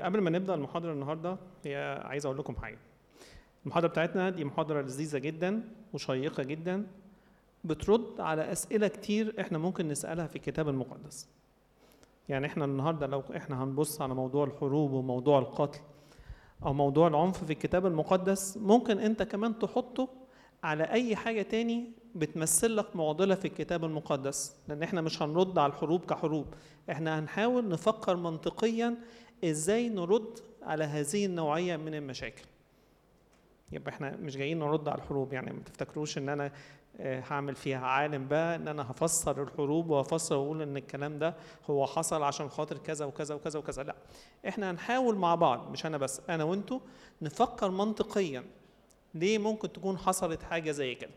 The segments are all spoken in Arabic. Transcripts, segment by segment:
قبل ما نبدأ المحاضرة النهارده هي عايز أقول لكم حاجة. المحاضرة بتاعتنا دي محاضرة لذيذة جدا وشيقة جدا بترد على أسئلة كتير إحنا ممكن نسألها في الكتاب المقدس. يعني إحنا النهارده لو إحنا هنبص على موضوع الحروب وموضوع القتل أو موضوع العنف في الكتاب المقدس ممكن أنت كمان تحطه على أي حاجة تاني بتمثل لك معضلة في الكتاب المقدس. لأن إحنا مش هنرد على الحروب كحروب. إحنا هنحاول نفكر منطقيا إزاي نرد على هذه النوعية من المشاكل. يبقى إحنا مش جايين نرد على الحروب يعني ما تفتكروش ان أنا آه، هعمل فيها عالم بقى ان أنا هفسر الحروب وهفسر واقول ان الكلام ده هو حصل عشان خاطر كذا وكذا وكذا وكذا. لا إحنا هنحاول مع بعض مش أنا بس أنا وانتوا نفكر منطقيا ليه ممكن تكون حصلت حاجة زي كده.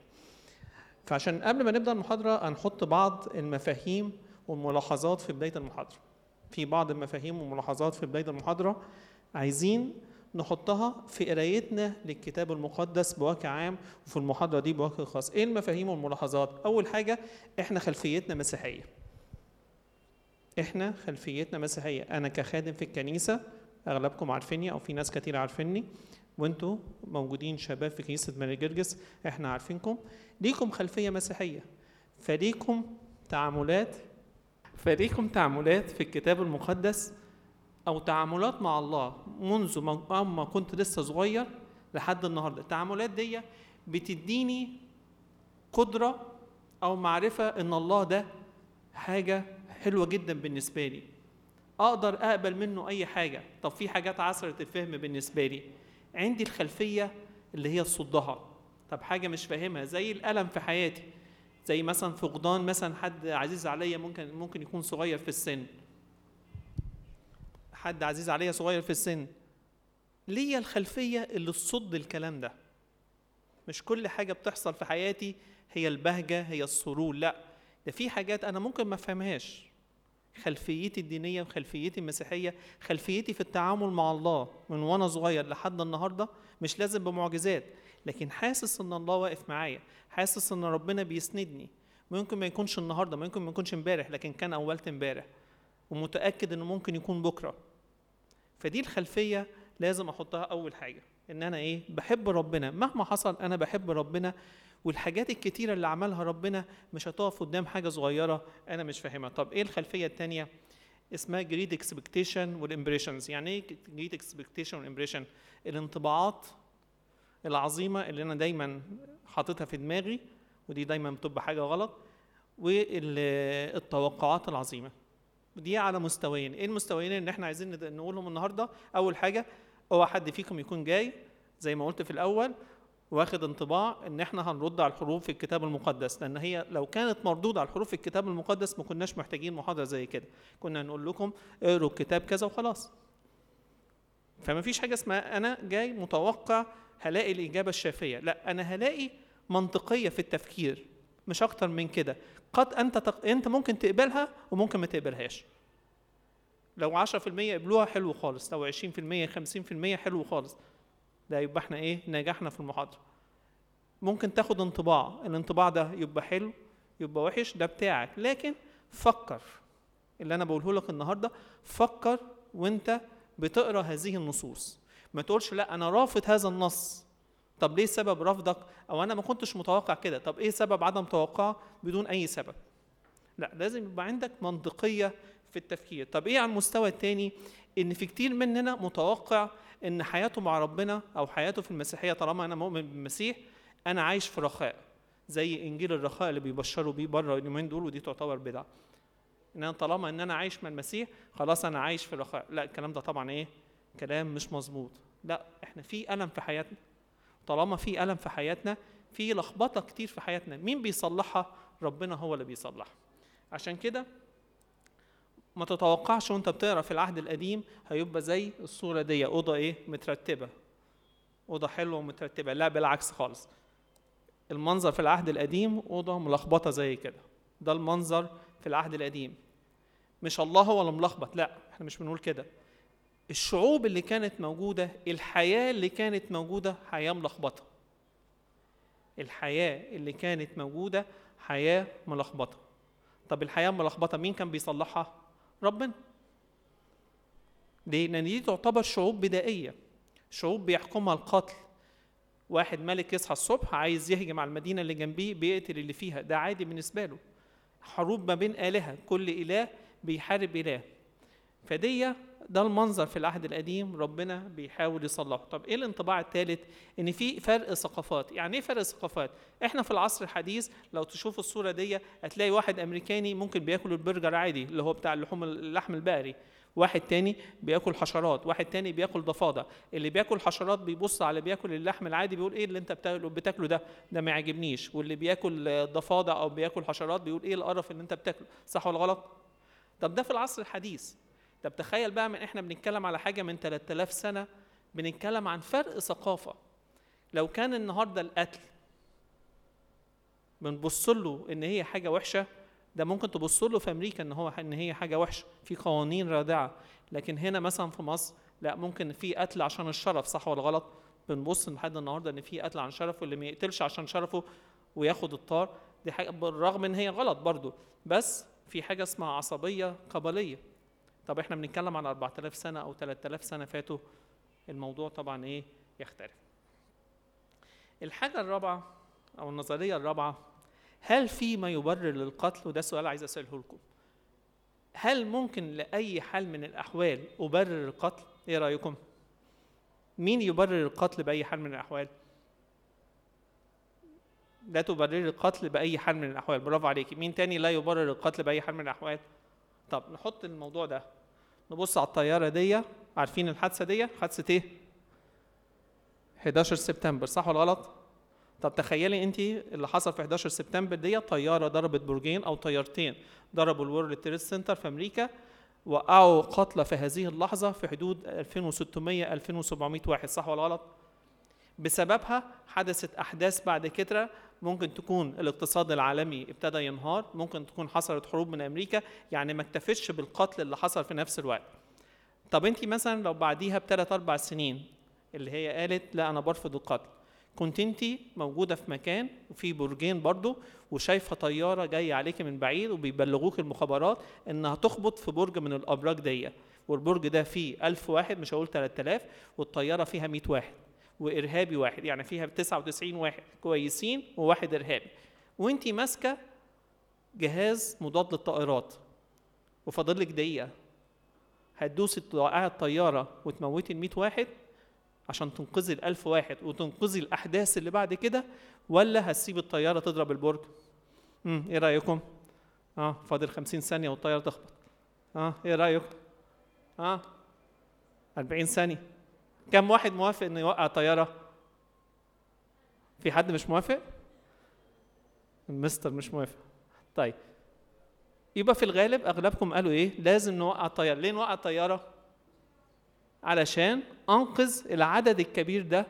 فعشان قبل ما نبدأ المحاضرة هنحط بعض المفاهيم والملاحظات في بداية المحاضرة. في بعض المفاهيم والملاحظات في بدايه المحاضرة عايزين نحطها في قرايتنا للكتاب المقدس بوجه عام وفي المحاضرة دي بوجه خاص. إيه المفاهيم والملاحظات؟ أول حاجة إحنا خلفيتنا مسيحية. إحنا خلفيتنا مسيحية. أنا كخادم في الكنيسة أغلبكم عارفيني أو في ناس كتير عارفيني. وأنتوا موجودين شباب في كنيسة ماري جرجس إحنا عارفينكم. ليكم خلفية مسيحية. فليكم تعاملات فليكم تعاملات في الكتاب المقدس أو تعاملات مع الله منذ ما كنت لسه صغير لحد النهارده. التعاملات دي بتديني قدرة أو معرفة إن الله ده حاجة حلوة جدا بالنسبة لي. أقدر أقبل منه أي حاجة. طب في حاجات عسره الفهم بالنسبة لي. عندي الخلفية اللي هي صدها طب حاجة مش فاهمها زي الألم في حياتي. زي مثلا فقدان مثلا حد عزيز عليا ممكن ممكن يكون صغير في السن. حد عزيز عليا صغير في السن. ليا الخلفية اللي تصد الكلام ده. مش كل حاجة بتحصل في حياتي هي البهجة هي السرور لأ. ده في حاجات أنا ممكن ما أفهمهاش. خلفيتي الدينية وخلفيتي المسيحية خلفيتي في التعامل مع الله من وأنا صغير لحد النهارده مش لازم بمعجزات. لكن حاسس إن الله واقف معايا. حاسس إن ربنا بيسندني. ممكن ما يكونش النهارده ممكن ما يكونش امبارح لكن كان أولت امبارح. ومتأكد إنه ممكن يكون بكرة. فدي الخلفية لازم أحطها أول حاجة. إن أنا إيه؟ بحب ربنا. مهما حصل أنا بحب ربنا. والحاجات الكتيرة اللي عملها ربنا مش هتقف قدام حاجة صغيرة أنا مش فاهمها. طب إيه الخلفية الثانية اسمها great expectation وال impressions يعني إيه great expectation وال impression الانطباعات العظيمة اللي أنا دايما حاططها في دماغي ودي دايما بتبقى حاجة غلط والتوقعات العظيمة. دي على مستويين. إيه المستويين اللي إحنا عايزين نقولهم النهارده؟ أول حاجة هو حد فيكم يكون جاي زي ما قلت في الأول واخد انطباع إن إحنا هنرد على الحروف في الكتاب المقدس. لأن هي لو كانت مردودة على الحروف في الكتاب المقدس ما كناش محتاجين محاضرة زي كده. كنا نقول لكم اقروا الكتاب كذا وخلاص. فما فيش حاجة اسمها أنا جاي متوقع هلاقي الإجابة الشافية. لا أنا هلاقي منطقية في التفكير مش أكتر من كده. قد أنت تق... أنت ممكن تقبلها وممكن ما تقبلهاش. لو 10% قبلوها حلو خالص لو 20% 50% حلو خالص. ده يبقى إحنا إيه؟ نجحنا في المحاضرة. ممكن تاخد انطباع. الانطباع ده يبقى حلو يبقى وحش ده بتاعك. لكن فكر. اللي أنا بقوله لك النهارده فكر وأنت بتقرأ هذه النصوص. ما تقولش لا أنا رافض هذا النص. طب ليه سبب رفضك؟ أو أنا ما كنتش متوقع كده. طب إيه سبب عدم توقعه بدون أي سبب؟ لا لازم يبقى عندك منطقية في التفكير. طب إيه على المستوى الثاني إن في كتير مننا متوقع إن حياته مع ربنا أو حياته في المسيحية طالما أنا مؤمن بالمسيح أنا عايش في رخاء زي إنجيل الرخاء اللي بيبشروا بيه بره اليومين دول ودي تعتبر بدعة. إن أنا طالما إن أنا عايش مع المسيح خلاص أنا عايش في رخاء. لا الكلام ده طبعا إيه؟ كلام مش مظبوط. لا إحنا في ألم في حياتنا. طالما في ألم في حياتنا في لخبطة كتير في حياتنا. مين بيصلحها؟ ربنا هو اللي بيصلحها. عشان كده ما تتوقعش وأنت بتقرأ في العهد القديم هيبقى زي الصورة دي أوضة إيه؟ مترتبة. أوضة حلوة ومترتبة. لا بالعكس خالص. المنظر في العهد القديم أوضة ملخبطة زي كده. ده المنظر في العهد القديم. مش الله هو اللي ملخبط. لا إحنا مش بنقول كده. الشعوب اللي كانت موجودة الحياة اللي كانت موجودة حياة ملخبطة. الحياة اللي كانت موجودة حياة ملخبطة. طب الحياة ملخبطه مين كان بيصلحها؟ ربنا. ليه؟ لأن دي تعتبر شعوب بدائية. شعوب بيحكمها القتل. واحد ملك يصحى الصبح عايز يهجم على المدينة اللي جنبيه بيقتل اللي فيها. ده عادي بالنسبة له. حروب ما بين آلهة. كل إله بيحارب إله. فدي ده المنظر في العهد القديم ربنا بيحاول يصلحه. طب إيه الانطباع الثالث إن في فرق ثقافات. يعني إيه فرق ثقافات؟ إحنا في العصر الحديث لو تشوف الصورة دي هتلاقي واحد أمريكاني ممكن بياكل البرجر عادي اللي هو بتاع اللحوم اللحم البقري. واحد تاني بياكل حشرات واحد تاني بياكل ضفادع. اللي بياكل حشرات بيبص على بياكل اللحم العادي بيقول إيه اللي أنت بتاكله ده؟ ده ما يعجبنيش. واللي بياكل ضفادع أو بياكل حشرات بيقول إيه القرف اللي أنت بتاكله؟ صح ولا غلط؟ طب ده في العصر الحديث. طب تخيل بقى من إحنا بنتكلم على حاجة من 3000 سنة بنتكلم عن فرق ثقافة. لو كان النهارده القتل بنبص له إن هي حاجة وحشة ده ممكن تبص له في أمريكا إن هو إن هي حاجة وحشة في قوانين رادعة. لكن هنا مثلا في مصر لا ممكن في قتل عشان الشرف صح ولا غلط؟ بنبص لحد النهارده إن في قتل عن شرفه اللي ما يقتلش عشان شرفه وياخد الطار. دي حاجة بالرغم إن هي غلط برضو. بس في حاجة اسمها عصبية قبلية. طب إحنا بنتكلم عن 4000 سنة أو 3000 سنة فاتوا الموضوع طبعا إيه؟ يختلف. الحاجة الرابعة أو النظرية الرابعة هل في ما يبرر للقتل؟ وده سؤال عايز أسأله لكم. هل ممكن لأي حال من الأحوال أبرر القتل؟ إيه رأيكم؟ مين يبرر القتل بأي حال من الأحوال؟ لا تبرر القتل بأي حال من الأحوال. برافو عليكي. مين تاني لا يبرر القتل بأي حال من الأحوال؟ طب نحط الموضوع ده. نبص على الطيارة دي عارفين الحادثة دي حادثة إيه؟ 11 سبتمبر صح ولا غلط؟ طب تخيلي أنت اللي حصل في 11 سبتمبر دي طيارة ضربت برجين أو طيارتين. ضربوا ال World Trade Center في أمريكا وقعوا قتلى في هذه اللحظة في حدود 2600 2700 واحد صح ولا غلط؟ بسببها حدثت أحداث بعد كده ممكن تكون الاقتصاد العالمي ابتدى ينهار ممكن تكون حصلت حروب من أمريكا يعني ما اكتفش بالقتل اللي حصل في نفس الوقت. طب انت مثلا لو بعديها بثلاث أربع سنين اللي هي قالت لا أنا برفض القتل كنت انت موجودة في مكان وفي برجين برضو وشايفة طيارة جاية عليك من بعيد وبيبلغوك المخابرات إنها تخبط في برج من الأبراج دي والبرج ده فيه 1000 واحد مش هقول 3000 والطيارة فيها 100 واحد. وإرهابي واحد يعني فيها 99 واحد كويسين وواحد إرهابي وانت ماسكة جهاز مضاد للطائرات وفاضل لك دقيقة هتدوسي توقعي الطيارة وتموتي ال 100 واحد عشان تنقذي ال 1000 واحد وتنقذي الأحداث اللي بعد كده ولا هتسيب الطيارة تضرب البرج؟ امم إيه رأيكم؟ آه فاضل 50 ثانية والطيارة تخبط آه إيه رأيكم؟ آه 40 ثانية كم واحد موافق إنه يوقع طيارة؟ في حد مش موافق؟ المستر مش موافق. طيب. يبقى في الغالب أغلبكم قالوا إيه؟ لازم نوقع الطياره ليه نوقع الطياره علشان أنقذ العدد الكبير ده.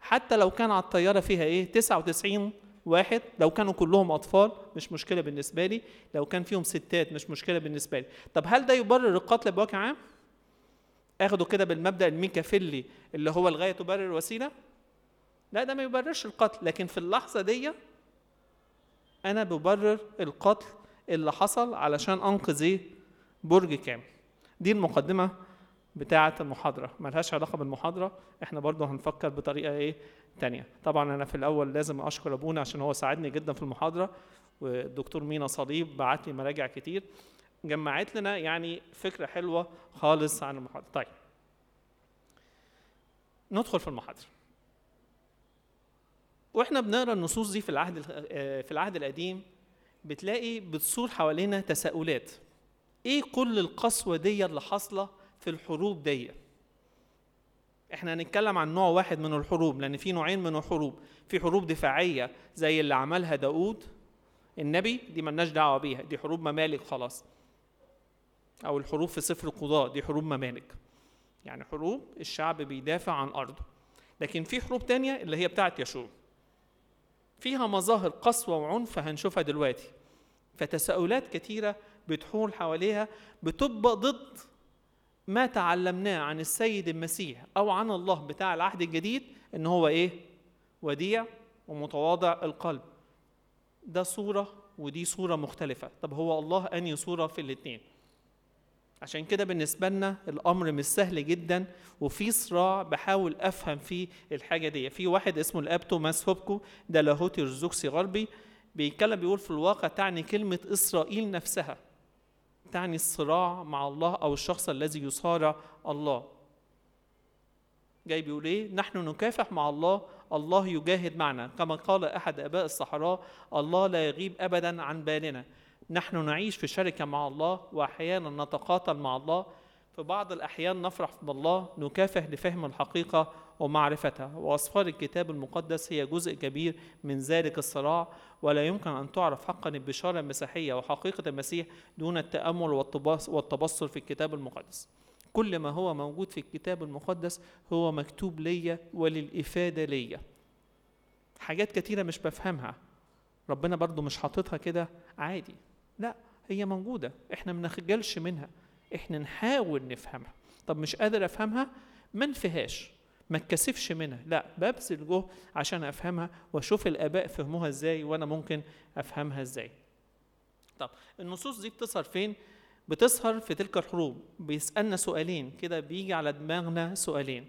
حتى لو كان على الطيارة فيها إيه؟ 99 واحد. لو كانوا كلهم أطفال مش مشكلة بالنسبة لي. لو كان فيهم ستات مش مشكلة بالنسبة لي. طب هل ده يبرر القتل بوجه عام؟ اخده كده بالمبدأ الميكافيلي اللي هو الغاية تبرر الوسيلة؟ لا ده ما يبررش القتل لكن في اللحظة دي أنا ببرر القتل اللي حصل علشان أنقذ إيه؟ برج كامل. دي المقدمة بتاعة المحاضرة ملهاش علاقة بالمحاضرة إحنا برضو هنفكر بطريقة إيه؟ تانية. طبعا أنا في الأول لازم أشكر أبونا عشان هو ساعدني جدا في المحاضرة والدكتور مينا صليب بعت لي مراجع كتير. جمعت لنا يعني فكرة حلوة خالص عن المحاضرة. طيب. ندخل في المحاضرة. وإحنا بنقرأ النصوص دي في العهد في العهد القديم بتلاقي بتصور حوالينا تساؤلات. إيه كل القسوة دي اللي حاصلة في الحروب دي إحنا هنتكلم عن نوع واحد من الحروب لأن في نوعين من الحروب. في حروب دفاعية زي اللي عملها داود النبي دي ملناش دعوة بيها دي حروب ممالك خلاص. أو الحروب في سفر القضاء دي حروب ممالك. يعني حروب الشعب بيدافع عن أرضه. لكن في حروب تانية اللي هي بتاعت يشوع فيها مظاهر قسوة وعنف هنشوفها دلوقتي. فتساؤلات كتيرة بتحول حواليها بتبقى ضد ما تعلمناه عن السيد المسيح أو عن الله بتاع العهد الجديد إن هو إيه؟ وديع ومتواضع القلب. ده صورة ودي صورة مختلفة. طب هو الله أنهي صورة في الاتنين؟ عشان كده بالنسبة لنا الأمر مش سهل جدا وفي صراع بحاول أفهم فيه الحاجة دي. في واحد اسمه الأب توماس هوبكو ده لاهوتي أرثوذكسي غربي بيتكلم بيقول في الواقع تعني كلمة إسرائيل نفسها تعني الصراع مع الله أو الشخص الذي يصارع الله. جاي بيقول إيه؟ نحن نكافح مع الله الله يجاهد معنا. كما قال أحد آباء الصحراء الله لا يغيب ابدا عن بالنا. نحن نعيش في شركة مع الله وأحيانا نتقاتل مع الله في بعض الأحيان نفرح بالله نكافح لفهم الحقيقة ومعرفتها. واسفار الكتاب المقدس هي جزء كبير من ذلك الصراع ولا يمكن أن تعرف حقا البشارة المسيحية وحقيقة المسيح دون والتبص- والتبصر في الكتاب المقدس. كل ما هو موجود في الكتاب المقدس هو مكتوب ليا وللإفادة ليا. حاجات كتيرة مش بفهمها. ربنا برضو مش حاططها كده؟ عادي. لا هي موجودة إحنا ما نخجلش منها إحنا نحاول نفهمها. طب مش قادر أفهمها؟ ما نفهاش ما اتكسفش منها. لا ببذل جهد عشان أفهمها وأشوف الآباء فهموها إزاي وأنا ممكن أفهمها إزاي. طب النصوص دي بتظهر فين؟ بتظهر في تلك الحروب. بيسألنا سؤالين كده بيجي على دماغنا سؤالين.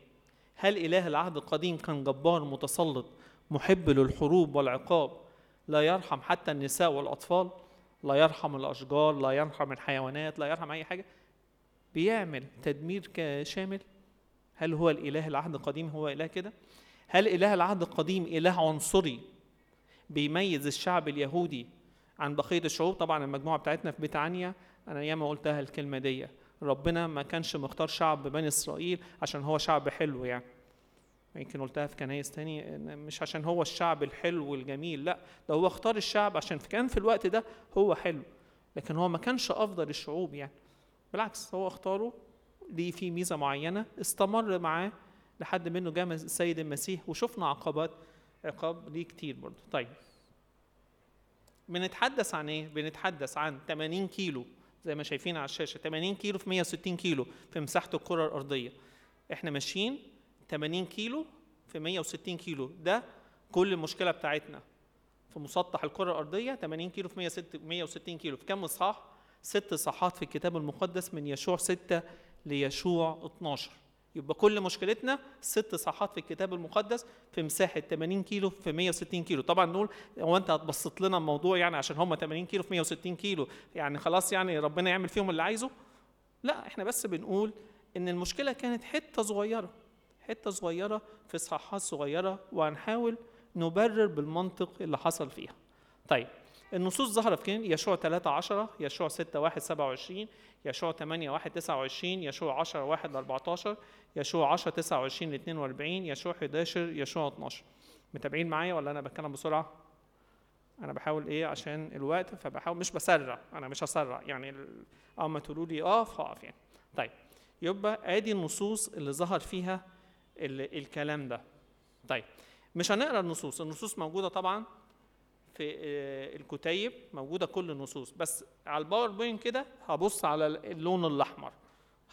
هل إله العهد القديم كان جبار متسلط محب للحروب والعقاب لا يرحم حتى النساء والأطفال؟ لا يرحم الأشجار لا يرحم الحيوانات لا يرحم أي حاجة. بيعمل تدمير شامل هل هو الإله العهد القديم؟ هو إله كده. هل إله العهد القديم إله عنصري بيميز الشعب اليهودي عن بقية الشعوب؟ طبعا المجموعة بتاعتنا في بيت عنيا أنا ياما قلتها الكلمة دي. ربنا ما كانش مختار شعب بني إسرائيل عشان هو شعب حلو يعني. يمكن قلتها في كنايس تاني مش عشان هو الشعب الحلو والجميل لا ده هو اختار الشعب عشان كان في الوقت ده هو حلو لكن هو ما كانش أفضل الشعوب يعني. بالعكس هو اختاره ليه في ميزة معينة استمر معاه لحد منه جاء السيد المسيح وشفنا عقبات عقاب ليه كتير برضه. طيب. بنتحدث عن إيه؟ بنتحدث عن 80 كيلو زي ما شايفين على الشاشة 80 كيلو في 160 كيلو في مساحة الكرة الأرضية. إحنا ماشيين 80 كيلو في 160 كيلو. ده كل المشكلة بتاعتنا. في مسطح الكرة الأرضية 80 كيلو في 160 كيلو. في كم اصحاح ست صحات في الكتاب المقدس من يشوع 6 ليشوع 12 يبقى كل مشكلتنا ست صحات في الكتاب المقدس في مساحة 80 كيلو في 160 كيلو. طبعا نقول هو أنت هتبسط لنا الموضوع يعني عشان هم 80 كيلو في 160 كيلو. يعني خلاص يعني ربنا يعمل فيهم اللي عايزه؟ لا إحنا بس بنقول إن المشكلة كانت حتة صغيرة. حتة صغيرة في صحات صغيرة وهنحاول نبرر بالمنطق اللي حصل فيها. طيب النصوص ظهرت فين؟ يشوع 3 10 يشوع 6 1 27 يشوع 8 1 29 يشوع 10 1 14 يشوع 10 29 ل 42 يشوع 11 يشوع 12 متابعين معايا ولا أنا بتكلم بسرعة؟ أنا بحاول إيه؟ عشان الوقت فبحاول مش بسرع أنا مش هسرع. يعني اما تقولوا لي اقف هقف يعني. طيب يبقى آدي النصوص اللي ظهر فيها الكلام ده. طيب مش هنقرأ النصوص. النصوص موجودة طبعا في آه، الكتيب موجودة كل النصوص. بس على الباوربوينت كده هبص على اللون الأحمر.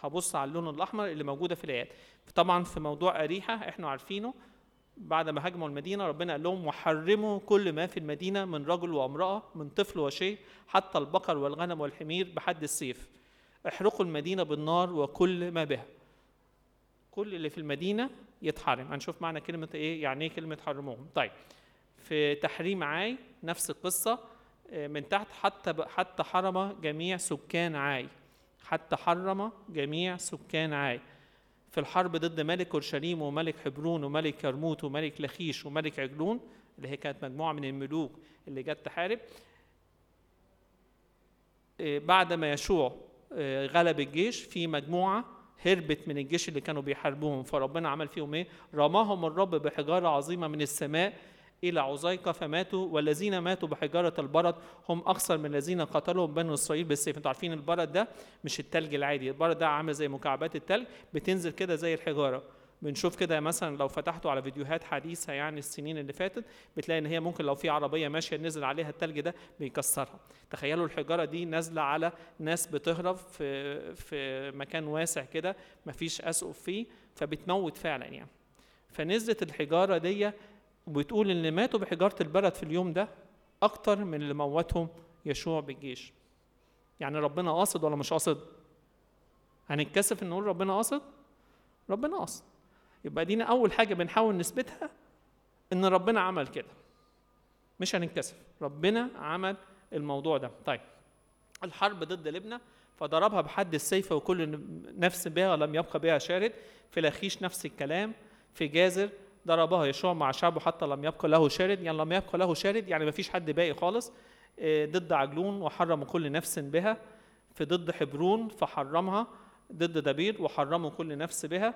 هبص على اللون الأحمر اللي موجودة في الآيات. طبعا في موضوع أريحة إحنا عارفينه. بعد ما هاجموا المدينة ربنا قال لهم وحرموا كل ما في المدينة من رجل وامرأة من طفل وشيء حتى البقر والغنم والحمير بحد السيف. احرقوا المدينة بالنار وكل ما بها. كل اللي في المدينة يتحرم. هنشوف معنى كلمة إيه يعني إيه كلمة حرموهم طيب في تحريم عاي نفس القصة آه، من تحت حتى حتى حرم جميع سكان عاي. حتى حرم جميع سكان عاي. في الحرب ضد ملك أورشليم وملك حبرون وملك كرموت وملك لخيش وملك عجلون اللي هي كانت مجموعة من الملوك اللي جت تحارب. آه، بعد ما يشوع آه، غلب الجيش في مجموعة هربت من الجيش اللي كانوا بيحاربوهم فربنا عمل فيهم إيه؟ رماهم الرب بحجارة عظيمة من السماء إلى عزيقة فماتوا والذين ماتوا بحجارة البرد هم أكثر من الذين قتلهم بنو إسرائيل بالسيف أنتوا عارفين البرد ده مش التلج العادي البرد ده عامل زي مكعبات التلج بتنزل كده زي الحجارة بنشوف كده مثلا لو فتحتوا على فيديوهات حديثة يعني السنين اللي فاتت بتلاقي إن هي ممكن لو في عربية ماشية نزل عليها التلج ده بيكسرها. تخيلوا الحجارة دي نازلة على ناس بتهرب في في مكان واسع كده مفيش أسقف فيه فبتموت فعلا يعني. فنزلت الحجارة دي وبتقول إن ماتوا بحجارة البرد في اليوم ده أكتر من اللي موتهم يشوع بالجيش. يعني ربنا قاصد ولا مش قاصد؟ هنتكسف نقول ربنا قاصد؟ ربنا قاصد. يبقى دينا أول حاجة بنحاول نثبتها إن ربنا عمل كده. مش هنتكسف ربنا عمل الموضوع ده. طيب الحرب ضد لبنى فضربها بحد السيف وكل نفس بها ولم يبقى بها شارد. في لاخيش نفس الكلام. في جازر ضربها يشوع مع شعبه حتى لم يبقى له شارد. يعني لم يبقى له شارد يعني ما فيش حد باقي خالص. آه، ضد عجلون وحرم كل نفس بها. في ضد حبرون فحرمها. ضد دبير وحرموا كل نفس بها.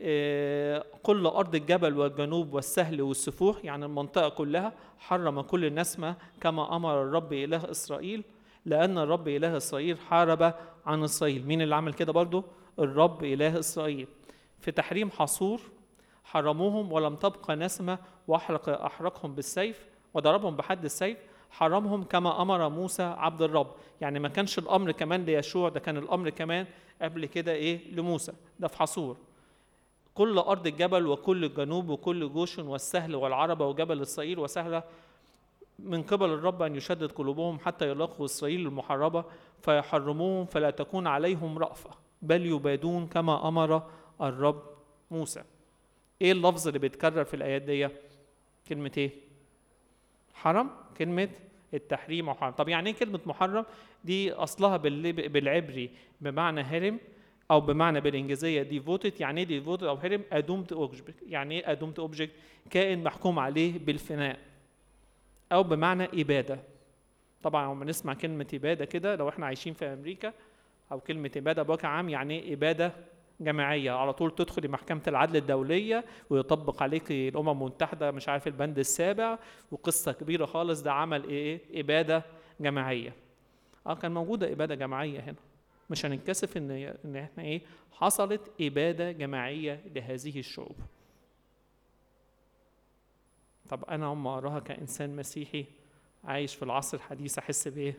آه، كل أرض الجبل والجنوب والسهل والسفوح يعني المنطقة كلها حرم كل نسمة كما أمر الرب إله إسرائيل لأن الرب إله إسرائيل حارب عن إسرائيل. مين اللي عمل كده برضو؟ الرب إله إسرائيل. في تحريم حصور حرموهم ولم تبقى نسمة وأحرق أحرقهم بالسيف وضربهم بحد السيف حرمهم كما أمر موسى عبد الرب. يعني ما كانش الأمر كمان ليشوع ده كان الأمر كمان قبل كده إيه؟ لموسى. ده في حصور كل أرض الجبل وكل الجنوب وكل جوشن والسهل والعربة وجبل إسرائيل وسهلة من قبل الرب أن يشدد قلوبهم حتى يلاقوا إسرائيل المحربة فيحرموهم فلا تكون عليهم رأفة بل يبادون كما أمر الرب موسى. إيه اللفظ اللي بيتكرر في الآيات دي؟ كلمة إيه؟ حرم؟ كلمة التحريم محرم طب يعني إيه كلمة محرم؟ دي أصلها بالعبري بمعنى هرم أو بمعنى بالإنجليزية devoted يعني إيه devoted أو هرم a doomed object يعني إيه a doomed object كائن محكوم عليه بالفناء. أو بمعنى إبادة. طبعا لما نسمع كلمة إبادة كده لو إحنا عايشين في أمريكا أو كلمة إبادة بوجه عام يعني إيه إبادة جماعية. على طول تدخلي محكمة العدل الدولية ويطبق عليك الأمم المتحدة مش عارف البند السابع. وقصة كبيرة خالص ده عمل إيه؟ إبادة جماعية. آه كان موجودة إبادة جماعية هنا. مش هنتكسف إن إن إحنا إيه حصلت إبادة جماعية لهذه الشعوب طب أنا أما أراها كإنسان مسيحي عايش في العصر الحديث أحس بإيه؟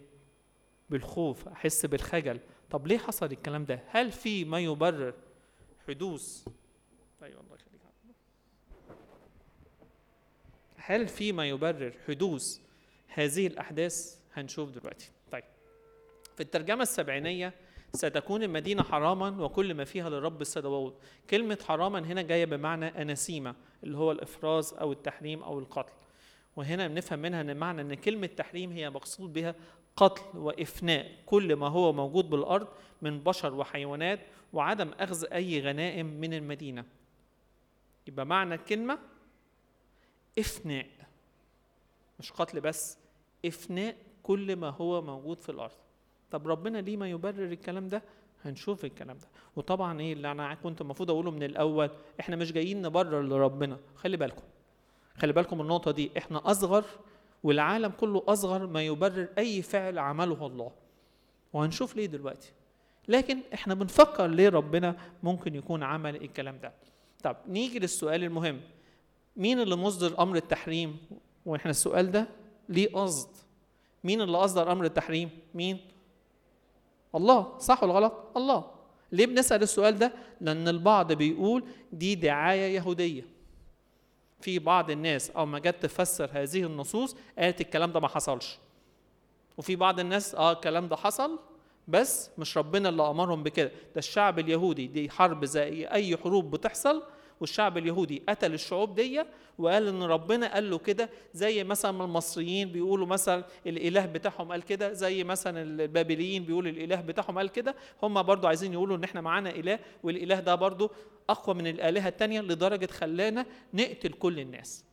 بالخوف أحس بالخجل طب ليه حصل الكلام ده؟ هل في ما يبرر حدوث أيوة الله يخليك هل في ما يبرر حدوث هذه الأحداث؟ هنشوف دلوقتي طيب في الترجمة السبعينية ستكون المدينة حراما وكل ما فيها للرب الصلوات كلمة حراما هنا جاية بمعنى أناسيمة اللي هو الإفراز أو التحريم أو القتل. وهنا بنفهم منها إن معنى إن كلمة تحريم هي مقصود بها قتل وإفناء كل ما هو موجود بالأرض من بشر وحيوانات وعدم أخذ أي غنائم من المدينة. يبقى معنى الكلمة إفناء مش قتل بس إفناء كل ما هو موجود في الأرض. طب ربنا ليه ما يبرر الكلام ده؟ هنشوف الكلام ده. وطبعا إيه اللي أنا كنت المفروض أقوله من الأول؟ إحنا مش جايين نبرر لربنا. خلي بالكم. خلي بالكم من النقطة دي. إحنا أصغر والعالم كله أصغر ما يبرر أي فعل عمله الله. وهنشوف ليه دلوقتي. لكن إحنا بنفكر ليه ربنا ممكن يكون عمل الكلام ده. طب نيجي للسؤال المهم. مين اللي مصدر أمر التحريم؟ وإحنا السؤال ده ليه قصد. مين اللي أصدر أمر التحريم؟ مين؟ الله صح ولا غلط؟ الله. ليه بنسأل السؤال ده؟ لأن البعض بيقول دي دعاية يهودية. في بعض الناس أو ما جت تفسر هذه النصوص قالت الكلام ده ما حصلش. وفي بعض الناس آه الكلام ده حصل بس مش ربنا اللي أمرهم بكده. ده الشعب اليهودي دي حرب زي أي حروب بتحصل والشعب اليهودي قتل الشعوب دي وقال إن ربنا قال له كده زي مثلا المصريين بيقولوا مثلا الإله بتاعهم قال كده زي مثلا البابليين بيقولوا الإله بتاعهم قال كده هم برضو عايزين يقولوا إن إحنا معانا إله والإله ده برضو أقوى من الآلهة التانية لدرجة خلانا نقتل كل الناس.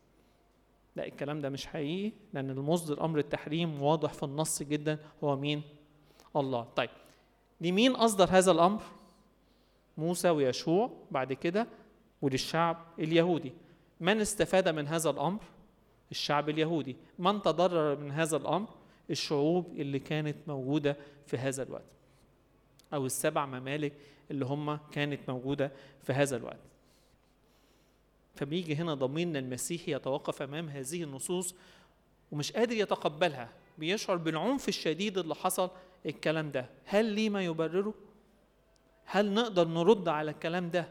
لا الكلام ده مش حقيقي لأن المصدر أمر التحريم واضح في النص جدا هو مين؟ الله. طيب لمين أصدر هذا الأمر؟ موسى ويشوع. بعد كده وللشعب اليهودي. من استفاد من هذا الأمر؟ الشعب اليهودي. من تضرر من هذا الأمر؟ الشعوب اللي كانت موجودة في هذا الوقت. أو السبع ممالك اللي هم كانت موجودة في هذا الوقت. فبيجي هنا ضميرنا المسيحي يتوقف أمام هذه النصوص ومش قادر يتقبلها. بيشعر بالعنف الشديد اللي حصل الكلام ده. هل ليه ما يبرره؟ هل نقدر نرد على الكلام ده؟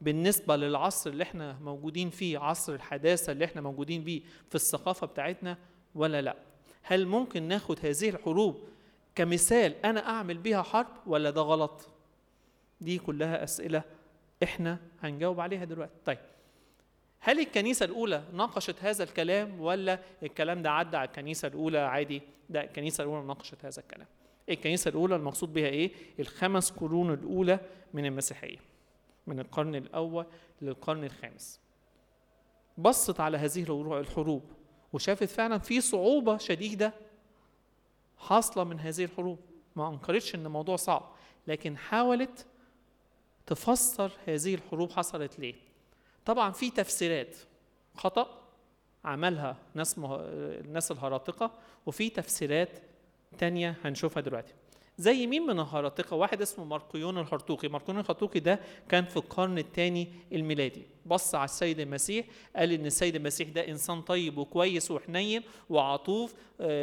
بالنسبة للعصر اللي إحنا موجودين فيه عصر الحداثة اللي إحنا موجودين بيه في الثقافة بتاعتنا ولا لأ هل ممكن ناخد هذه الحروب كمثال أنا أعمل بيها حرب ولا ده غلط دي كلها أسئلة إحنا هنجاوب عليها دلوقتي طيب هل الكنيسة الأولى ناقشت هذا الكلام ولا الكلام ده عدى على الكنيسة الأولى عادي؟ لا الكنيسة الأولى ناقشت هذا الكلام. الكنيسة الأولى المقصود بها إيه؟ الخمس قرون الأولى من المسيحية. من القرن الأول للقرن الخامس. بصت على هذه الحروب وشافت فعلا في صعوبة شديدة حاصلة من هذه الحروب. ما أنكرتش إن الموضوع صعب، لكن حاولت تفسر هذه الحروب حصلت ليه. طبعا في تفسيرات خطأ عملها ناس. الناس الهراطقة وفي تفسيرات تانية هنشوفها دلوقتي زي مين من الهراطقة واحد اسمه ماركيون الهرطوقي ماركيون الهرطوقي ده كان في القرن الثاني الميلادي. بص على السيد المسيح قال إن السيد المسيح ده إنسان طيب وكويس وحنين وعطوف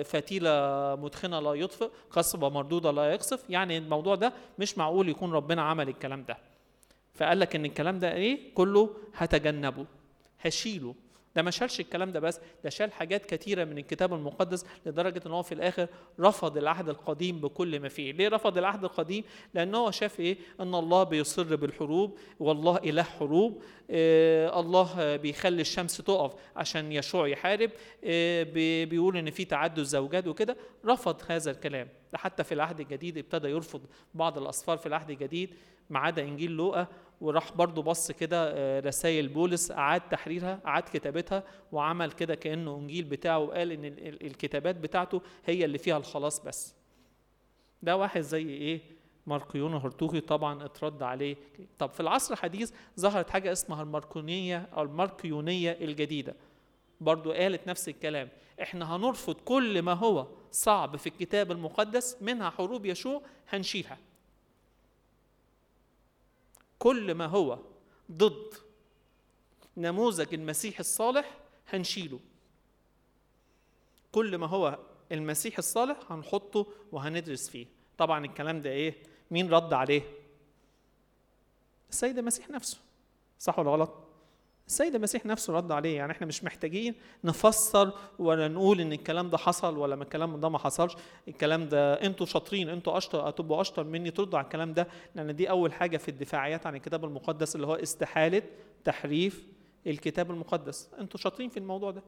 فتيلة مدخنة لا يطفئ قصبة مردودة لا يقصف. يعني الموضوع ده مش معقول يكون ربنا عمل الكلام ده. فقال لك إن الكلام ده إيه؟ كله هتجنبه هشيله. ده ما شالش الكلام ده بس ده شال حاجات كتيرة من الكتاب المقدس لدرجة إن هو في الآخر رفض العهد القديم بكل ما فيه. ليه رفض العهد القديم؟ لأن هو شاف إيه؟ أن الله بيصر بالحروب والله إله حروب. آه الله بيخلي الشمس تقف عشان يشوع يحارب. آه بيقول إن في تعدد زوجات وكده. رفض هذا الكلام. ده حتى في العهد الجديد ابتدى يرفض بعض الاسفار في العهد الجديد ما عدا إنجيل لوقا. وراح برضو بص كده رسائل. بولس أعاد تحريرها أعاد كتابتها وعمل كده كأنه إنجيل بتاعه وقال إن الكتابات بتاعته هي اللي فيها الخلاص بس. ده واحد زي إيه؟ ماركيون هرتوخي طبعا اترد عليه. طب في العصر الحديث ظهرت حاجة اسمها الماركونية أو الماركيونية الجديدة. برضو قالت نفس الكلام. إحنا هنرفض كل ما هو صعب في الكتاب المقدس منها حروب يشوع هنشيلها. كل ما هو ضد نموذج المسيح الصالح هنشيله. كل ما هو المسيح الصالح هنحطه وهندرس فيه. طبعا الكلام ده إيه؟ مين رد عليه؟ السيد المسيح نفسه. صح ولا غلط؟ السيد المسيح نفسه رد عليه يعني إحنا مش محتاجين نفسر ولا نقول إن الكلام ده حصل ولا ما الكلام ده ما حصلش. الكلام ده أنتوا شاطرين أنتوا أشطر هتبقوا أشطر مني تردوا على الكلام ده لأن دي أول حاجة في الدفاعيات عن الكتاب المقدس اللي هو استحالة تحريف الكتاب المقدس. أنتوا شاطرين في الموضوع ده.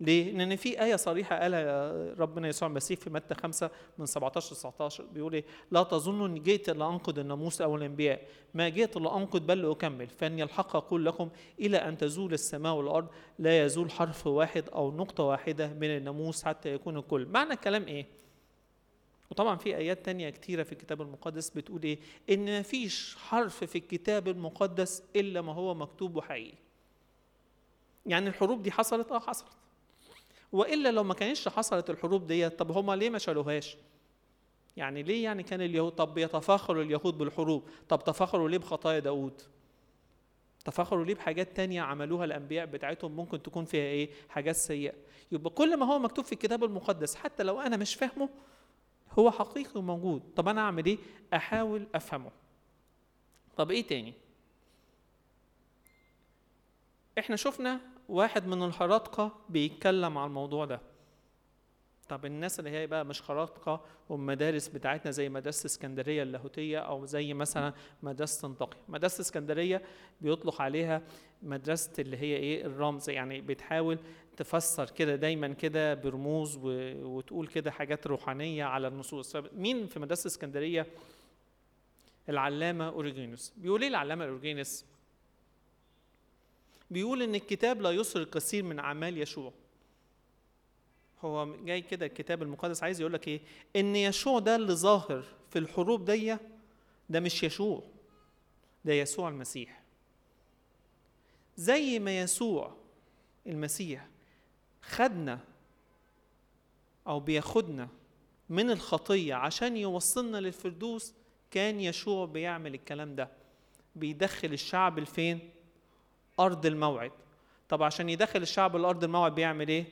ليه؟ لأن في آية صريحة قالها ربنا يسوع المسيح في متى 5 من 17 ل 19 بيقول إيه؟ لا تظنوا إني جئت لأنقض الناموس أو الأنبياء، ما جئت لأنقض بل لأكمل، فإني الحق أقول لكم إلى أن تزول السماء والأرض لا يزول حرف واحد أو نقطة واحدة من الناموس حتى يكون الكل، معنى الكلام إيه؟ وطبعا في آيات تانية كتيرة في الكتاب المقدس بتقول إيه؟ إن مفيش حرف في الكتاب المقدس إلا ما هو مكتوب وحقيقي. يعني الحروب دي حصلت؟ آه حصلت. وإلا لو ما كانتش حصلت الحروب ديت طب هما ليه ما شالوهاش؟ يعني ليه يعني كان اليهود طب يتفاخروا اليهود بالحروب؟ طب تفاخروا ليه بخطايا داود تفاخروا ليه بحاجات تانية عملوها الأنبياء بتاعتهم ممكن تكون فيها إيه؟ حاجات سيئة. يبقى كل ما هو مكتوب في الكتاب المقدس حتى لو أنا مش فاهمه هو حقيقي وموجود. طب أنا أعمل إيه؟ أحاول أفهمه. طب إيه تاني؟ إحنا شفنا واحد من الهراطقة بيتكلم على الموضوع ده. طب الناس اللي هي بقى مش هراطقة والمدارس بتاعتنا زي مدرسة اسكندرية اللاهوتية أو زي مثلا مدرسة طنطاقي مدرسة اسكندرية بيطلق عليها مدرسة اللي هي إيه؟ الرمز. يعني بتحاول تفسر كده دايما كده برموز. وتقول كده حاجات روحانية على النصوص. مين في مدرسة اسكندرية؟ العلامة أوريجينوس. بيقول إيه العلامة أوريجينوس؟ بيقول إن الكتاب لا يسر الكثير من أعمال يشوع. هو جاي كده الكتاب المقدس عايز يقول لك إيه؟ إن يشوع ده اللي ظاهر في الحروب دي ده مش يشوع ده يسوع المسيح. زي ما يسوع المسيح خدنا أو بياخدنا من الخطية عشان يوصلنا للفردوس كان يشوع بيعمل الكلام ده بيدخل الشعب لفين؟ أرض الموعد. طب عشان يدخل الشعب الأرض الموعد بيعمل إيه؟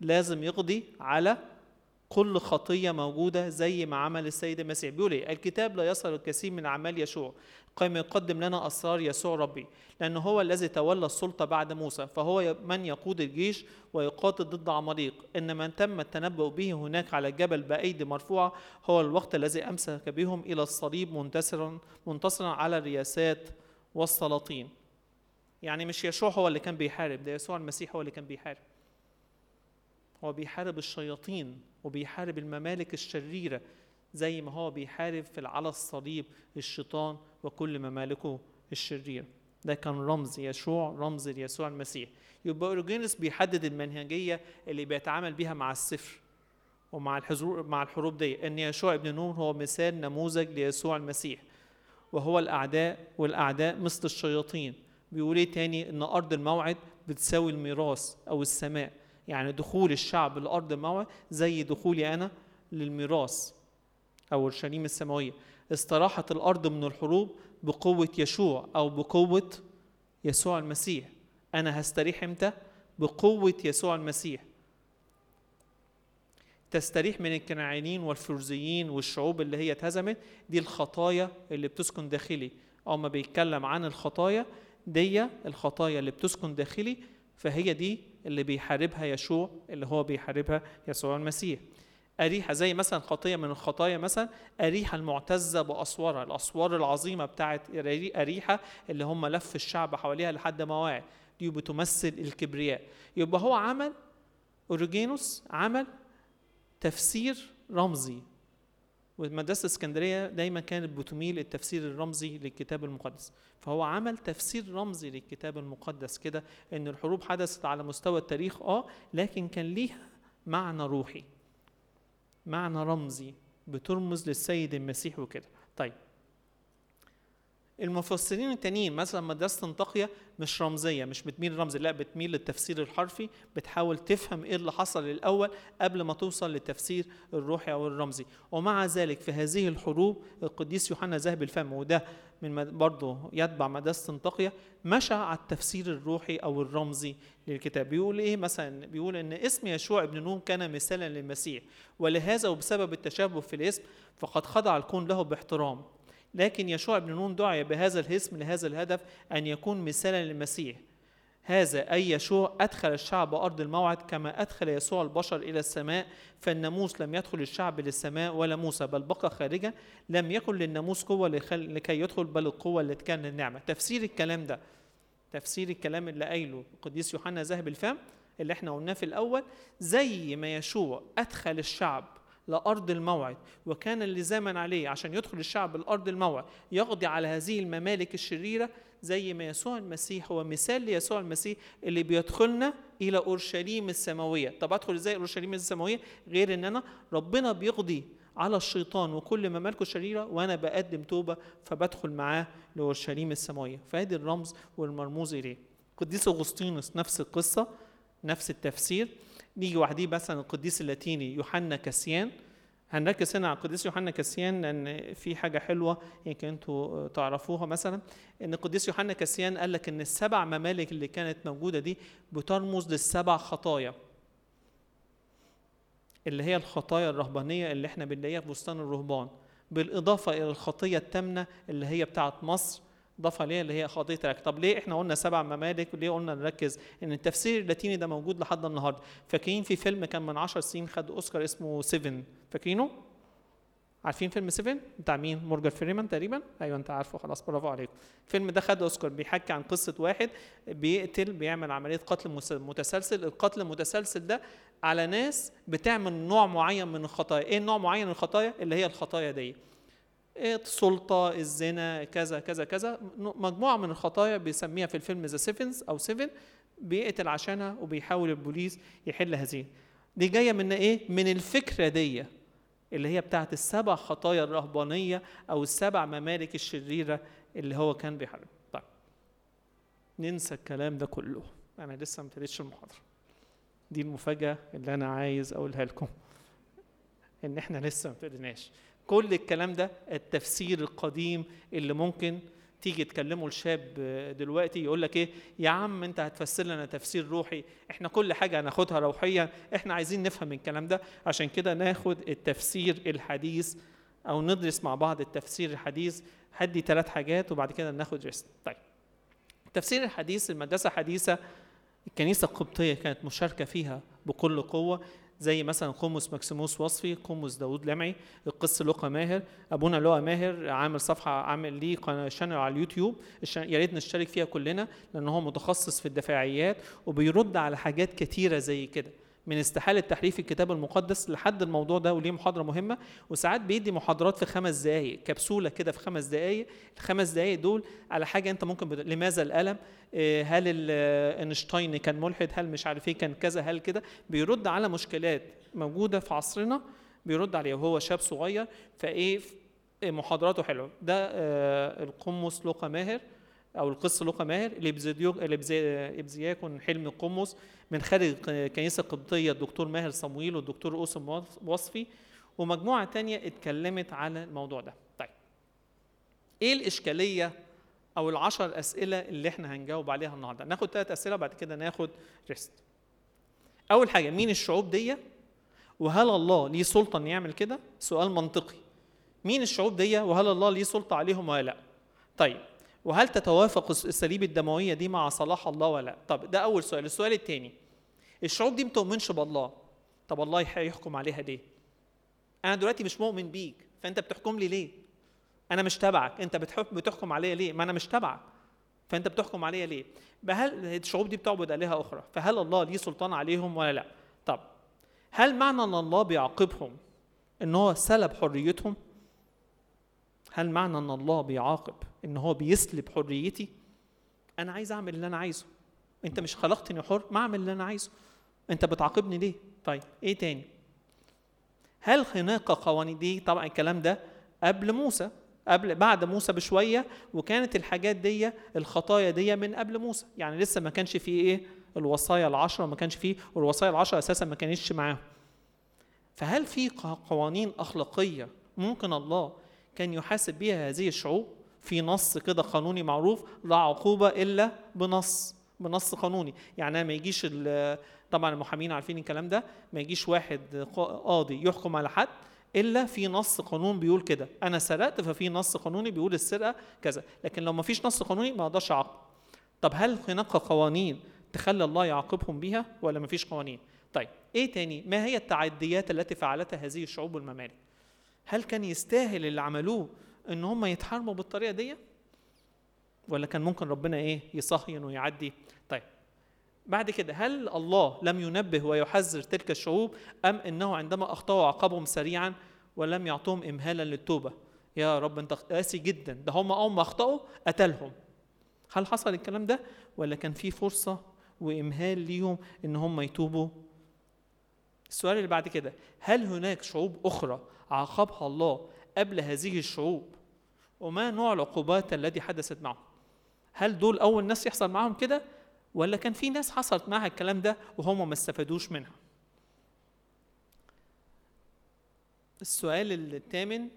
لازم يقضي على كل خطية موجودة زي ما عمل السيد المسيح. بيقول إيه؟ الكتاب لا يصل الكثير من أعمال يشوع قام يقدم لنا أسرار يسوع ربي لأنه هو الذي تولى السلطة بعد موسى فهو من يقود الجيش ويقاتل ضد عماليق. إن من تم التنبؤ به هناك على الجبل بايدي مرفوعة هو الوقت الذي أمسك بهم إلى الصليب منتصرا منتصرا على الرياسات والسلاطين. يعني مش يشوع هو اللي كان بيحارب ده يسوع المسيح هو اللي كان بيحارب. هو بيحارب الشياطين وبيحارب الممالك الشريرة زي ما هو بيحارب في على الصليب الشيطان وكل ممالكه الشريرة. ده كان رمز يشوع رمز ليسوع المسيح. يبقى اورجينوس بيحدد المنهجية اللي بيتعامل بيها مع السفر ومع الحضور مع الحروب دي إن يشوع ابن نون هو مثال نموذج ليسوع المسيح. وهو الأعداء والأعداء مثل الشياطين. بيقول إيه تاني؟ إن أرض الموعد بتساوي الميراث أو السماء. يعني دخول الشعب لأرض الموعد زي دخولي أنا للميراث أو اورشليم السماوية. استراحت الأرض من الحروب بقوة يشوع أو بقوة يسوع المسيح. أنا هستريح إمتى؟ بقوة يسوع المسيح. تستريح من الكنعانيين والفرزيين والشعوب اللي هي اتهزمت. دي الخطايا اللي بتسكن داخلي. أو ما بيتكلم عن الخطايا دي الخطايا اللي بتسكن داخلي فهي دي اللي بيحاربها يشوع اللي هو بيحاربها يسوع المسيح. أريحة زي مثلا خطية من الخطايا مثلا أريحة المعتزة بأسوارها الأسوار العظيمة بتاعت أريحة اللي هم لف الشعب حواليها لحد ما وقع. دي بتمثل الكبرياء. يبقى هو عمل أوريجينوس عمل تفسير رمزي. ومدرسة اسكندرية دايما كانت بتميل التفسير الرمزي للكتاب المقدس. فهو عمل تفسير رمزي للكتاب المقدس كده إن الحروب حدثت على مستوى التاريخ آه لكن كان ليها معنى روحي معنى رمزي بترمز للسيد المسيح وكده. طيب المفسرين التانيين مثلا مدرسة انطاقية مش رمزية مش بتميل رمزي لا بتميل للتفسير الحرفي بتحاول تفهم إيه اللي حصل الأول قبل ما توصل للتفسير الروحي أو الرمزي. ومع ذلك في هذه الحروب القديس يوحنا ذهب الفم وده من برضه يتبع مدرسة انطاقية مشى على التفسير الروحي أو الرمزي للكتاب. بيقول إيه مثلا؟ بيقول إن اسم يشوع ابن نون كان مثالا للمسيح ولهذا وبسبب التشابه في الاسم فقد خضع الكون له باحترام. لكن يشوع بن نون دعي بهذا الاسم لهذا الهدف أن يكون مثالا للمسيح. هذا أي يشوع أدخل الشعب أرض الموعد كما أدخل يسوع البشر إلى السماء فالناموس لم يدخل الشعب للسماء ولا موسى بل بقى خارجا. لم يكن للناموس قوة لكي يدخل بل القوة اللي كان للنعمة تفسير الكلام ده تفسير الكلام اللي قايله القديس يوحنا ذهب الفم اللي إحنا قلناه في الأول زي ما يشوع أدخل الشعب لأرض الموعد وكان اللزاما عليه عشان يدخل الشعب لأرض الموعد يقضي على هذه الممالك الشريرة زي ما يسوع المسيح هو مثال ليسوع المسيح اللي بيدخلنا إلى أورشليم السماوية. طب أدخل إزاي أورشليم السماوية؟ غير إن أنا ربنا بيقضي على الشيطان وكل ممالكه الشريرة وأنا بقدم توبة فبدخل معاه لأورشليم السماوية. فهذه الرمز والمرموز إليه. قديس أغسطينوس نفس القصة نفس التفسير. نيجي وحديه مثلا القديس اللاتيني يوحنا كاسيان. هنركز هنا على القديس يوحنا كاسيان لأن في حاجة حلوة يمكن أنتوا تعرفوها مثلا. إن القديس يوحنا كاسيان قال لك إن السبع ممالك اللي كانت موجودة دي بترمز للسبع خطايا. اللي هي الخطايا الرهبانية اللي إحنا بنلاقيها في بستان الرهبان. بالإضافة إلى الخطية التامنة اللي هي بتاعه مصر ضاف عليها اللي هي خطيه الرك طب ليه إحنا قلنا سبع ممالك؟ وليه قلنا نركز إن التفسير اللاتيني ده موجود لحد النهارده؟ فاكرين في فيلم كان من 10 سنين خد أوسكار اسمه 7 فاكرينه؟ عارفين فيلم 7 بتاع مين؟ مورجان فريمان تقريبا؟ أيوه أنت عارفه خلاص برافو عليكم. الفيلم ده خد أوسكار بيحكي عن قصة واحد بيقتل بيعمل عملية قتل متسلسل. القتل المتسلسل ده على ناس بتعمل نوع معين من الخطايا. إيه نوع معين من الخطايا؟ اللي هي الخطايا دي. السلطة الزنا كذا كذا كذا. مجموعة من الخطايا بيسميها في الفيلم The Sevens أو Seven بيقتل عشانها وبيحاول البوليس يحل هذه. دي جاية من إيه؟ من الفكرة دي اللي هي بتاعت السبع خطايا الرهبانية أو السبع ممالك الشريرة اللي هو كان بيحارب. طيب. ننسى الكلام ده كله. أنا لسه ما ابتديتش المحاضرة. دي المفاجأة اللي أنا عايز أقولها لكم إن إحنا لسه ما ابتديناش. كل الكلام ده التفسير القديم اللي ممكن تيجي تكلمه الشاب دلوقتي يقول لك إيه؟ يا عم أنت هتفسر لنا تفسير روحي إحنا كل حاجة هناخدها روحيا إحنا عايزين نفهم الكلام ده. عشان كده ناخد التفسير الحديث أو ندرس مع بعض التفسير الحديث هدي ثلاث حاجات وبعد كده ناخد rest. طيب التفسير الحديث المدرسة الحديثه الكنيسة القبطية كانت مشاركة فيها بكل قوة. زي مثلا قمص ماكسيموس وصفي قمص داوود لمعي القس لوقا ماهر أبونا لوقا ماهر عامل صفحة عامل ليه قناة channel على اليوتيوب يا ريت نشترك فيها كلنا لأن هو متخصص في الدفاعيات وبيرد على حاجات كتيرة زي كده. من استحالة تحريف الكتاب المقدس لحد الموضوع ده وليه محاضرة مهمة. وساعات بيدي محاضرات في خمس دقايق كبسولة كده في خمس دقايق. الخمس دقايق دول على حاجة أنت ممكن بد... لماذا الألم؟ إيه هل إينشتاين كان ملحد؟ هل مش عارف إيه؟ كان كذا؟ هل كده؟ بيرد على مشكلات موجودة في عصرنا بيرد عليها. وهو شاب صغير فإيه محاضراته حلوة. ده القمص لوقا ماهر أو القس لوقا ماهر الإبزياكون حلمي قمص من خارج الكنيسة القبطية الدكتور ماهر صمويل والدكتور أوسم وصفي ومجموعة تانية اتكلمت على الموضوع ده. طيب. إيه الإشكالية أو العشر أسئلة اللي إحنا هنجاوب عليها النهارده؟ ناخد ثلاث أسئلة بعد كده ناخد ريست. أول حاجة مين الشعوب دي؟ وهل الله ليه سلطة إن يعمل كده؟ سؤال منطقي. مين الشعوب دي؟ وهل الله ليه سلطة عليهم ولا لأ؟ طيب. وهل تتوافق السليب الدموية دي مع صلاح الله ولا لأ؟ طب ده أول سؤال. السؤال الثاني الشعوب دي بتؤمنش بالله. طب الله هيحكم عليها ليه؟ أنا دلوقتي مش مؤمن بيك فأنت بتحكم لي ليه؟ أنا مش تبعك. أنت بتحكم عليا ليه؟ ما أنا مش تبعك. فأنت بتحكم عليا ليه؟ هل الشعوب دي بتعبد آلهة أخرى فهل الله ليه سلطان عليهم ولا لأ؟ طب هل معنى أن الله بيعاقبهم إن هو سلب حريتهم؟ هل معنى أن الله بيعاقب إن هو بيسلب حريتي؟ أنا عايز أعمل اللي أنا عايزه. أنت مش خلقتني حر ما أعمل اللي أنا عايزه. أنت بتعاقبني ليه؟ طيب إيه تاني؟ هل هناك قوانين دي طبعا الكلام ده قبل موسى قبل بعد موسى بشوية وكانت الحاجات دي الخطايا دي من قبل موسى. يعني لسه ما كانش فيه إيه؟ الوصايا العشرة ما كانش فيه والوصايا العشرة أساسا ما كانتش معاهم. فهل في قوانين أخلاقية ممكن الله كان يحاسب بها هذه الشعوب في نص كده قانوني معروف لا عقوبة إلا بنص بنص قانوني. يعني ما يجيش طبعا المحامين عارفين الكلام ده ما يجيش واحد قاضي يحكم على حد إلا في نص قانون بيقول كده. أنا سرقت ففي نص قانوني بيقول السرقة كذا لكن لو ما فيش نص قانوني ما أقدرش أعاقب. طب هل هناك قوانين تخلي الله يعاقبهم بيها ولا ما فيش قوانين؟ طيب إيه تاني؟ ما هي التعديات التي فعلتها هذه الشعوب والممالك هل كان يستاهل اللي عملوه إن هم يتحاربوا بالطريقة دي؟ ولا كان ممكن ربنا إيه يصهين ويعدي؟ طيب بعد كده هل الله لم ينبه ويحذر تلك الشعوب أم إنه عندما أخطأوا عاقبهم سريعا ولم يعطوهم امهالا للتوبة؟ يا رب أنت قاسي جدا. ده هم أول ما أخطأوا قتلهم. هل حصل الكلام ده؟ ولا كان في فرصة وإمهال ليهم إن هم يتوبوا؟ السؤال اللي بعد كده هل هناك شعوب أخرى عاقبها الله قبل هذه الشعوب. وما نوع العقوبات التي حدثت معهم؟ هل دول أول ناس يحصل معاهم كده؟ ولا كان في ناس حصلت معها الكلام ده وهم ما استفادوش منها؟ السؤال الثامن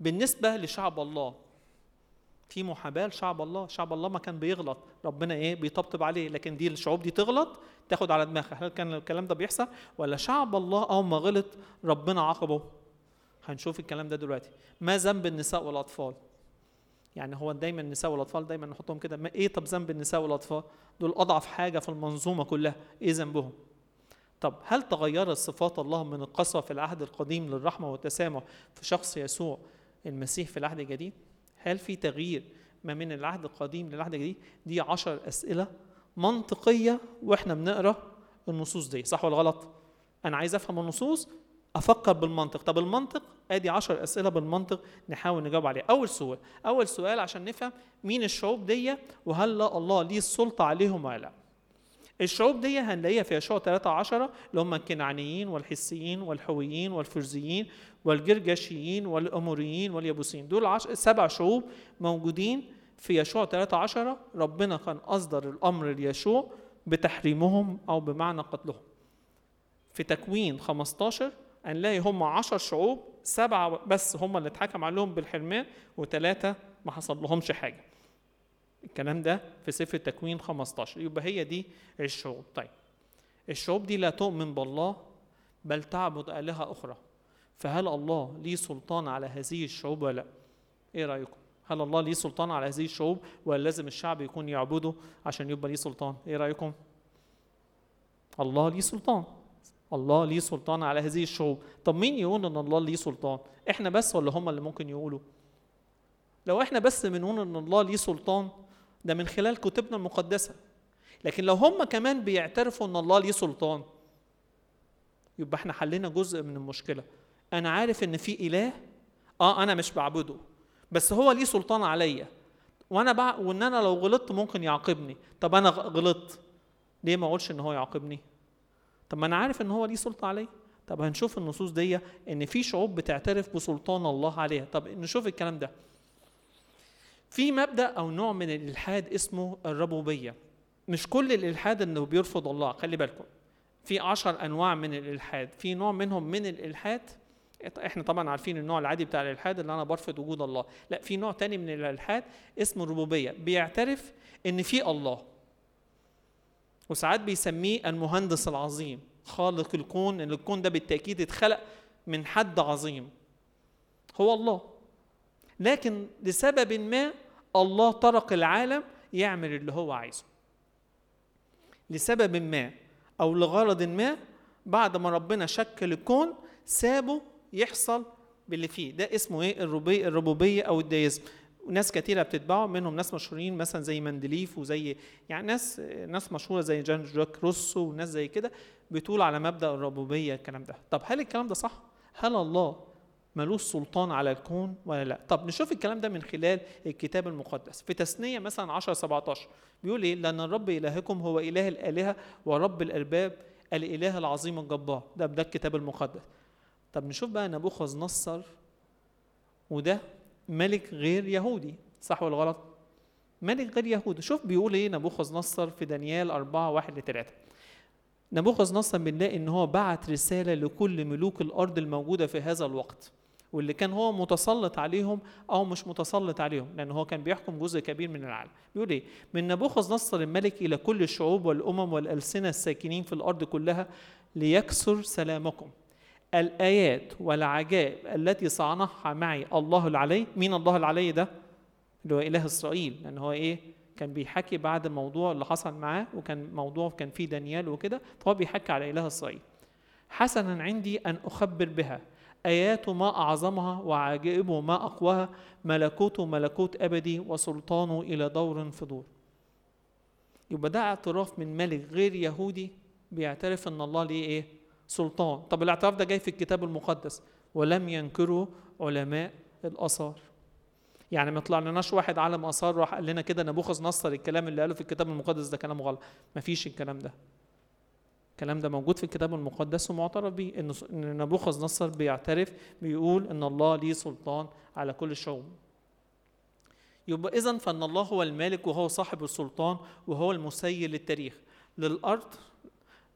بالنسبة لشعب الله في محاباة لشعب الله؟ شعب الله ما كان بيغلط ربنا إيه؟ بيطبطب عليه. لكن دي الشعوب دي تغلط تاخد على دماغها. هل كان الكلام ده بيحصل؟ ولا شعب الله أول ما غلط ربنا عاقبه؟ هنشوف الكلام ده دلوقتي. ما ذنب النساء والأطفال؟ يعني هو دايما النساء والأطفال دايما نحطهم كده. إيه طب ذنب النساء والأطفال؟ دول أضعف حاجة في المنظومة كلها. إيه ذنبهم؟ طب هل تغيرت صفات الله من القسوة في العهد القديم للرحمة والتسامح في شخص يسوع المسيح في العهد الجديد؟ هل في تغيير ما من العهد القديم للعهد الجديد؟ دي عشر أسئلة منطقية وإحنا بنقرأ النصوص دي. صح ولا غلط؟ أنا عايز أفهم النصوص أفكر بالمنطق. طب المنطق؟ آدي عشر أسئلة بالمنطق نحاول نجاوب عليها. أول سؤال أول سؤال عشان نفهم مين الشعوب دي وهل الله ليه السلطة عليهم ولا لا. الشعوب دي هنلاقيها في يشوع 13 اللي هم الكنعانيين والحسيين والحويين والفرزيين والجرجشيين والأموريين واليبوسيين دول. سبع شعوب موجودين في يشوع 13 ربنا كان أصدر الأمر ليشوع بتحريمهم أو بمعنى قتلهم. في تكوين 15 هنلاقي هم عشر شعوب سبعة بس هم اللي اتحكم عليهم بالحرمان وثلاثة ما حصل لهمش حاجة الكلام ده في سفر التكوين 15 يبقى هي دي الشعوب طيب الشعوب دي لا تؤمن بالله بل تعبد آلهة أخرى فهل الله ليه سلطان على هذه الشعوب ولا لأ؟ إيه رأيكم؟ هل الله ليه سلطان على هذه الشعوب ولا لازم الشعب يكون يعبده عشان يبقى ليه سلطان؟ إيه رأيكم؟ الله ليه سلطان الله ليه سلطان على هذه الشعوب. طب مين يقول إن الله ليه سلطان؟ إحنا بس ولا هم اللي ممكن يقولوا؟ لو إحنا بس بنقول إن الله ليه سلطان ده من خلال كتبنا المقدسة. لكن لو هم كمان بيعترفوا إن الله ليه سلطان يبقى إحنا حلينا جزء من المشكلة. أنا عارف إن في إله آه أنا مش بعبده بس هو ليه سلطان عليا. وأنا بع... وإن أنا لو غلطت ممكن يعاقبني. طب أنا غلطت ليه ما أقولش إن هو يعاقبني؟ طب ما أنا عارف إن هو ليه سلطة عليا. طب هنشوف النصوص دي إن في شعوب بتعترف بسلطان الله عليها. طب نشوف الكلام ده. في مبدأ أو نوع من الإلحاد اسمه الربوبية. مش كل الإلحاد إنه بيرفض الله. خلي بالكم. في عشر أنواع من الإلحاد. في نوع منهم من الإلحاد إحنا طبعا عارفين النوع العادي بتاع الإلحاد اللي أنا برفض وجود الله. لا في نوع تاني من الإلحاد اسمه الربوبية. بيعترف إن في الله. وساعات بيسميه المهندس العظيم خالق الكون إن الكون ده بالتأكيد اتخلق من حد عظيم. هو الله. لكن لسبب ما الله ترك العالم يعمل اللي هو عايزه. لسبب ما أو لغرض ما بعد ما ربنا شكل الكون سابه يحصل باللي فيه. ده اسمه إيه؟ الربوبية أو الديزم وناس كتيرة بتتبعه منهم ناس مشهورين مثلا زي مندليف وزي يعني ناس ناس مشهورة زي جان جاك روسو وناس زي كده بتقول على مبدأ الربوبية الكلام ده. طب هل الكلام ده صح؟ هل الله ملوش سلطان على الكون ولا لا؟ طب نشوف الكلام ده من خلال الكتاب المقدس. في تثنية مثلا 10 17 بيقول إيه؟ لأن الرب إلهكم هو إله الآلهة ورب الأرباب الإله العظيم الجبار. ده ده الكتاب المقدس. طب نشوف بقى نبوخذ نصر وده ملك غير يهودي صح ولا غلط؟ ملك غير يهودي. شوف بيقول إيه نبوخذ نصر في دانيال 4 1 ل 3 نبوخذ نصر بنلاقي إن هو بعت رسالة لكل ملوك الأرض الموجودة في هذا الوقت واللي كان هو متسلط عليهم أو مش متسلط عليهم لأن هو كان بيحكم جزء كبير من العالم. بيقول إيه؟ من نبوخذ نصر الملك إلى كل الشعوب والأمم والألسنة الساكنين في الأرض كلها ليكسر سلامكم. الآيات والعجائب التي صنعها معي الله العلي. مين الله العلي ده؟ اللي هو إله إسرائيل. لأن هو إيه؟ كان بيحكي بعد الموضوع اللي حصل معاه وكان موضوع كان فيه دانيال وكده فهو بيحكي على إله إسرائيل. حسنا عندي أن أخبر بها. آيات ما أعظمها وعجائبه ما أقواها. ملكوته ملكوت أبدي وسلطانه إلى دور في دور يبقى ده اعتراف من ملك غير يهودي بيعترف إن الله ليه إيه؟ سلطان. طب الاعتراف ده جاي في الكتاب المقدس. ولم ينكره علماء الآثار. يعني ما طلع لناش واحد عالم آثار راح قال لنا كده نبوخذ نصر الكلام اللي قاله في الكتاب المقدس ده كلام غلط. ما فيش الكلام ده. الكلام ده موجود في الكتاب المقدس ومعترف به إن نبوخذ نصر بيعترف بيقول إن الله ليه سلطان على كل الشعوب يبقى اذا فإن الله هو المالك وهو صاحب السلطان وهو المسير للتاريخ. للأرض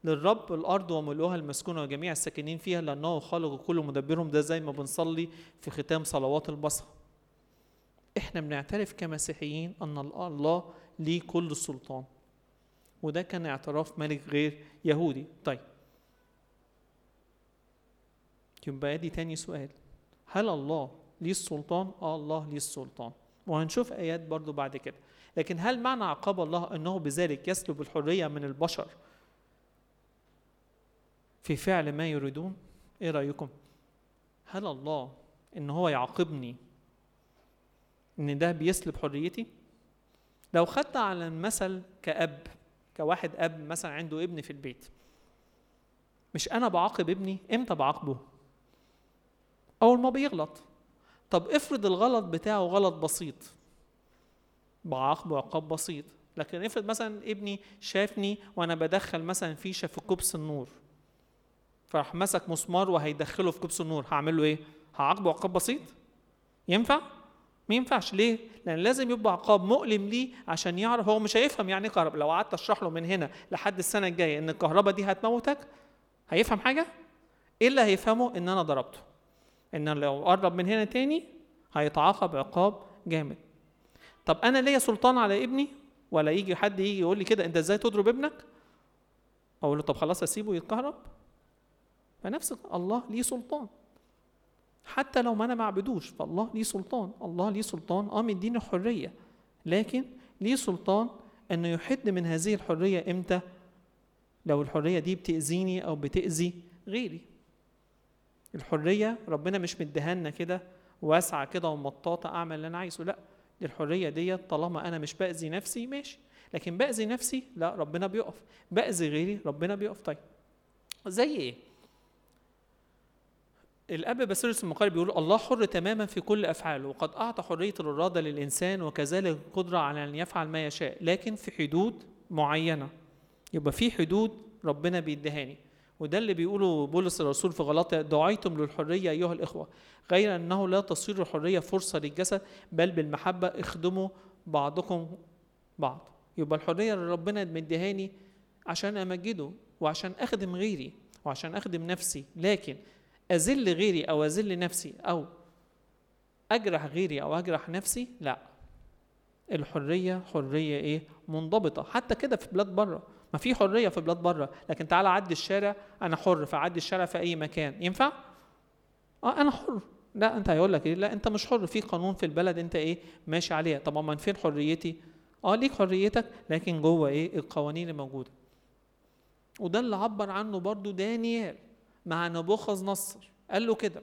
للرب الأرض وملؤها المسكونه وجميع الساكنين فيها لأنه خالق كل مدبرهم ده زي ما بنصلي في ختام صلوات البصر. إحنا بنعترف كمسيحيين أن الله ليه كل السلطان وده كان اعتراف ملك غير يهودي. طيب. يبقى آدي تاني سؤال. هل الله ليه السلطان؟ آه الله ليه السلطان. وهنشوف آيات برضو بعد كده. لكن هل معنى عقاب الله أنه بذلك يسلب الحرية من البشر في فعل ما يريدون؟ إيه رأيكم؟ هل الله إن هو يعاقبني إن ده بيسلب حريتي؟ لو خدت على المثل كأب كواحد أب مثلا عنده ابن في البيت مش أنا بعاقب ابني؟ إمتى بعاقبه؟ أول ما بيغلط. طب افرض الغلط بتاعه غلط بسيط. بعاقبه عقاب بسيط. لكن افرض مثلا ابني شافني وأنا بدخل مثلا فيشة في كبس النور. فراح مسك مسمار وهيدخله في كبس النور هعمل له إيه هعاقبه عقاب بسيط ينفع ما ينفعش ليه؟ لأن لازم يبقى عقاب مؤلم ليه عشان يعرف هو مش هيفهم يعني إيه كهرباء، لو قعدت أشرح له من هنا لحد السنة الجاية إن الكهرباء دي هتموتك هيفهم حاجة؟ إيه اللي هيفهمه؟ إن أنا ضربته. إن لو قرب من هنا تاني هيتعاقب عقاب جامد. طب أنا ليا سلطان على ابني ولا يجي حد يجي يقول لي كده أنت إزاي تضرب ابنك أقول له طب خلاص أسيبه يتكهرب فنفس الله ليه سلطان. حتى لو ما أنا ما فالله ليه سلطان. الله ليه سلطان. آه مديني الحرية. لكن ليه سلطان إنه يحد من هذه الحرية إمتى؟ لو الحرية دي بتأذيني أو بتأذي غيري. الحرية ربنا مش مديهالنا كده واسعة كده ومطاطة أعمل اللي أنا عايزه. لأ دي الحرية ديت طالما أنا مش بأذي نفسي ماشي. لكن بأذي نفسي لأ ربنا بيقف. بأذي غيري ربنا بيقف. طيب زي إيه؟ الأب باسيلوس المقاري بيقول الله حر تماما في كل أفعاله وقد أعطى حرية الإرادة للإنسان وكذلك القدره على أن يفعل ما يشاء لكن في حدود معينة يبقى في حدود ربنا بيديهاني. وده اللي بيقوله بولس الرسول في غلاطيا دعيتم للحرية أيها الإخوة غير أنه لا تصير الحرية فرصة للجسد بل بالمحبة اخدموا بعضكم بعض. يبقى الحرية اللي ربنا مديهاني عشان أمجده وعشان أخدم غيري وعشان أخدم نفسي لكن اذل غيري أو اذل نفسي أو أجرح غيري أو أجرح نفسي؟ لا. الحرية حرية إيه؟ منضبطة. حتى كده في بلاد بره. ما في حرية في بلاد بره. لكن تعالى عدي الشارع أنا حر فعدي الشارع في أي مكان. ينفع؟ آه أنا حر. لا أنت هيقول لك إيه؟ لا أنت مش حر. في قانون في البلد أنت إيه؟ ماشي عليها. طب من فين حريتي؟ آه ليك حريتك لكن جوه إيه؟ القوانين الموجوده وده اللي عبر عنه برضو دانيال. مع نبوخذ نصر. قال له كده.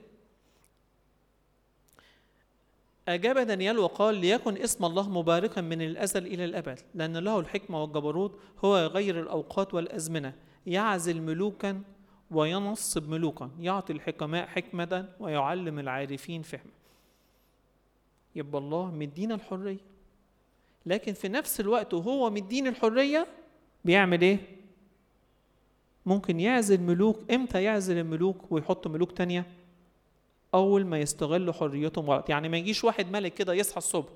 أجاب دانيال وقال ليكن اسم الله مباركا من الأزل إلى الأبد لأن له الحكمة والجبروت هو يغير الأوقات والأزمنة. يعزل ملوكا وينصب ملوكا. يعطي الحكماء حكمة ويعلم العارفين فهما. يبقى الله مدينا الحرية. لكن في نفس الوقت وهو مدينا الحرية بيعمل إيه؟ ممكن يعزل ملوك إمتى يعزل الملوك ويحط ملوك تانية؟ أول ما يستغلوا حريتهم غلط يعني ما يجيش واحد ملك كده يصحى الصبح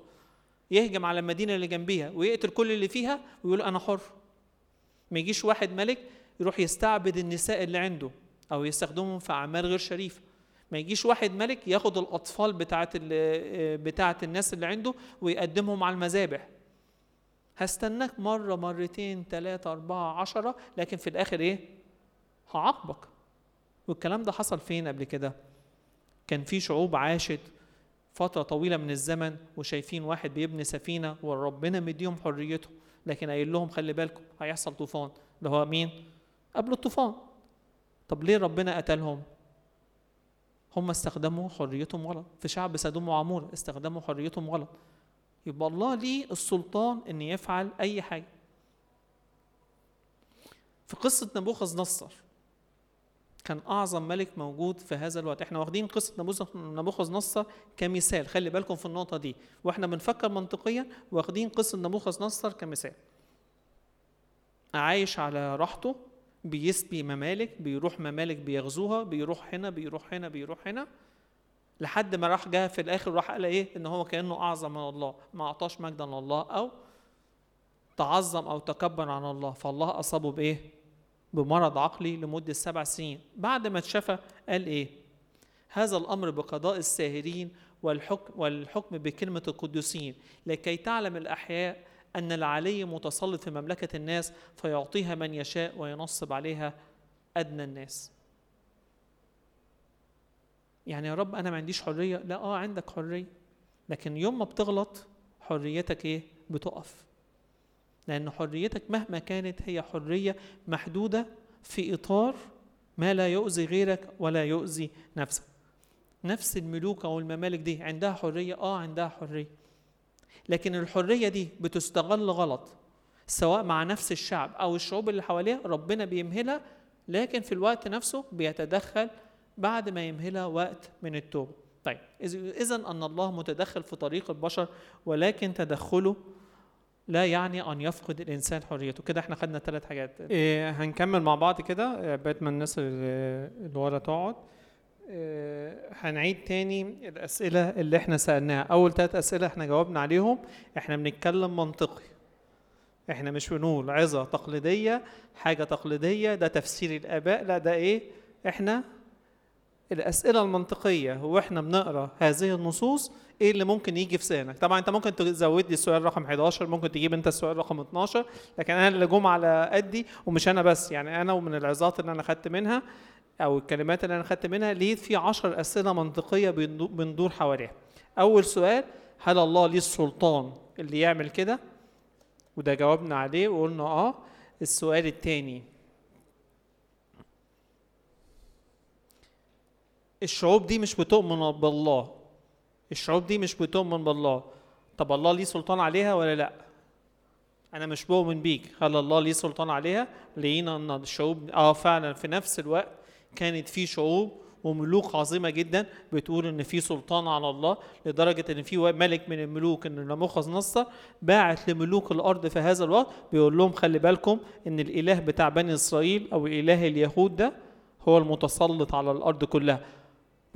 يهجم على المدينة اللي جنبيها ويقتل كل اللي فيها ويقول أنا حر. ما يجيش واحد ملك يروح يستعبد النساء اللي عنده أو يستخدمهم في أعمال غير شريفة. ما يجيش واحد ملك ياخد الأطفال بتاعه بتاعه الناس اللي عنده ويقدمهم على المذابح. هستناك مرة مرتين ثلاثة أربعة عشرة لكن في الآخر إيه؟ هعاقبك. والكلام ده حصل فين قبل كده؟ كان في شعوب عاشت فترة طويلة من الزمن وشايفين واحد بيبني سفينة وربنا مديهم حريته لكن قايل لهم خلي بالكم هيحصل طوفان. اللي هو مين؟ قبل الطوفان. طب ليه ربنا قتلهم؟ هم استخدموا حريتهم غلط. في شعب سدوم وعمور استخدموا حريتهم غلط. يبقى الله ليه السلطان إن يفعل أي حاجة؟ في قصة نبوخذ نصر كان أعظم ملك موجود في هذا الوقت. إحنا واخدين قصة نبوخذ نصر كمثال. خلي بالكم في النقطة دي. وإحنا بنفكر منطقيا واخدين قصة نبوخذ نصر كمثال. عايش على راحته بيسبي ممالك بيروح ممالك بيغزوها بيروح هنا بيروح هنا بيروح هنا لحد ما راح جه في الآخر راح قال إيه؟ إن هو كأنه أعظم من الله. ما أعطاش مجدا لله أو تعظم أو تكبر عن الله. فالله أصابه بإيه؟ بمرض عقلي لمدة سبع سنين. بعد ما اتشفى قال إيه؟ هذا الأمر بقضاء الساهرين والحكم, والحكم بكلمة القدوسين. لكي تعلم الأحياء أن العلي متسلط في مملكة الناس فيعطيها من يشاء وينصب عليها أدنى الناس. يعني يا رب أنا ما عنديش حرية؟ لا آه عندك حرية. لكن يوم ما بتغلط حريتك إيه؟ بتقف. لأن حريتك مهما كانت هي حرية محدودة في إطار ما لا يؤذي غيرك ولا يؤذي نفسك. نفس الملوك أو الممالك دي عندها حرية آه عندها حرية. لكن الحرية دي بتستغل غلط سواء مع نفس الشعب أو الشعوب اللي حواليها ربنا بيمهلها لكن في الوقت نفسه بيتدخل بعد ما يمهلها وقت من التوبة. طيب إذا أن الله متدخل في طريق البشر ولكن تدخله لا يعني أن يفقد الإنسان حريته. كده إحنا خدنا ثلاث حاجات. إيه هنكمل مع بعض كده. بعد ما الناس اللي ورا تقعد. إيه هنعيد تاني الأسئلة اللي إحنا سألناها. أول ثلاث أسئلة إحنا جاوبنا عليهم. إحنا بنتكلم منطقي. إحنا مش بنقول عظة تقليدية حاجة تقليدية. ده تفسير الآباء. لا ده إيه؟ إحنا الأسئلة المنطقية. وإحنا بنقرأ هذه النصوص إيه اللي ممكن يجي في ذهنك؟ طبعا انت ممكن تزود لي السؤال رقم 11 ممكن تجيب انت السؤال رقم 12 لكن أنا اللي جم على قدي ومش أنا بس. يعني أنا ومن العظات اللي أنا خدت منها أو الكلمات اللي أنا خدت منها لقيت في 10 أسئلة منطقية بندو- بندور حواليها. اول سؤال هل الله ليه السلطان اللي يعمل كده؟ وده جاوبنا عليه وقلنا آه. السؤال الثاني الشعوب دي مش بتؤمن بالله. الشعوب دي مش بتؤمن بالله. طب الله ليه سلطان عليها ولا لأ؟ أنا مش بؤمن بيك. هل الله ليه سلطان عليها؟ لقينا إن الشعوب آه فعلا في نفس الوقت كانت في شعوب وملوك عظيمة جدا بتقول إن في سلطان على الله لدرجة إن في ملك من الملوك إن نبوخذ نصر باعت لملوك الأرض في هذا الوقت بيقول لهم خلي بالكم إن الإله بتاع بني إسرائيل أو إله اليهود ده هو المتسلط على الأرض كلها.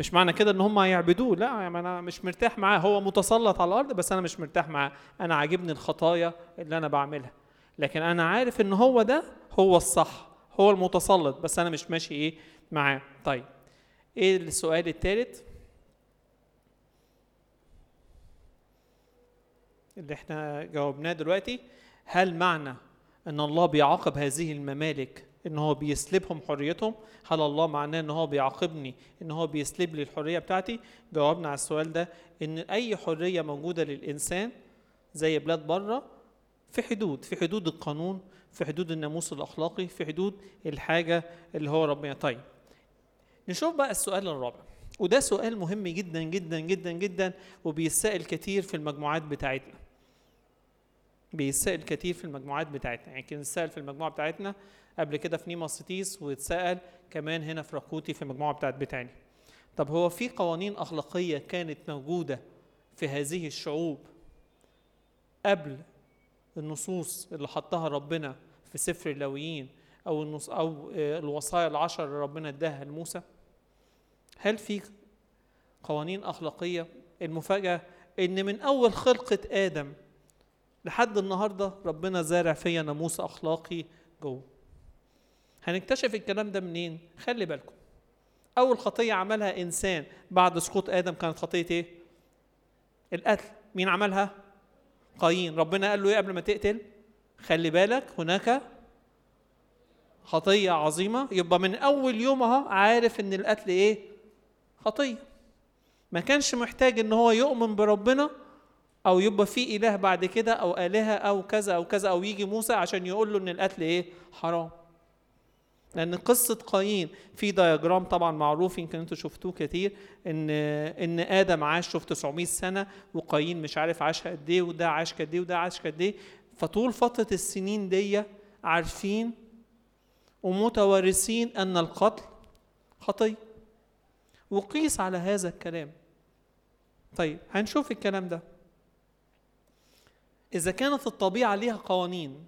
مش معنى كده إن هم هيعبدوه لا يعني أنا مش مرتاح معاه. هو متسلط على الأرض بس أنا مش مرتاح معاه. أنا عاجبني الخطايا اللي أنا بعملها. لكن أنا عارف إن هو ده هو الصح هو المتسلط بس أنا مش ماشي إيه معاه. طيب إيه السؤال الثالث اللي إحنا جاوبناه دلوقتي هل معنى إن الله بيعاقب هذه الممالك إن هو بيسلبهم حريتهم. هل الله معناه إن هو بيعاقبني إن هو بيسلب لي الحرية بتاعتي؟ جاوبنا على السؤال ده إن أي حرية موجودة للإنسان زي بلاد بره في حدود في حدود القانون في حدود الناموس الأخلاقي في حدود الحاجة اللي هو ربنا. طيب نشوف بقى السؤال الرابع. وده سؤال مهم جدا جدا جدا جدا وبيسأل كتير في المجموعات بتاعتنا. بيتسأل كتير في المجموعات بتاعتنا. يعني كان اتسأل في المجموعة بتاعتنا قبل كده في نيما سيتيس واتسأل كمان هنا في راكوتي في المجموعة بتاعت بتاعنا طب هو في قوانين أخلاقية كانت موجودة في هذه الشعوب قبل النصوص اللي حطها ربنا في سفر اللاويين أو النص أو آه، الوصايا العشر اللي ربنا اداها لموسى؟ هل في قوانين أخلاقية المفاجأة إن من أول خلقة آدم لحد النهارده ربنا زارع فيا ناموس أخلاقي جوه؟ هنكتشف الكلام ده منين؟ خلي بالكم. أول خطية عملها إنسان بعد سقوط آدم كانت خطية إيه؟ القتل. مين عملها؟ قايين. ربنا قال له إيه قبل ما تقتل؟ خلي بالك هناك خطية عظيمة. يبقى من أول يوم أهو عارف إن القتل إيه؟ خطية. ما كانش محتاج إن هو يؤمن بربنا أو يبقى في إله بعد كده أو آلهة أو كذا أو كذا أو يجي موسى عشان يقول له إن القتل إيه؟ حرام. لأن قصة قايين في دياجرام طبعا معروف يمكن أنتوا شفتوه كتير إن إن آدم عاش شوف 900 سنة وقايين مش عارف عاش قد إيه وده عاش قد إيه وده عاش قد إيه. فطول فترة السنين دي عارفين ومتوارثين أن القتل خطيه وقيس على هذا الكلام. طيب هنشوف الكلام ده. إذا كانت الطبيعة ليها قوانين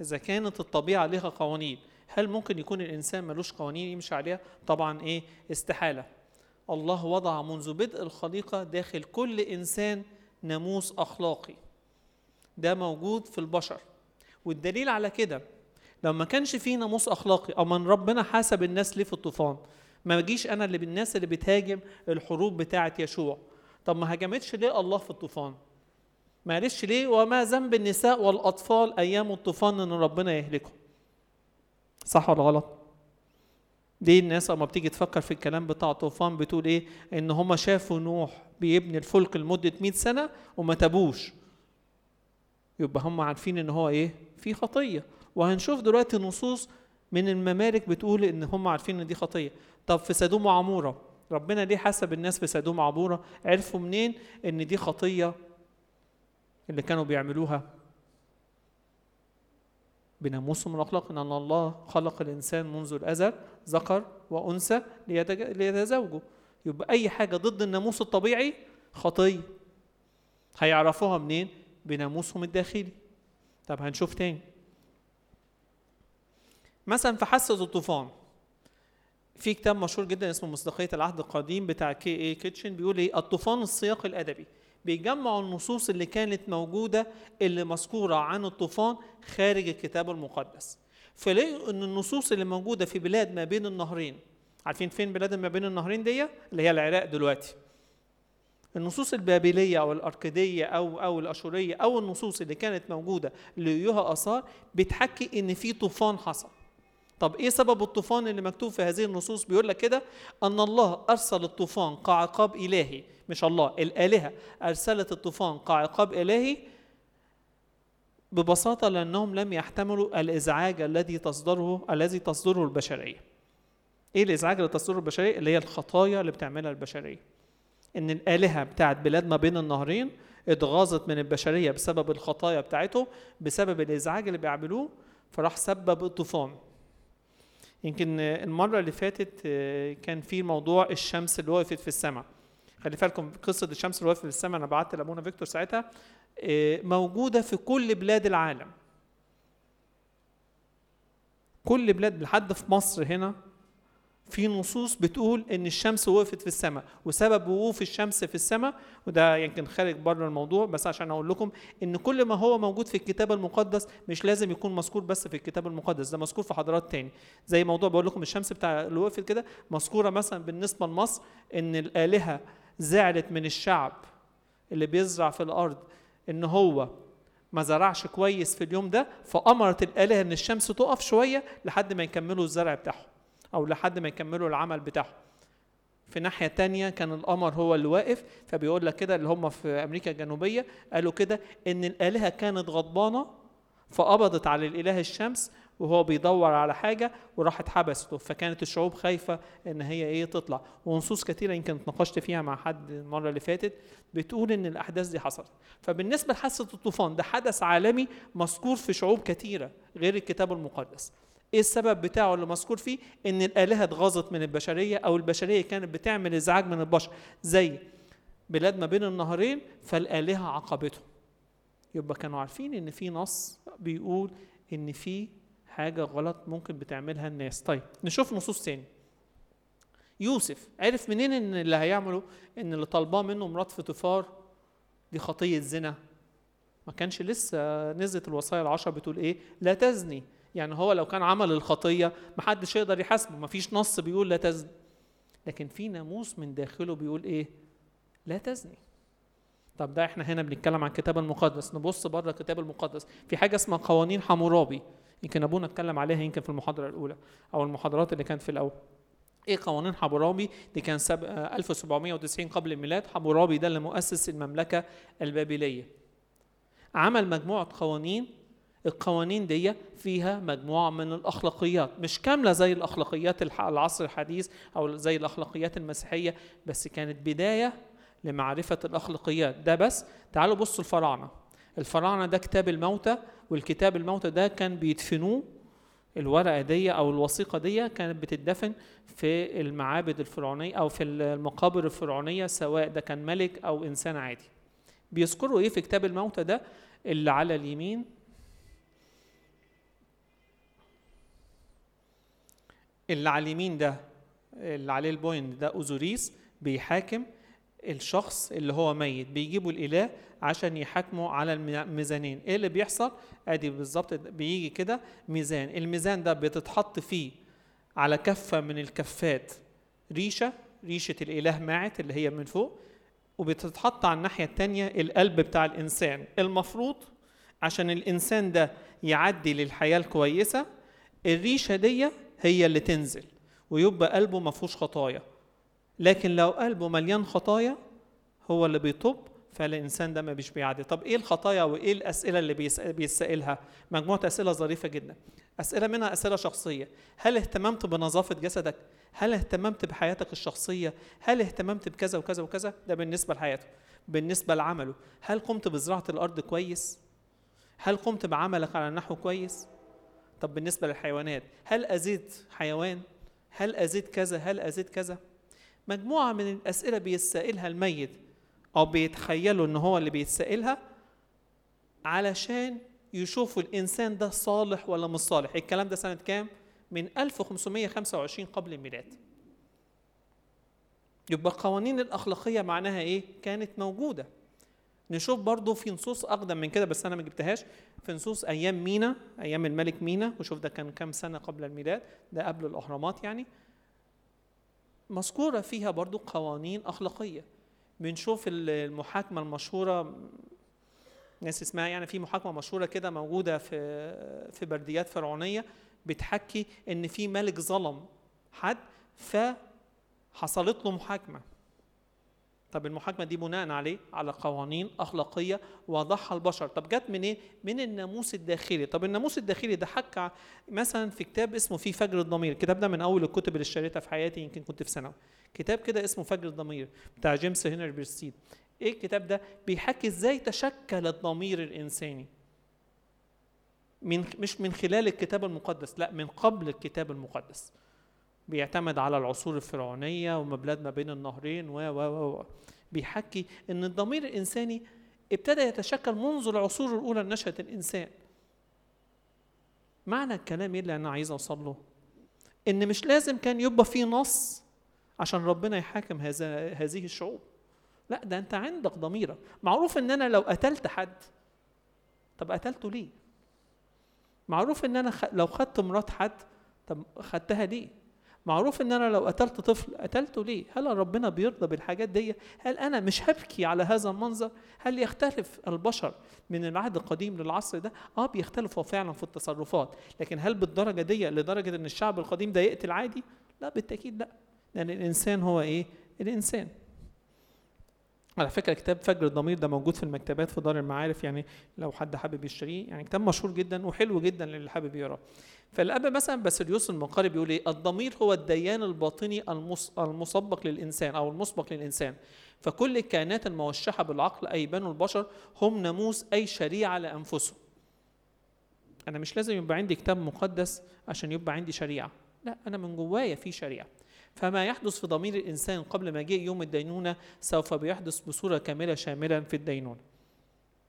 إذا كانت الطبيعة ليها قوانين هل ممكن يكون الإنسان ملوش قوانين يمشي عليها؟ طبعا إيه؟ استحالة الله وضع منذ بدء الخليقة داخل كل إنسان ناموس أخلاقي ده موجود في البشر والدليل على كده لو ما كانش فيه ناموس أخلاقي أو من ربنا حاسب الناس ليه في الطوفان ما بجيش أنا اللي بالناس اللي بتهاجم الحروب بتاعة يشوع طب ما هاجمتش ليه الله في الطوفان؟ معلش ليه وما ذنب النساء والأطفال أيام الطوفان إن ربنا يهلكهم صح ولا غلط؟ ليه الناس اما بتيجي تفكر في الكلام بتاع الطوفان بتقول إيه؟ إن هم شافوا نوح بيبني الفلك لمدة 100 سنة وما تابوش. يبقى هم عارفين إن هو إيه؟ في خطية. وهنشوف دلوقتي نصوص من الممالك بتقول إن هم عارفين إن دي خطية. طب في سدوم وعمورة ربنا ليه حسب الناس في سدوم وعمورة؟ عرفوا منين إن دي خطية اللي كانوا بيعملوها؟ بناموسهم الأخلاق إن الله خلق الإنسان منذ الأزل ذكر ليتج- ليتزوجوا. يبقى أي حاجة ضد الناموس الطبيعي خطية. هيعرفوها منين؟ بناموسهم الداخلي. طب هنشوف تاني. مثلا في حادثة الطوفان في كتاب مشهور جدا اسمه مصداقية العهد القديم بتاع K. A. Kitchen بيقول إيه؟ الطوفان السياق الأدبي. بيجمعوا النصوص اللي كانت موجودة اللي مذكورة عن الطوفان خارج الكتاب المقدس. فلقوا إن النصوص اللي موجودة في بلاد ما بين النهرين عارفين فين بلاد ما بين النهرين دي اللي هي العراق دلوقتي. النصوص البابلية أو الاركاديه أو أو الأشورية أو النصوص اللي كانت موجودة لايها آثار بتحكي إن في طوفان حصل. طب إيه سبب الطوفان اللي مكتوب في هذه النصوص بيقول لك كده؟ أن الله أرسل الطوفان كعقاب إلهي مش الله الآلهة أرسلت الطوفان كعقاب إلهي ببساطة لأنهم لم يحتملوا الإزعاج الذي تصدره الذي تصدره البشرية. إيه الإزعاج اللي تصدره البشرية؟ اللي هي الخطايا اللي بتعملها البشرية. إن الآلهة بتاعت بلاد ما بين النهرين اتغاظت من البشرية بسبب الخطايا بتاعته بسبب الإزعاج اللي بيعملوه فراح سبب الطوفان. يمكن المرة اللي فاتت كان في موضوع الشمس اللي وقفت في السماء. خلي بالكم قصة الشمس اللي وقفت في السماء أنا بعت لأبونا فيكتور ساعتها. موجودة في كل بلاد العالم. كل بلاد لحد في مصر هنا في نصوص بتقول إن الشمس وقفت في السماء وسبب وقوف الشمس في السماء وده يمكن خارج بره الموضوع بس عشان أقول لكم إن كل ما هو موجود في الكتاب المقدس مش لازم يكون مذكور بس في الكتاب المقدس ده مذكور في حضارات تاني. زي موضوع بقول لكم الشمس بتاع اللي وقفت كده مذكورة مثلا بالنسبة لمصر إن الآلهة زعلت من الشعب اللي بيزرع في الأرض إن هو ما زرعش كويس في اليوم ده فأمرت الآلهة إن الشمس تقف شوية لحد ما يكملوا الزرع بتاعهم. أو لحد ما يكملوا العمل بتاعهم. في ناحية تانية كان القمر هو اللي واقف فبيقول لك كده اللي هم في أمريكا الجنوبية قالوا كده إن الآلهة كانت غضبانة فقبضت على الإله الشمس وهو بيدور على حاجة وراحت حبسته فكانت الشعوب خايفة إن هي إيه تطلع. ونصوص كتيرة يمكن اتناقشت فيها مع حد المرة اللي فاتت بتقول إن الأحداث دي حصلت. فبالنسبة لحادثة الطوفان ده حدث عالمي مذكور في شعوب كتيرة غير الكتاب المقدس. إيه السبب بتاعه اللي مذكور فيه؟ إن الآلهة اتغاظت من البشرية أو البشرية كانت بتعمل إزعاج من البشر زي بلاد ما بين النهرين فالآلهة عاقبتهم يبقى كانوا عارفين إن في نص بيقول إن في حاجة غلط ممكن بتعملها الناس. طيب نشوف نصوص تاني. يوسف عرف منين إن اللي هيعمله؟ إن اللي طالباه منه مرات فطفار دي خطية زنا ما كانش لسه نزلت الوصايا العشرة بتقول إيه؟ لا تزني. يعني هو لو كان عمل الخطية محدش يقدر يحاسبه مفيش نص بيقول لا تزني. لكن في ناموس من داخله بيقول إيه؟ لا تزني. طب ده إحنا هنا بنتكلم عن الكتاب المقدس. نبص بره الكتاب المقدس. في حاجة اسمها قوانين حمورابي. يمكن أبونا اتكلم عليها يمكن في المحاضرة الأولى أو المحاضرات اللي كانت في الأول. إيه قوانين حمورابي؟ دي كان سب... 1790 قبل الميلاد. حمورابي ده اللي مؤسس المملكة البابلية. عمل مجموعة قوانين القوانين دي فيها مجموعة من الأخلاقيات مش كاملة زي الأخلاقيات العصر الحديث أو زي الأخلاقيات المسيحية بس كانت بداية لمعرفة الأخلاقيات. ده بس تعالوا بصوا الفراعنة. الفراعنة ده كتاب الموتى والكتاب الموتى ده كان بيدفنوه. الورقة دي أو الوثيقة دي كانت بتدفن في المعابد الفرعونية أو في المقابر الفرعونية سواء ده كان ملك أو إنسان عادي. بيذكروا إيه في كتاب الموتى ده؟ اللي على اليمين اللي على اليمين ده اللي عليه البوينت ده أوزوريس بيحاكم الشخص اللي هو ميت. بيجيبوا الإله عشان يحاكموا على الميزانين إيه اللي بيحصل؟ أدي بالظبط بيجي كده ميزان. الميزان ده بتتحط فيه على كفة من الكفات ريشة ريشة الإله ماعت اللي هي من فوق وبتتحط على الناحية التانية القلب بتاع الإنسان. المفروض عشان الإنسان ده يعدي للحياة الكويسة الريشة دي هي اللي تنزل ويبقى قلبه ما فيهوش خطايا. لكن لو قلبه مليان خطايا هو اللي بيطب فالإنسان ده ما بيش بيعدي. طب إيه الخطايا وإيه الأسئلة اللي بيسالها مجموعة أسئلة ظريفة جدا. أسئلة منها أسئلة شخصية. هل اهتممت بنظافة جسدك؟ هل اهتممت بحياتك الشخصية؟ هل اهتممت بكذا وكذا وكذا؟ ده بالنسبة لحياته. بالنسبة لعمله. هل قمت بزراعة الأرض كويس؟ هل قمت بعملك على نحو كويس؟ طب بالنسبة للحيوانات هل أزيد حيوان؟ هل أزيد كذا؟ هل أزيد كذا؟ مجموعة من الأسئلة بيتسائلها الميت أو بيتخيلوا إن هو اللي بيتسائلها علشان يشوفوا الإنسان ده صالح ولا مش صالح الكلام ده سنة كام؟ من 1525 قبل الميلاد يبقى القوانين الأخلاقية معناها إيه؟ كانت موجودة نشوف برضو في نصوص أقدم من كده بس أنا ما جبتهاش. في نصوص أيام مينا أيام الملك مينا وشوف ده كان كام سنة قبل الميلاد ده قبل الأهرامات يعني. مذكورة فيها برضو قوانين أخلاقية. بنشوف المحاكمة المشهورة ناس اسمها يعني في محاكمة مشهورة كده موجودة في في برديات فرعونية بتحكي إن في ملك ظلم حد فحصلت له محاكمة. طب المحاكمة دي بناء عليه؟ على قوانين أخلاقية وضعها البشر طب جت منين؟ من الناموس الداخلي. طب الناموس الداخلي ده حكى مثلا في كتاب اسمه في فجر الضمير. الكتاب ده من أول الكتب اللي اشتريتها في حياتي يمكن كنت في ثانوي. كتاب كده اسمه فجر الضمير بتاع جيمس هنري بيرستيد إيه الكتاب ده؟ بيحكي إزاي تشكل الضمير الإنساني؟ من مش من خلال الكتاب المقدس لا من قبل الكتاب المقدس. بيعتمد على العصور الفرعونية ومبلاد ما بين النهرين و و و بيحكي إن الضمير الإنساني ابتدى يتشكل منذ العصور الأولى لنشأة الإنسان. معنى الكلام إيه اللي أنا عايز أوصل له؟ إن مش لازم كان يبقى في نص عشان ربنا يحاكم هذا هذه الشعوب. لا ده أنت عندك ضميرك. معروف إن أنا لو قتلت حد طب قتلته ليه؟ معروف إن أنا خ... لو خدت مرات حد طب خدتها ليه؟ معروف إن أنا لو قتلت طفل قتلته ليه؟ هل ربنا بيرضى بالحاجات دي؟ هل أنا مش هبكي على هذا المنظر؟ هل يختلف البشر من العهد القديم للعصر ده؟ آه بيختلفوا فعلا في التصرفات. لكن هل بالدرجة دي لدرجة إن الشعب القديم ده يقتل عادي؟ لا بالتأكيد لا. لأن الإنسان هو إيه؟ الإنسان. على فكرة كتاب فجر الضمير ده موجود في المكتبات في دار المعارف يعني لو حد حابب يشتريه يعني كتاب مشهور جدا وحلو جدا للي حابب يقرأه. فالأب مثلا باسليوس المقاري بيقول إيه؟ الضمير هو الديان الباطني المسبق للإنسان أو المسبق للإنسان. فكل الكائنات الموشحة بالعقل أي بنو البشر هم ناموس أي شريعة لانفسهم أنا مش لازم يبقى عندي كتاب مقدس عشان يبقى عندي شريعة. لا أنا من جوايا في شريعة. فما يحدث في ضمير الإنسان قبل مجيء يوم الدينونة سوف بيحدث بصورة كاملة شاملا في الدينونة.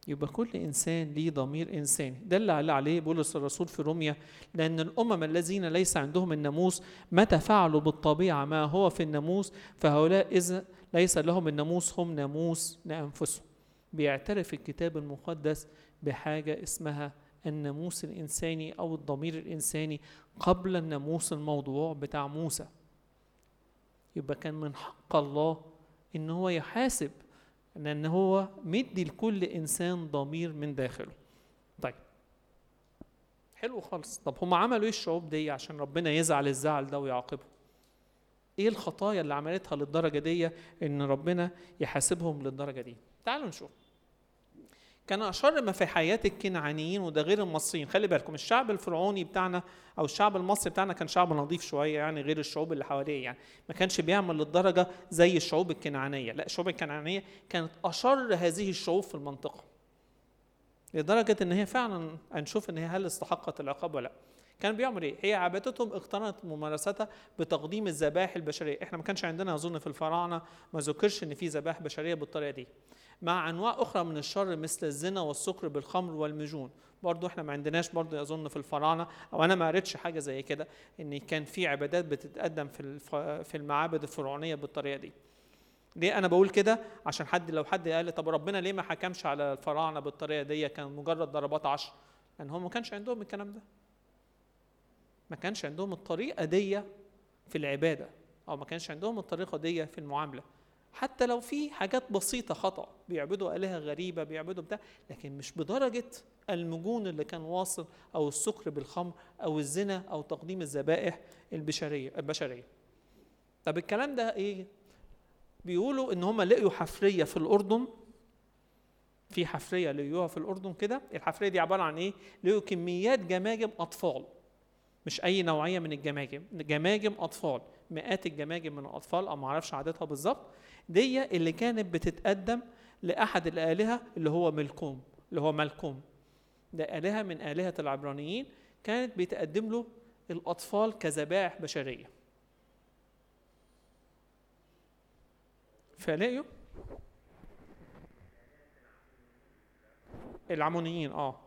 يبقى كل إنسان ليه ضمير إنساني. ده اللي عليه بولس الرسول في روميا لأن الأمم الذين ليس عندهم الناموس متى فعلوا بالطبيعة ما هو في الناموس فهؤلاء إذا ليس لهم الناموس هم ناموس لأنفسهم. بيعترف الكتاب المقدس بحاجة اسمها الناموس الإنساني أو الضمير الإنساني قبل الناموس الموضوع بتاع موسى. يبقى كان من حق الله إن هو يحاسب لأن هو مدي لكل إنسان ضمير من داخله. طيب. حلو خالص. طب هم عملوا إيه الشعوب دي عشان ربنا يزعل الزعل ده ويعاقبهم؟ إيه الخطايا اللي عملتها للدرجة دي إن ربنا يحاسبهم للدرجة دي؟ تعالوا نشوف. كان أشر ما في حياة الكنعانيين وده غير المصريين. خلي بالكم الشعب الفرعوني بتاعنا أو الشعب المصري بتاعنا كان شعب نظيف شوية يعني غير الشعوب اللي حواليه يعني. ما كانش بيعمل للدرجة زي الشعوب الكنعانية. لا الشعوب الكنعانية كانت أشر هذه الشعوب في المنطقة. لدرجة إن هي فعلا هنشوف إن هي هل استحقت العقاب ولا لا. كان بيعمل إيه؟ هي عبادتهم اقترنت ممارستها بتقديم الذبائح البشرية، إحنا ما كانش عندنا اظن في الفراعنة ما ذكرش إن في ذبائح بشرية بالطريقة دي. مع أنواع أخرى من الشر مثل الزنا والسكر بالخمر والمجون. برضو إحنا ما عندناش برضو أظن في الفراعنة أو أنا ما قريتش حاجة زي كده إن كان في عبادات بتتقدم في في المعابد الفرعونية بالطريقة دي. ليه أنا بقول كده؟ عشان حد لو حد قال طب ربنا ليه ما حكمش على الفراعنة بالطريقة دي؟ كان مجرد ضربات عشر. لأن هم ما كانش عندهم الكلام ده. ما كانش عندهم الطريقة دي في العبادة أو ما كانش عندهم الطريقة دي في المعاملة. حتى لو في حاجات بسيطة خطأ بيعبدوا آلهة غريبة بيعبدوا بتاع لكن مش بدرجة المجون اللي كان واصل أو السكر بالخمر أو الزنا أو تقديم الذبائح البشرية البشرية. طب الكلام ده إيه؟ بيقولوا إن هم لقيوا حفرية في الأردن. في حفرية لقيوها في الأردن كده. الحفرية دي عبارة عن إيه؟ لقيوا كميات جماجم أطفال. مش أي نوعية من الجماجم جماجم أطفال مئات الجماجم من الأطفال أو معرفش عددها بالظبط. دي اللي كانت بتتقدم لأحد الآلهة اللي هو ملكوم اللي هو ملكوم ده آلهة من آلهة العبرانيين كانت بيتقدم له الأطفال كذبائح بشرية. فلاقيوا؟ العمونيين آه.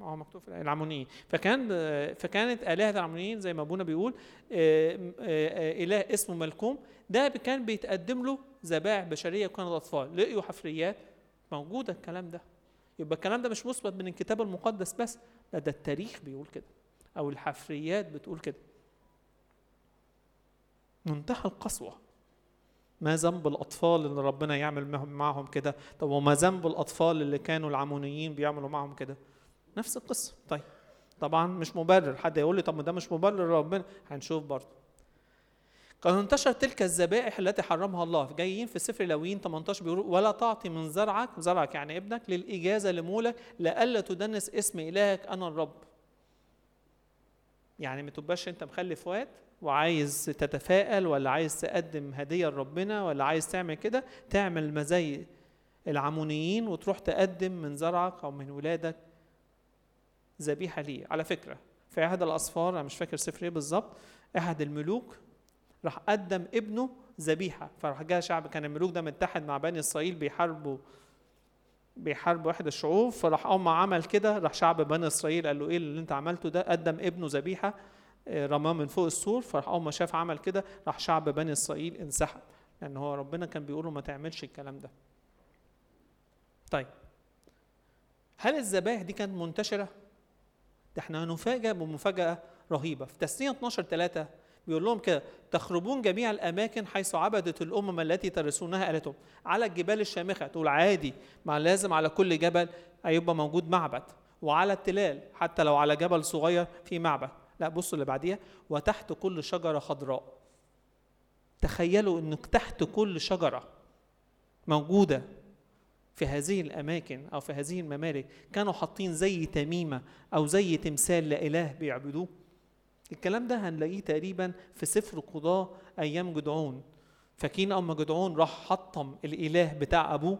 آه مكتوب في العمونيين. فكان فكانت آلهة العمونيين زي ما أبونا بيقول إله اسمه ملكوم ده كان بيتقدم له ذبائح بشرية وكانت أطفال. لقيوا حفريات. موجوده الكلام ده. يبقى الكلام ده مش مثبت من الكتاب المقدس بس. لا ده التاريخ بيقول كده. أو الحفريات بتقول كده. منتهى القسوة. ما ذنب الأطفال اللي ربنا يعمل معهم كده؟ طب وما ذنب الأطفال اللي كانوا العمونيين بيعملوا معهم كده؟ نفس القصة. طيب. طبعا مش مبرر. حد يقول لي طب ما ده مش مبرر ربنا هنشوف برضه. قد انتشر تلك الذبائح التي حرمها الله. جايين في سفر لاويين 18 بيقولوا ولا تعطي من زرعك زرعك يعني ابنك للإجازة لمولك لئلا تدنس اسم إلهك أنا الرب. يعني ما تبقاش أنت مخلف واد وعايز تتفائل ولا عايز تقدم هدية لربنا ولا عايز تعمل كده تعمل ما زي العمونيين وتروح تقدم من زرعك أو من ولادك ذبيحة ليه. على فكرة في أحد الأسفار أنا مش فاكر سفر إيه بالظبط أحد الملوك راح قدم ابنه ذبيحة. فراح جاء شعب كان الملوك ده متحد مع بني إسرائيل بيحاربوا بيحاربوا واحد الشعوب. فراح أول ما عمل كده راح شعب بني إسرائيل قال له إيه اللي أنت عملته ده؟ قدم ابنه ذبيحة آه، رماه من فوق السور. فراح أول ما شاف عمل كده راح شعب بني إسرائيل انسحب. لأن هو ربنا كان بيقول له ما تعملش الكلام ده. طيب هل الذبائح دي كانت منتشرة؟ ده إحنا هنفاجأ بمفاجأة رهيبة. في تسنية 12 3 بيقول لهم كده تخربون جميع الأماكن حيث عبدت الأمم التي ترثونها آلهتهم على الجبال الشامخة. تقول عادي ما لازم على كل جبل هيبقى موجود معبد وعلى التلال حتى لو على جبل صغير في معبد. لا بصوا اللي بعديها وتحت كل شجرة خضراء. تخيلوا ان تحت كل شجرة موجودة في هذه الأماكن أو في هذه الممالك كانوا حاطين زي تميمة أو زي تمثال لإله بيعبدوه؟ الكلام ده هنلاقيه تقريبا في سفر قضاة أيام جدعون. فاكرين أما جدعون راح حطم الإله بتاع أبوه.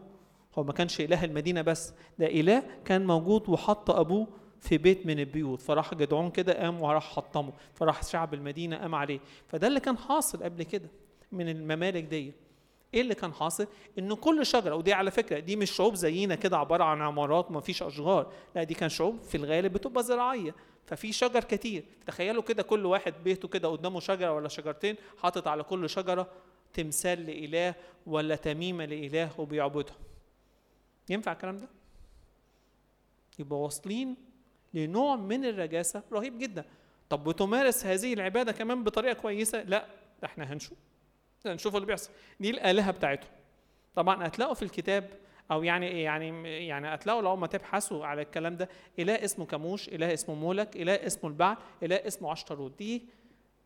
هو ما كانش إله المدينة بس ده إله كان موجود وحط أبوه في بيت من البيوت. فراح جدعون كده قام وراح حطمه. فراح شعب المدينة قام عليه. فده اللي كان حاصل قبل كده من الممالك دي. إيه اللي كان حاصل؟ إن كل شجرة ودي على فكرة دي مش شعوب زينا كده عبارة عن عمارات ما فيش أشجار. لا دي كان شعوب في الغالب بتبقى زراعية. ففي شجر كتير. تخيلوا كده كل واحد بيته كده قدامه شجرة ولا شجرتين حاطط على كل شجرة تمثال لإله ولا تميمة لإله وبيعبدها. ينفع الكلام ده؟ يبقى واصلين لنوع من الرجاسة رهيب جدا. طب بتمارس هذه العبادة كمان بطريقة كويسة؟ لا إحنا هنشوف. نشوف اللي بيحصل. دي الآلهة بتاعتهم. طبعا هتلاقوا في الكتاب أو يعني إيه؟ يعني يعني هتلاقوا لو ما تبحثوا على الكلام ده إله اسمه كموش إله اسمه مولك إله اسمه البعل إله اسمه عشتروت دي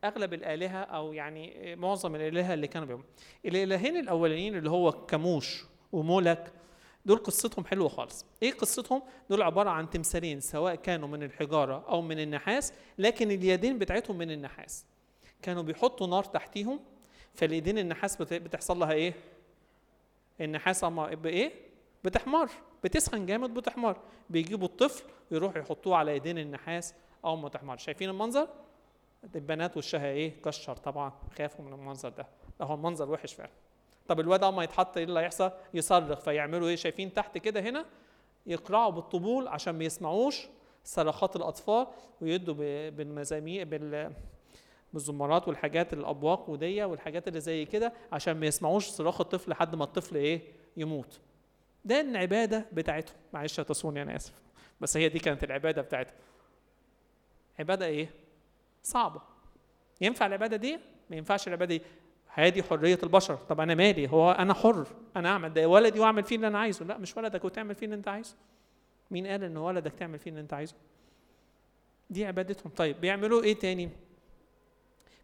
أغلب الآلهة أو يعني معظم الآلهة اللي كانوا بيهم الإلهين الأولانيين اللي هو كموش ومولك دول قصتهم حلوة خالص. إيه قصتهم؟ دول عبارة عن تمثالين سواء كانوا من الحجارة أو من النحاس لكن اليدين بتاعتهم من النحاس. كانوا بيحطوا نار تحتيهم فالايدين النحاس بت- بتحصل لها إيه؟ النحاس بإيه؟ بتحمر بتسخن جامد بتحمر. بيجيبوا الطفل ويروحوا يحطوه على ايدين النحاس اول ما تحمر شايفين المنظر؟ البنات وشها إيه؟ كشر طبعا خافوا من المنظر ده. ده هو المنظر وحش فعلا. طب الواد اول ما يتحط إيه اللي هيحصل؟ يصرخ. فيعملوا إيه؟ شايفين تحت كده هنا؟ يقرعوا بالطبول عشان ما يسمعوش صرخات الاطفال ويدوا بالمزامير بال بالزمارات والحاجات الابواق ودية والحاجات اللي زي كده عشان ما يسمعوش صراخ الطفل لحد ما الطفل إيه؟ يموت. ده العبادة بتاعتهم. معلش يا تصوني أنا آسف. بس هي دي كانت العبادة بتاعتهم. عبادة إيه؟ صعبة. ينفع العبادة دي؟ ما ينفعش العبادة دي. هذه حرية البشر. طب أنا مالي؟ هو أنا حر. أنا أعمل ده. ولدي واعمل فيه اللي أنا عايزه. لا مش ولدك. وتعمل فيه اللي أنت عايزه. مين قال إن ولدك تعمل فيه اللي أنت عايزه؟ دي عبادتهم. طيب بيعملوا إيه تاني؟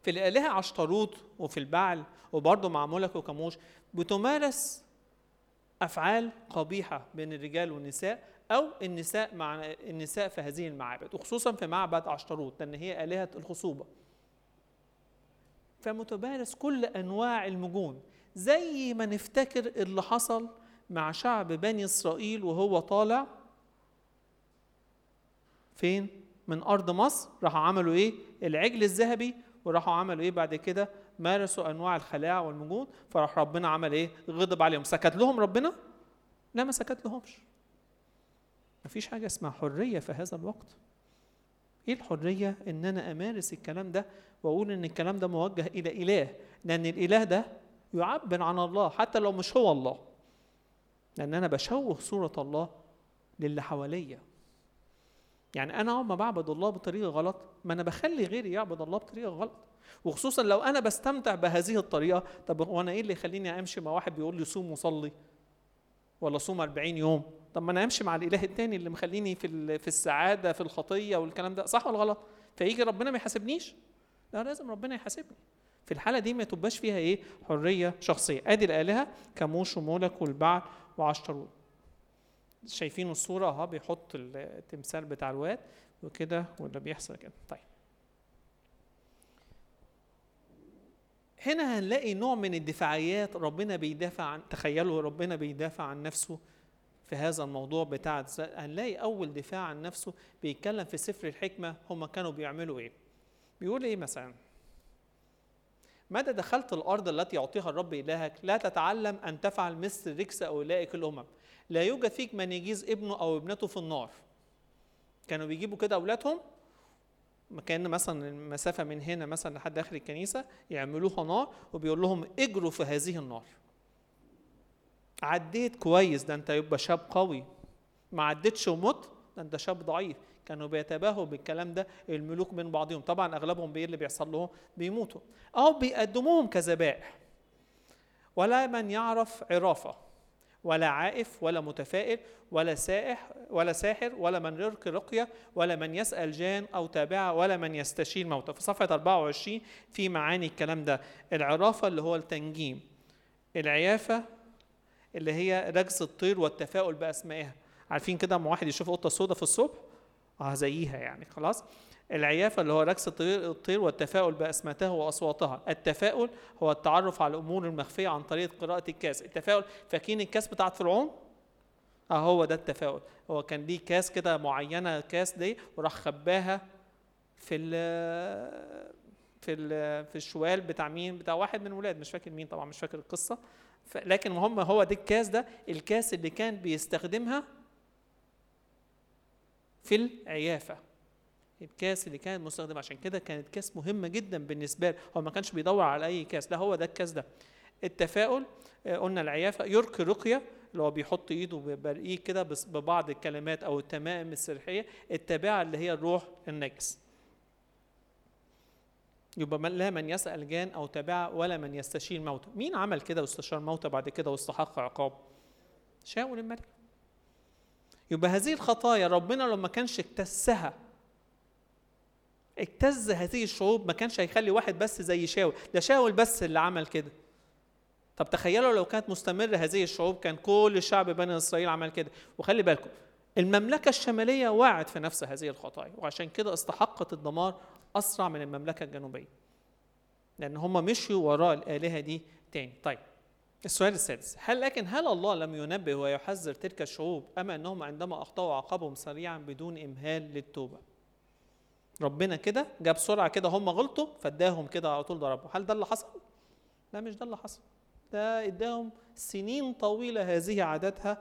في الآلهة عشتروت وفي البعل وبرضه مع ملك وكموش بتمارس أفعال قبيحة بين الرجال والنساء أو النساء مع النساء في هذه المعابد وخصوصا في معبد عشتروت لأن هي آلهة الخصوبة فمتمارس كل أنواع المجون زي ما نفتكر اللي حصل مع شعب بني إسرائيل وهو طالع فين؟ من أرض مصر راحوا عملوا إيه؟ العجل الذهبي وراحوا عملوا إيه بعد كده مارسوا أنواع الخلاع والمجون فراح ربنا عمل إيه؟ غضب عليهم. سكت لهم ربنا؟ لا ما سكت لهمش. مفيش حاجة اسمها حرية في هذا الوقت. إيه الحرية؟ إن أنا أمارس الكلام ده وأقول إن الكلام ده موجه إلى إله. لأن الإله ده يعبر عن الله حتى لو مش هو الله. لأن أنا بشوه صورة الله للي حواليا. يعني أنا أول ما بعبد الله بطريقة غلط ما أنا بخلي غيري يعبد الله بطريقة غلط. وخصوصا لو أنا بستمتع بهذه الطريقة طب هو أنا إيه اللي يخليني أمشي مع واحد بيقول لي صوم وصلي؟ ولا صوم 40 يوم؟ طب ما أنا أمشي مع الإله التاني اللي مخليني في في السعادة في الخطية والكلام ده. صح ولا غلط؟ فيجي ربنا ما يحاسبنيش. لا لازم ربنا يحاسبني. في الحالة دي ما تبقاش فيها إيه؟ حرية شخصية. أدي الآلهة كموش ومولك والبعل وعشتروت شايفين الصورة أهو بيحط التمثال بتاع الواد وكده وده بيحصل كده. طيب. هنا هنلاقي نوع من الدفاعيات ربنا بيدافع عن تخيلوا ربنا بيدافع عن نفسه في هذا الموضوع بتاع هنلاقي أول دفاع عن نفسه بيتكلم في سفر الحكمة هم كانوا بيعملوا إيه؟ بيقول إيه مثلا؟ متى دخلت الأرض التي يعطيها الرب إلهك؟ لا تتعلم أن تفعل مثل ركس أولئك الأمم. لا يوجد فيك من يجيز ابنه أو ابنته في النار. كانوا بيجيبوا كده أولادهم؟ مكان مثلا المسافة من هنا مثلا لحد آخر الكنيسة يعملوها نار وبيقول لهم اجروا في هذه النار. عديت كويس ده انت يبقى شاب قوي. ما عدتش ومت ده انت شاب ضعيف. كانوا بيتباهوا بالكلام ده الملوك من بعضهم. طبعا أغلبهم بإيه اللي بيحصل لهم؟ بيموتوا. أو بيقدموهم كذبائح ولا من يعرف عرافة. ولا عائف ولا متفائل ولا سائح ولا ساحر ولا من يرقي رقية ولا من يسأل جان أو تابعة ولا من يستشير موتى. في صفحة 24 في معاني الكلام ده. العرافة اللي هو التنجيم. العيافة اللي هي رجز الطير والتفاؤل بأسمائها. عارفين كده أما واحد يشوف قطة سوداء في الصبح؟ آه زيها يعني خلاص. العيافة اللي هو ركس الطير والتفاؤل بأسماتها وأصواتها. التفاؤل هو التعرف على الأمور المخفية عن طريق قراءة الكاس. التفاؤل فاكرين الكاس بتاعت فرعون؟ آه هو ده التفاؤل. هو كان ليه كاس كده معينة كاس دي وراح خباها في ال في ال في الشوال بتاع مين؟ بتاع واحد من الولاد مش فاكر مين طبعا مش فاكر القصة. لكن هم هو ده الكاس ده الكاس اللي كان بيستخدمها في العيافة. الكاس اللي كان مستخدم. عشان كده كانت كاس مهمة جدا بالنسبة له. هو ما كانش بيدور على أي كاس. لا هو ده الكاس ده. التفاؤل آه، قلنا العيافة. يرقي رقية اللي هو بيحط إيده برقيه كده ببعض الكلمات أو التمائم السرحيه التابعه اللي هي الروح النجس. يبقى لا من يسأل جان أو تابعة ولا من يستشير موتى. مين عمل كده واستشار موتى بعد كده واستحق عقاب؟ شاول الملك. يبقى هذه الخطايا ربنا لما كانش اكتسها اجتز هذه الشعوب ما كانش هيخلي واحد بس زي شاول. ده شاول بس اللي عمل كده. طب تخيلوا لو كانت مستمرة هذه الشعوب كان كل الشعب بني إسرائيل عمل كده. وخلي بالكم المملكة الشمالية وقعت في نفس هذه الخطايا وعشان كده استحقت الدمار أسرع من المملكة الجنوبية. لأن هم مشوا وراء الآلهة دي تاني. طيب السؤال السادس. هل لكن هل الله لم ينبه ويحذر تلك الشعوب أما أنهم عندما أخطأوا عاقبهم سريعا بدون إمهال للتوبة؟ ربنا كده جاب سرعة كده هم غلطوا فاداهم كده على طول ضربوا. هل ده اللي حصل؟ لا مش ده اللي حصل. ده اداهم سنين طويلة هذه عاداتها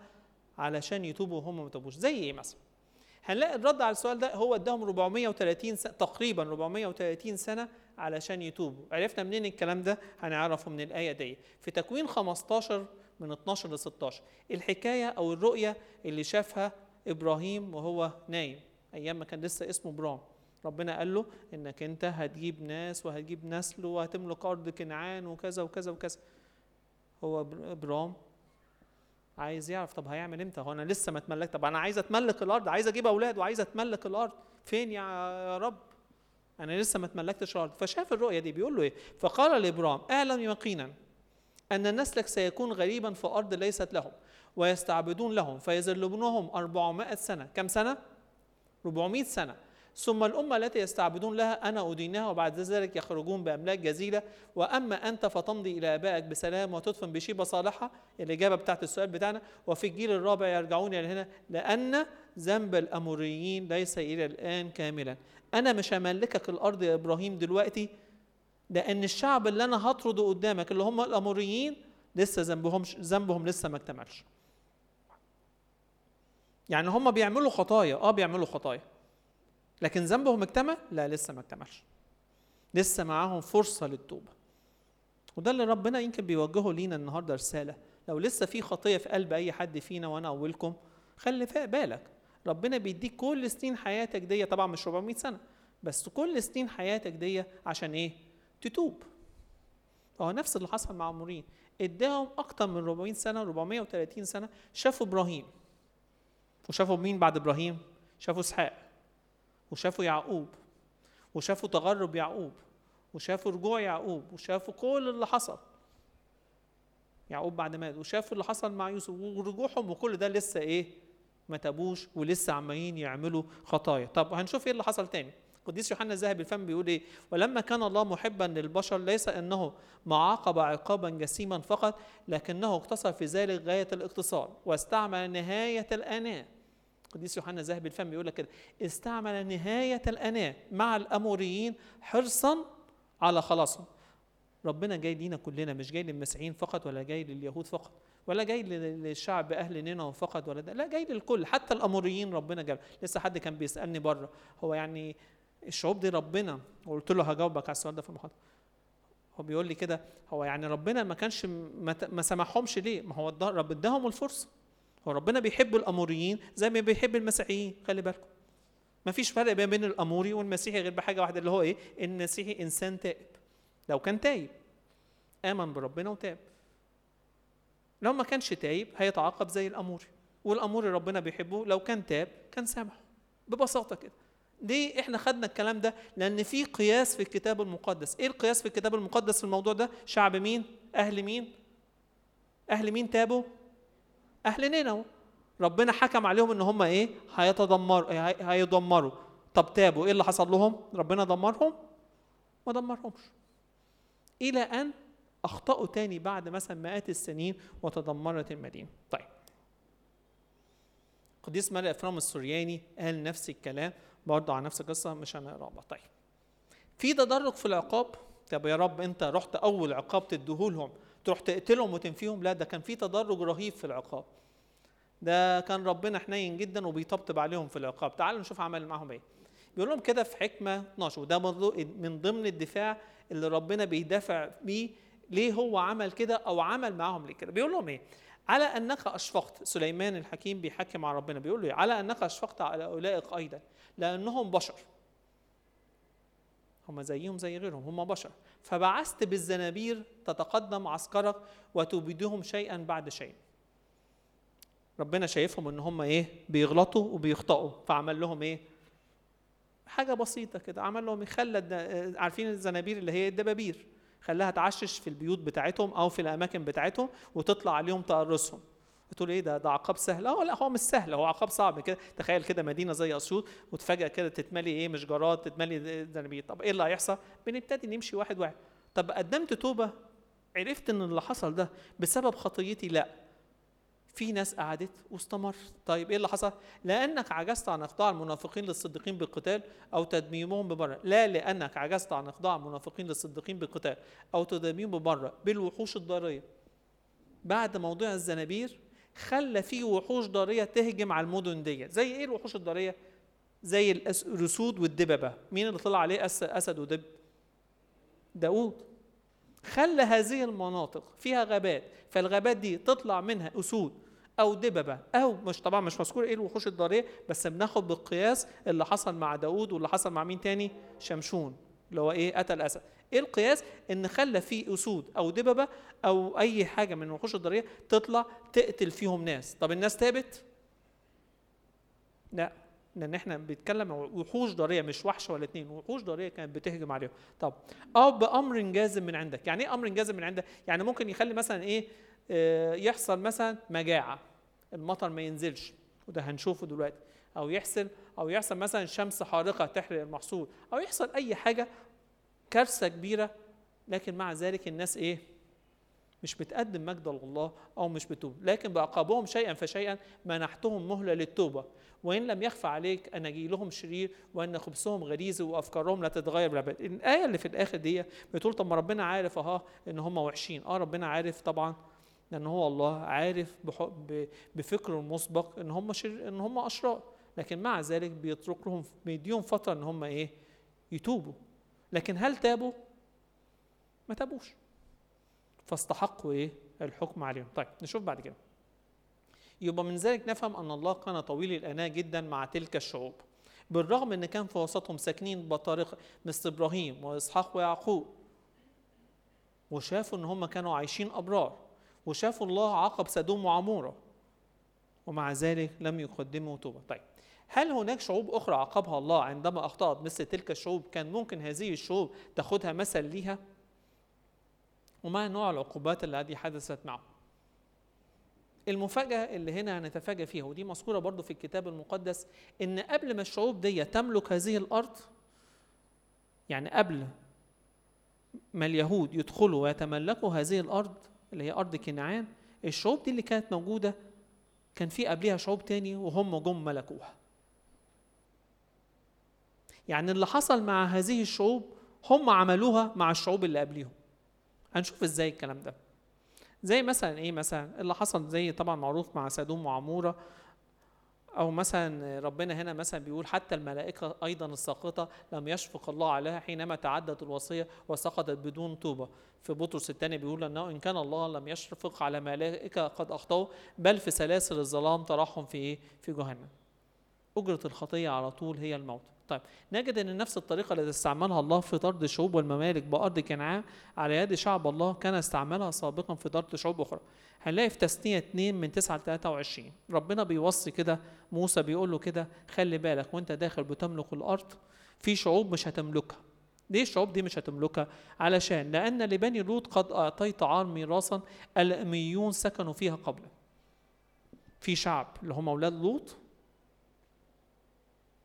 علشان يتوبوا وهم ما تابوش زي إيه مثلا؟ هنلاقي الرد على السؤال ده هو اداهم 430 سنة تقريبا 430 سنة علشان يتوبوا. عرفنا منين الكلام ده؟ هنعرفه من الآية دي. في تكوين 15 من 12 ل 16 الحكاية أو الرؤية اللي شافها إبراهيم وهو نايم أيام ما كان لسه اسمه برام ربنا قال له إنك أنت هتجيب ناس وهتجيب نسل وهتملك أرض كنعان وكذا وكذا وكذا. هو ابرام عايز يعرف طب هيعمل إمتى؟ هو أنا لسه ما اتملك طب أنا عايز أتملك الأرض عايز أجيب أولاد وعايز أتملك الأرض. فين يا رب؟ أنا لسه ما اتملكتش الأرض. فشاف الرؤية دي بيقول له إيه؟ فقال لابرام اعلم يقينا أن نسلك سيكون غريبا في أرض ليست لهم ويستعبدون لهم فيذلبونهم 400 سنة. كم سنة؟ 400 سنة. ثم الأمة التي يستعبدون لها أنا أدينها وبعد ذلك يخرجون بأملاك جزيلة. وأما أنت فتمضي إلى آبائك بسلام وتدفن بشيبة صالحة. الإجابة بتاعت السؤال بتاعنا وفي الجيل الرابع يرجعون إلى هنا لأن ذنب الأموريين ليس إلى الآن كاملا. أنا مش هملكك الأرض يا إبراهيم دلوقتي لأن الشعب اللي أنا هطرده قدامك اللي هم الأموريين لسه ذنبهم ذنبهم لسه ما اكتملش يعني هم بيعملوا خطايا آه بيعملوا خطايا. لكن ذنبهم اكتمل لا لسه ما اكتملش لسه معاهم فرصة للتوبة. وده اللي ربنا يمكن بيوجهه لينا النهاردة رسالة. لو لسه في خطية في قلب أي حد فينا وأنا أولكم خلي بالك ربنا بيديك كل سنين حياتك دي طبعا مش 400 سنة بس كل سنين حياتك دي عشان إيه؟ تتوب. هو نفس اللي حصل مع عمورين اداهم أكتر من 400 سنة 430 سنة شافوا إبراهيم. وشافوا مين بعد إبراهيم؟ شافوا إسحاق. وشافوا يعقوب وشافوا تغرب يعقوب وشافوا رجوع يعقوب وشافوا كل اللي حصل. يعقوب بعد مات وشافوا اللي حصل مع يوسف ورجوعهم وكل ده لسه إيه؟ ما تابوش ولسه عمالين يعملوا خطايا. طب هنشوف إيه اللي حصل تاني؟ قديس يوحنا الذهبي الفم بيقول إيه؟ ولما كان الله محبا للبشر ليس إنه ما عاقب عقابا جسيما فقط لكنه اقتصر في ذلك غاية الاقتصار واستعمل نهاية الاناه قديس يوحنا الذهبي الفم بيقول لك كده استعمل نهاية الأناة مع الأموريين حرصا على خلاصهم. ربنا جاي لينا كلنا مش جاي للمسيحيين فقط ولا جاي لليهود فقط ولا جاي للشعب أهل نينوى فقط ولا ده لا جاي للكل حتى الأموريين ربنا جاب. لسه حد كان بيسألني بره هو يعني الشعوب دي ربنا؟ وقلت له هجاوبك على السؤال ده في المحاضرة. هو بيقول لي كده هو يعني ربنا ما كانش ما سمحهمش ليه؟ ما هو رب اداهم الفرصة. هو ربنا بيحب الأموريين زي ما بيحب المسيحيين خلي بالكم. ما فيش فرق بين الأموري والمسيحي غير بحاجة واحدة اللي هو إيه؟ المسيحي إنسان تائب لو كان تايب آمن بربنا وتاب. لو ما كانش تايب هيتعاقب زي الأموري. والأموري ربنا بيحبه لو كان تاب كان سامحه. ببساطة كده. ليه إحنا خدنا الكلام ده لأن في قياس في الكتاب المقدس. إيه القياس في الكتاب المقدس في الموضوع ده؟ شعب مين؟ أهل مين؟ أهل مين تابوا؟ أهل نينوى ربنا حكم عليهم إن هم إيه؟ هيتدمروا هيدمروا. طب تابوا إيه اللي حصل لهم؟ ربنا دمرهم؟ ما دمرهمش. إلى أن أخطأوا تاني بعد مثلا مئات السنين وتدمرت المدينة. طيب. قديس ملك إفرام السورياني قال نفس الكلام برضه على نفس القصة مش هنقراها. طيب. في تدرج في العقاب. طب يا رب أنت رحت أول عقاب تديهولهم تروح تقتلهم وتنفيهم؟ لا ده كان في تدرج رهيب في العقاب. ده كان ربنا حنين جدا وبيطبطب عليهم في العقاب. تعالوا نشوف عمل معاهم إيه. بيقول لهم كده في حكمة 12 وده من ضمن الدفاع اللي ربنا بيدافع بيه. ليه هو عمل كده أو عمل معاهم ليه كده؟ بيقول لهم إيه؟ على أنك أشفقت. سليمان الحكيم بيحكم على ربنا. بيقول له إيه؟ على أنك أشفقت على أولئك أيضا لأنهم بشر. هم زيهم زي غيرهم. هم بشر. فبعثت بالزنابير تتقدم عسكرك وتبيدهم شيئا بعد شيء. ربنا شايفهم إن هم إيه؟ بيغلطوا وبيخطئوا فعمل لهم إيه؟ حاجة بسيطة كده. عمل لهم خلى عارفين الزنابير اللي هي الدبابير. خلاها تعشش في البيوت بتاعتهم أو في الأماكن بتاعتهم وتطلع عليهم تقرصهم. تقول إيه؟ ده ده عقاب سهل. آه لا هو مش سهل. هو عقاب صعب كده. تخيل كده مدينة زي أسيوط وتفاجئ كده تتملي إيه؟ مش جراد تتملي زنابير طب إيه اللي هيحصل؟ بنبتدي نمشي واحد واحد. طب قدمت توبة عرفت إن اللي حصل ده بسبب خطيتي؟ لا. في ناس قعدت واستمر طيب إيه اللي حصل؟ لأنك عجزت عن اخضاع المنافقين للصديقين بالقتال أو تدميمهم ببره. لا لأنك عجزت عن اخضاع المنافقين للصديقين بالقتال أو تدميمهم ببره بالوحوش الضارية. بعد موضوع الزنابير خلى في وحوش ضارية تهجم على المدن دي زي إيه الوحوش الضارية؟ زي الأسود والدببة. مين اللي طلع عليه؟ أسد ودب. داود خلى هذه المناطق فيها غابات. فالغابات دي تطلع منها أسود أو دببة أو مش طبعا مش مذكور إيه الوحوش الضارية بس بناخد بالقياس اللي حصل مع داود واللي حصل مع مين تاني؟ شمشون اللي هو إيه؟ قتل أسد. إيه القياس؟ إن خلى في أسود أو دببة أو أي حاجة من الوحوش الضاريه تطلع تقتل فيهم ناس. طب الناس تابت لا لأن إحنا بنتكلم وحوش ضاريه مش وحش ولا اتنين. وحوش ضاريه كانت بتهجم عليهم. طب أو بأمر جازم من عندك. يعني إيه أمر جازم من عندك؟ يعني ممكن يخلي مثلا إيه آه يحصل مثلا مجاعة. المطر ما ينزلش وده هنشوفه دلوقتي. أو يحصل أو يحصل مثلا شمس حارقة تحرق المحصول. أو يحصل أي حاجة كارثة كبيرة لكن مع ذلك الناس إيه؟ مش بتقدم مجد لله أو مش بتوب. لكن بعقابهم شيئا فشيئا منحتهم مهلة للتوبة. وإن لم يخفى عليك اناجيلهم شرير وأن خبثهم غريزي وأفكارهم لا تتغير بالأبد. الآية اللي في الآخر دي بتقول طب ما ربنا عارف أها إن هم وحشين. آه ربنا عارف طبعا لأن هو الله عارف بفكره المسبق إن هم شر... إن هم أشرار. لكن مع ذلك بيترك لهم بيديهم فترة إن هم إيه؟ يتوبوا. لكن هل تابوا؟ ما تابوش. فاستحقوا إيه؟ الحكم عليهم. طيب نشوف بعد كده. يبقى من ذلك نفهم أن الله كان طويل الأناة جدا مع تلك الشعوب. بالرغم أن كان في وسطهم ساكنين بطارقة مثل إبراهيم وإسحاق ويعقوب. وشافوا أن هم كانوا عايشين أبرار. وشافوا الله عاقب سدوم وعمورة. ومع ذلك لم يقدموا توبة. طيب هل هناك شعوب أخرى عاقبها الله عندما أخطأت مثل تلك الشعوب كان ممكن هذه الشعوب تاخدها مثل ليها؟ وما نوع العقوبات التي حدثت معه؟ المفاجأة اللي هنا هنتفاجأ فيها ودي مذكورة برضو في الكتاب المقدس إن قبل ما الشعوب دي تملك هذه الأرض يعني قبل ما اليهود يدخلوا ويتملكوا هذه الأرض اللي هي أرض كنعان الشعوب دي اللي كانت موجودة كان في قبلها شعوب تاني وهم جم ملكوها. يعني اللي حصل مع هذه الشعوب هم عملوها مع الشعوب اللي قبليهم. هنشوف إزاي الكلام ده. زي مثلا إيه مثلا؟ اللي حصل زي طبعا معروف مع سدوم وعمورة أو مثلا ربنا هنا مثلا بيقول حتى الملائكة أيضا الساقطة لم يشفق الله عليها حينما تعدت الوصية وسقطت بدون توبه في بطرس الثاني بيقول إنه إن كان الله لم يشفق على ملائكة قد أخطأوا بل في سلاسل الظلام طرحهم في إيه؟ في جهنم. أجرة الخطية على طول هي الموت. طيب نجد إن نفس الطريقة التي استعملها الله في طرد الشعوب والممالك بأرض كنعان على يد شعب الله كان استعملها سابقا في طرد شعوب أخرى هنلاقي في تثنية 2 من 9 ل 23 ربنا بيوصي كده موسى بيقول له كده خلي بالك وأنت داخل بتملك الأرض في شعوب مش هتملكها ليه الشعوب دي مش هتملكها؟ علشان لأن لبني لوط قد أعطيت عار ميراثا الأميون سكنوا فيها قبلا. في شعب اللي هم أولاد لوط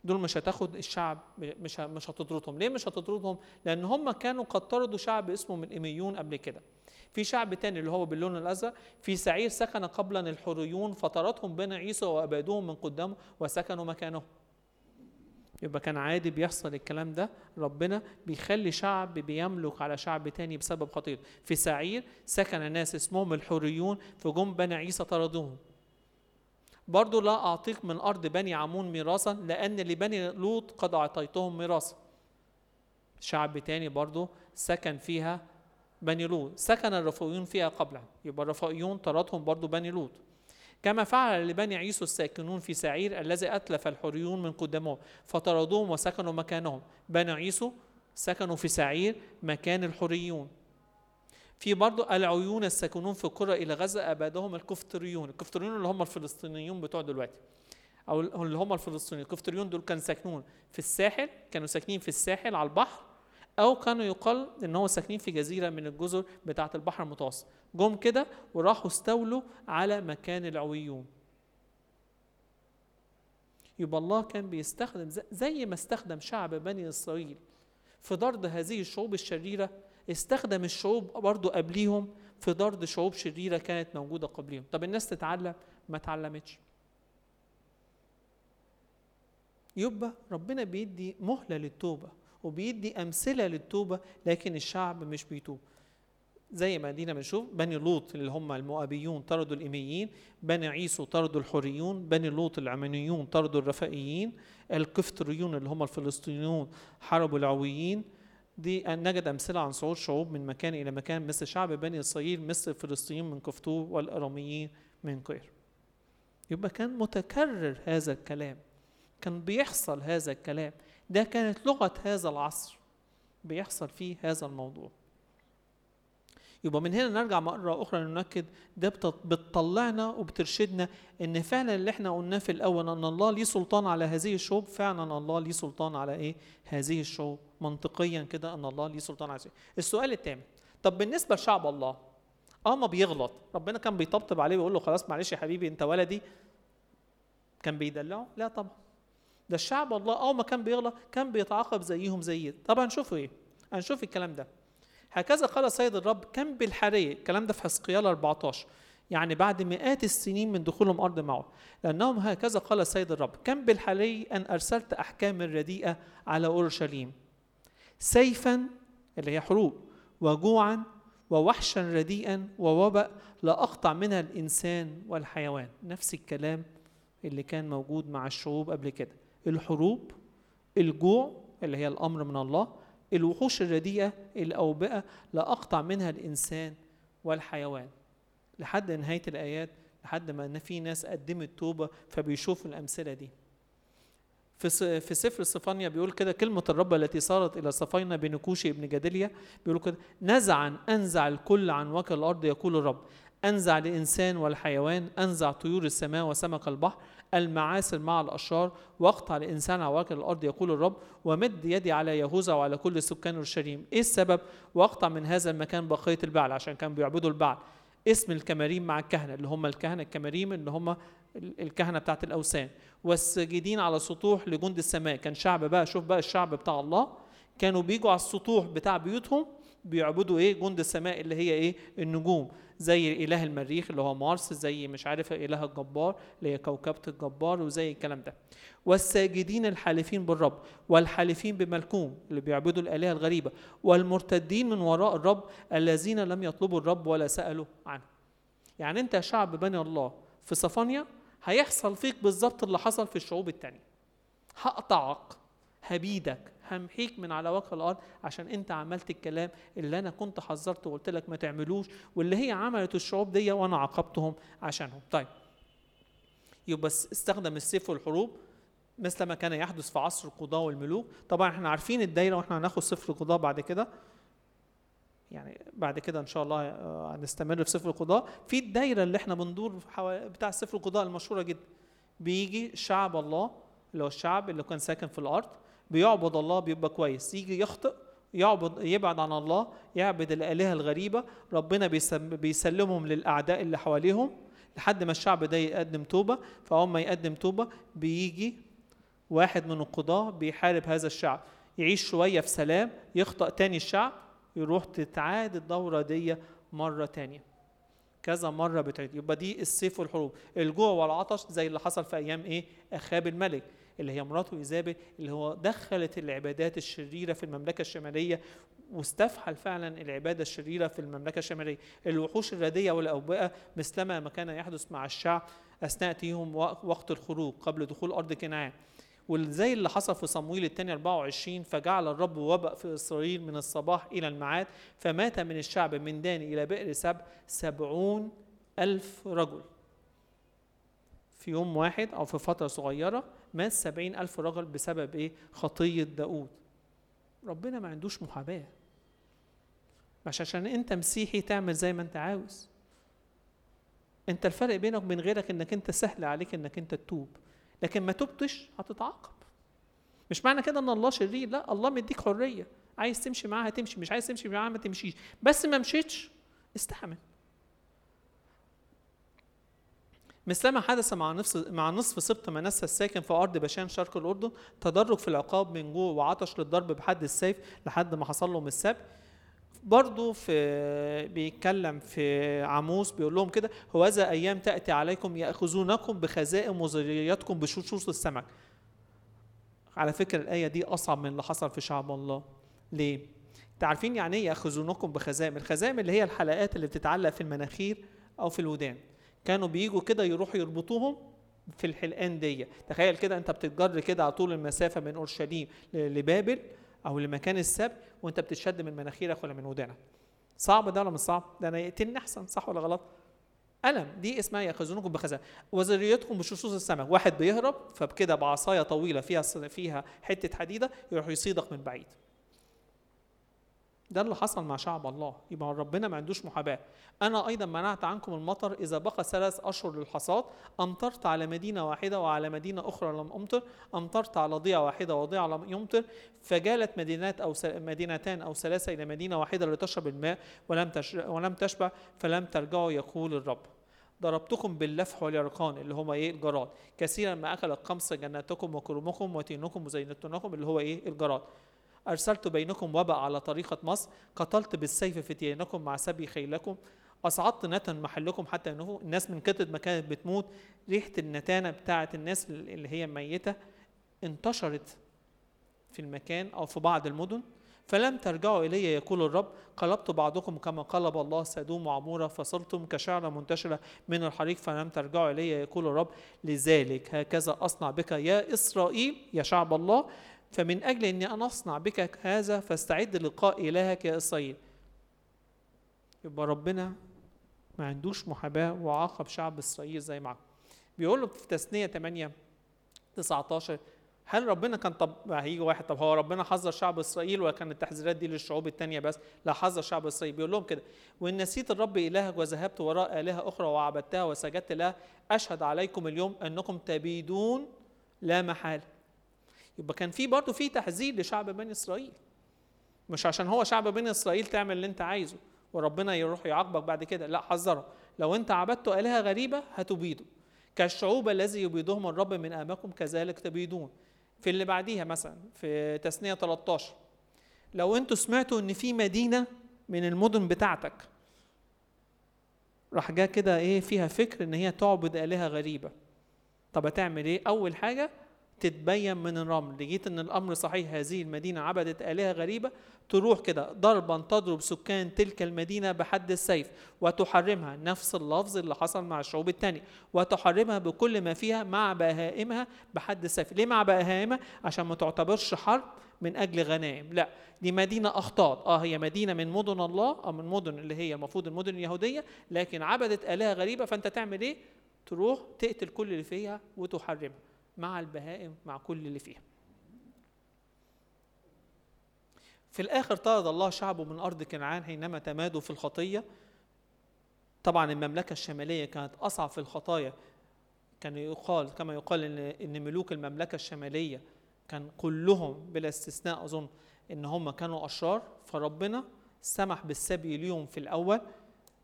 دول مش هتاخد الشعب مش مش هتطردهم. ليه مش هتطردهم؟ لأن هم كانوا قد طردوا شعب اسمه من إيميون قبل كده. في شعب تاني اللي هو باللون الأزرق في سعير سكن قبلا الحريون فطردهم بني عيسى وابادوهم من قدامه وسكنوا مكانه. يبقى كان عادي بيحصل الكلام ده. ربنا بيخلي شعب بيملك على شعب تاني بسبب خطير في سعير سكن ناس اسمهم الحريون فجم بني عيسى طردوهم. برضو لا أعطيك من أرض بني عمون ميراثا لأن لبني لوط قد أعطيتهم ميراثا شعب تاني برضو سكن فيها بني لوط سكن الرفائيون فيها قبلا يبقى الرفائيون طردهم برضو بني لوط. كما فعل لبني عيسو الساكنون في سعير الذي أتلف الحريون من قدامهم فطردوهم وسكنوا مكانهم. بني عيسو سكنوا في سعير مكان الحريون في برضو العيون الساكنون في القرى إلى غزة ابادهم الكفتريون. الكفتريون اللي هم الفلسطينيون بتوع دلوقتي أو اللي هم الفلسطينيين الكفتريون دول كانوا ساكنون في الساحل كانوا ساكنين في الساحل على البحر أو كانوا يقال إن هو ساكنين في جزيرة من الجزر بتاعة البحر المتوسط. جم كده وراحوا استولوا على مكان العويون يبقى الله كان بيستخدم زي ما استخدم شعب بني إسرائيل في طرد هذه الشعوب الشريرة استخدم الشعوب برضو قبليهم في طرد شعوب شريرة كانت موجودة قبليهم. طب الناس تتعلم ما تعلمتش يبقى ربنا بيدي مهلة للتوبة وبيدي أمثلة للتوبة لكن الشعب مش بيتوب. زي ما دينا بنشوف بني لوط اللي هم المؤابيون طردوا الإيميين بني عيسو طردوا الحوريون بني لوط العمانيون طردوا الرفائيين الكفتريون اللي هم الفلسطينيون حاربوا العويين دي نجد أمثلة عن صعود شعوب من مكان إلى مكان مثل شعب بني إسرائيل مثل الفلسطينيين من كفتور والأراميين من قير. يبقى كان متكرر هذا الكلام كان بيحصل هذا الكلام. ده كانت لغة هذا العصر بيحصل فيه هذا الموضوع. يبقى من هنا نرجع مرة أخرى نؤكد ده بتطلعنا وبترشدنا إن فعلا اللي إحنا قلناه في الأول أن الله ليه سلطان على هذه الشعوب فعلا الله ليه سلطان على إيه؟ هذه الشعوب. منطقيا كده أن الله ليه سلطان على هذه السؤال الثامن طب بالنسبة لشعب الله آه ما بيغلط ربنا كان بيطبطب عليه ويقول له خلاص معلش يا حبيبي أنت ولدي كان بيدلعه؟ لا طبعا. ده الشعب الله آه ما كان بيغلط كان بيتعاقب زيهم زي طبعا هنشوف إيه؟ هنشوف الكلام ده. هكذا قال سيد الرب كم بالحرية. الكلام ده في حزقيال 14 يعني بعد مئات السنين من دخولهم أرض معه. لأنهم هكذا قال السيد الرب كم بالحري أن أرسلت أحكام رديئة على أورشليم. سيفا اللي هي حروب وجوعا ووحشا رديئا ووباء لا أقطع منها الإنسان والحيوان. نفس الكلام اللي كان موجود مع الشعوب قبل كده. الحروب الجوع اللي هي الأمر من الله الوحوش الرديئة الأوبئة لا أقطع منها الإنسان والحيوان. لحد نهاية الآيات لحد ما إن في ناس قدمت توبة فبيشوفوا الأمثلة دي. في في سفر صفانيا بيقول كده كلمة الرب التي صارت إلى صفينا بنكوشي ابن جدليا بيقول كده نزعا أنزع الكل عن وجه الأرض يقول الرب. أنزع الإنسان والحيوان أنزع طيور السماء وسمك البحر. المعاسر مع الأشرار واقطع الإنسان على وجه الأرض يقول الرب ومد يدي على يهوذا وعلى كل سكان أورشليم. إيه السبب؟ واقطع من هذا المكان بقية البعل عشان كانوا بيعبدوا البعل. اسم الكماريم مع الكهنة اللي هم الكهنة الكماريم اللي هم ال- الكهنة بتاعت الأوثان. والساجدين على سطوح لجند السماء. كان شعب بقى شوف بقى الشعب بتاع الله. كانوا بيجوا على السطوح بتاع بيوتهم بيعبدوا إيه؟ جند السماء اللي هي إيه؟ النجوم. زي إله المريخ اللي هو مارس زي مش عارف إله الجبار اللي هي كوكبة الجبار وزي الكلام ده. والساجدين الحالفين بالرب والحالفين بملكوم اللي بيعبدوا الآلهة الغريبة والمرتدين من وراء الرب الذين لم يطلبوا الرب ولا سألوا عنه. يعني أنت شعب بني الله في صفانيا هيحصل فيك بالظبط اللي حصل في الشعوب التانية. هقطعك هبيدك همحيك من على وجه الأرض عشان أنت عملت الكلام اللي أنا كنت حذرت وقلت لك ما تعملوش واللي هي عملت الشعوب دي وأنا عاقبتهم عشانهم. طيب. يبقى اس- استخدم السيف والحروب مثل ما كان يحدث في عصر القضاة والملوك. طبعا إحنا عارفين الدايرة وإحنا هناخد سفر القضاة بعد كده. يعني بعد كده إن شاء الله آه، هنستمر في سفر القضاء. في الدايرة اللي إحنا بندور بتاع سفر القضاء المشهورة جدا. بيجي شعب الله اللي هو الشعب اللي كان ساكن في الأرض. بيعبد الله بيبقى كويس. يجي يخطئ يعبد يبعد عن الله يعبد الآلهة الغريبة ربنا بيسلمهم للأعداء اللي حواليهم لحد ما الشعب ده يقدم توبة. فاول ما يقدم توبة بيجي واحد من القضاة بيحارب هذا الشعب. يعيش شوية في سلام يخطأ تاني الشعب يروح تتعاد الدورة دي مرة تانية. كذا مرة بتعيد. يبقى دي السيف والحروب. الجوع والعطش زي اللي حصل في أيام إيه؟ أخاب الملك. اللي هي مراته إيزابل اللي هو دخلت العبادات الشريرة في المملكة الشمالية واستفحل فعلا العبادة الشريرة في المملكة الشمالية. الوحوش الردية والأوبئة مثلما ما كان يحدث مع الشعب أثناء تيهم وقت الخروج قبل دخول أرض كنعان. وزي اللي حصل في صمويل الثاني 24 فجعل الرب وبأ في إسرائيل من الصباح إلى المعاد فمات من الشعب من دان إلى بئر سبع سبعون ألف رجل. في يوم واحد أو في فترة صغيرة مات سبعين ألف رجل بسبب إيه؟ خطية داود ربنا ما عندوش محاباة. مش عشان أنت مسيحي تعمل زي ما أنت عاوز. أنت الفرق بينك وبين غيرك إنك أنت سهل عليك إنك أنت تتوب. لكن ما تبتش هتتعاقب. مش معنى كده إن الله شرير. لا الله مديك حرية. عايز تمشي معاها تمشي مش عايز تمشي معاها ما تمشيش. بس ما مشيتش استحمل. مثلما حدث مع نصف مع نصف سبط منسى الساكن في أرض بشان شرق الأردن تدرج في العقاب من جوع وعطش للضرب بحد السيف لحد ما حصل لهم السبي برضو في بيتكلم في عاموس بيقول لهم كده هوذا أيام تأتي عليكم يأخذونكم بخزائم وذريتكم بشوشوش السمك. على فكرة الآية دي أصعب من اللي حصل في شعب الله. ليه؟ أنتوا عارفين يعني إيه يأخذونكم بخزائم الخزائم اللي هي الحلقات اللي بتتعلق في المناخير أو في الودان. كانوا بيجوا كده يروحوا يربطوهم في الحلقان دي تخيل كده انت بتتجر كده على طول المسافة من أورشليم لبابل أو لمكان السبت وانت بتشد من مناخيرك ولا من ودانك. صعب ده ولا مش صعب؟ ده أنا يقتلني أحسن صح ولا غلط؟ ألم دي اسمها يأخذونكم بخزائم وذريتكم بشصوص السمك واحد بيهرب فبكده بعصاية طويلة فيها فيها حتة حديدة يروح يصيدك من بعيد. ده اللي حصل مع شعب الله. يبقى ربنا ما عندوش محاباة. أنا أيضا منعت عنكم المطر إذا بقى ثلاث أشهر للحصاد. أمطرت على مدينة واحدة وعلى مدينة أخرى لم أمطر. أمطرت على ضيعة واحدة وضيعة لم يمطر. فجالت مدينات أو مدينتان أو ثلاثة إلى مدينة واحدة لتشرب الماء ولم ولم تشبع فلم ترجعوا يقول الرب. ضربتكم باللفح واليرقان اللي هما إيه؟ الجراد. كثيرا ما اكل القمص جناتكم وكرمكم وتينكم وزينتونكم اللي هو إيه؟ الجراد. أرسلت بينكم وباء على طريقة مصر قتلت بالسيف فتيانكم مع سبي خيلكم أصعدت نتن محلكم حتى أنه الناس من كتر ما كانت بتموت ريحة النتانة بتاعة الناس اللي هي ميتة انتشرت في المكان أو في بعض المدن. فلم ترجعوا إلي يقول الرب قلبت بعضكم كما قلب الله سدوم وعمورة فصرتم كشعرة منتشرة من الحريق فلم ترجعوا إلي يقول الرب. لذلك هكذا أصنع بك يا إسرائيل يا شعب الله فمن أجل أني أنا أصنع بك هذا فاستعد لقاء إلهك يا إسرائيل. يبقى ربنا ما عندوش محاباة وعاقب شعب إسرائيل زي ما بيقول له في تثنية 8 19 هل ربنا كان طب هيجي واحد طب هو ربنا حذر شعب إسرائيل ولا كان التحذيرات دي للشعوب الثانية بس؟ لا حذر شعب إسرائيل. بيقول لهم كده وإن نسيت الرب إلهك وذهبت وراء آلهة أخرى وعبدتها وسجدت لها أشهد عليكم اليوم أنكم تبيدون لا محالة. يبقى كان في برضه في تحذير لشعب بني إسرائيل. مش عشان هو شعب بني إسرائيل تعمل اللي أنت عايزه وربنا يروح يعاقبك بعد كده لا حذره. لو أنت عبدت آلهة غريبة هتبيدوا كالشعوب الذي يبيدهم الرب من امامكم كذلك تبيدون في اللي بعديها مثلا في تثنية 13 لو أنتوا سمعتوا إن في مدينة من المدن بتاعتك راح جا كده إيه فيها فكر إن هي تعبد آلهة غريبة. طب هتعمل إيه؟ أول حاجة تتبين من الرمل. لقيت إن الأمر صحيح هذه المدينة عبدت آلهة غريبة تروح كده ضربا تضرب سكان تلك المدينة بحد السيف وتحرمها. نفس اللفظ اللي حصل مع الشعوب الثانية وتحرمها بكل ما فيها مع بهائمها بحد السيف. ليه مع بهائمها؟ عشان ما تعتبرش حرب من أجل غنائم. لا دي مدينة اخطاط آه هي مدينة من مدن الله أو من مدن اللي هي المفروض المدن اليهودية لكن عبدت آلهة غريبة. فأنت تعمل إيه؟ تروح تقتل كل اللي فيها وتحرمها. مع البهائم مع كل اللي فيها في الآخر طرد الله شعبه من أرض كنعان حينما تمادوا في الخطية. طبعا المملكة الشمالية كانت أصعب في الخطايا. كان يقال كما يقال إن إن ملوك المملكة الشمالية كان كلهم بلا استثناء أظن إن هم كانوا أشرار. فربنا سمح بالسبي ليهم في الأول.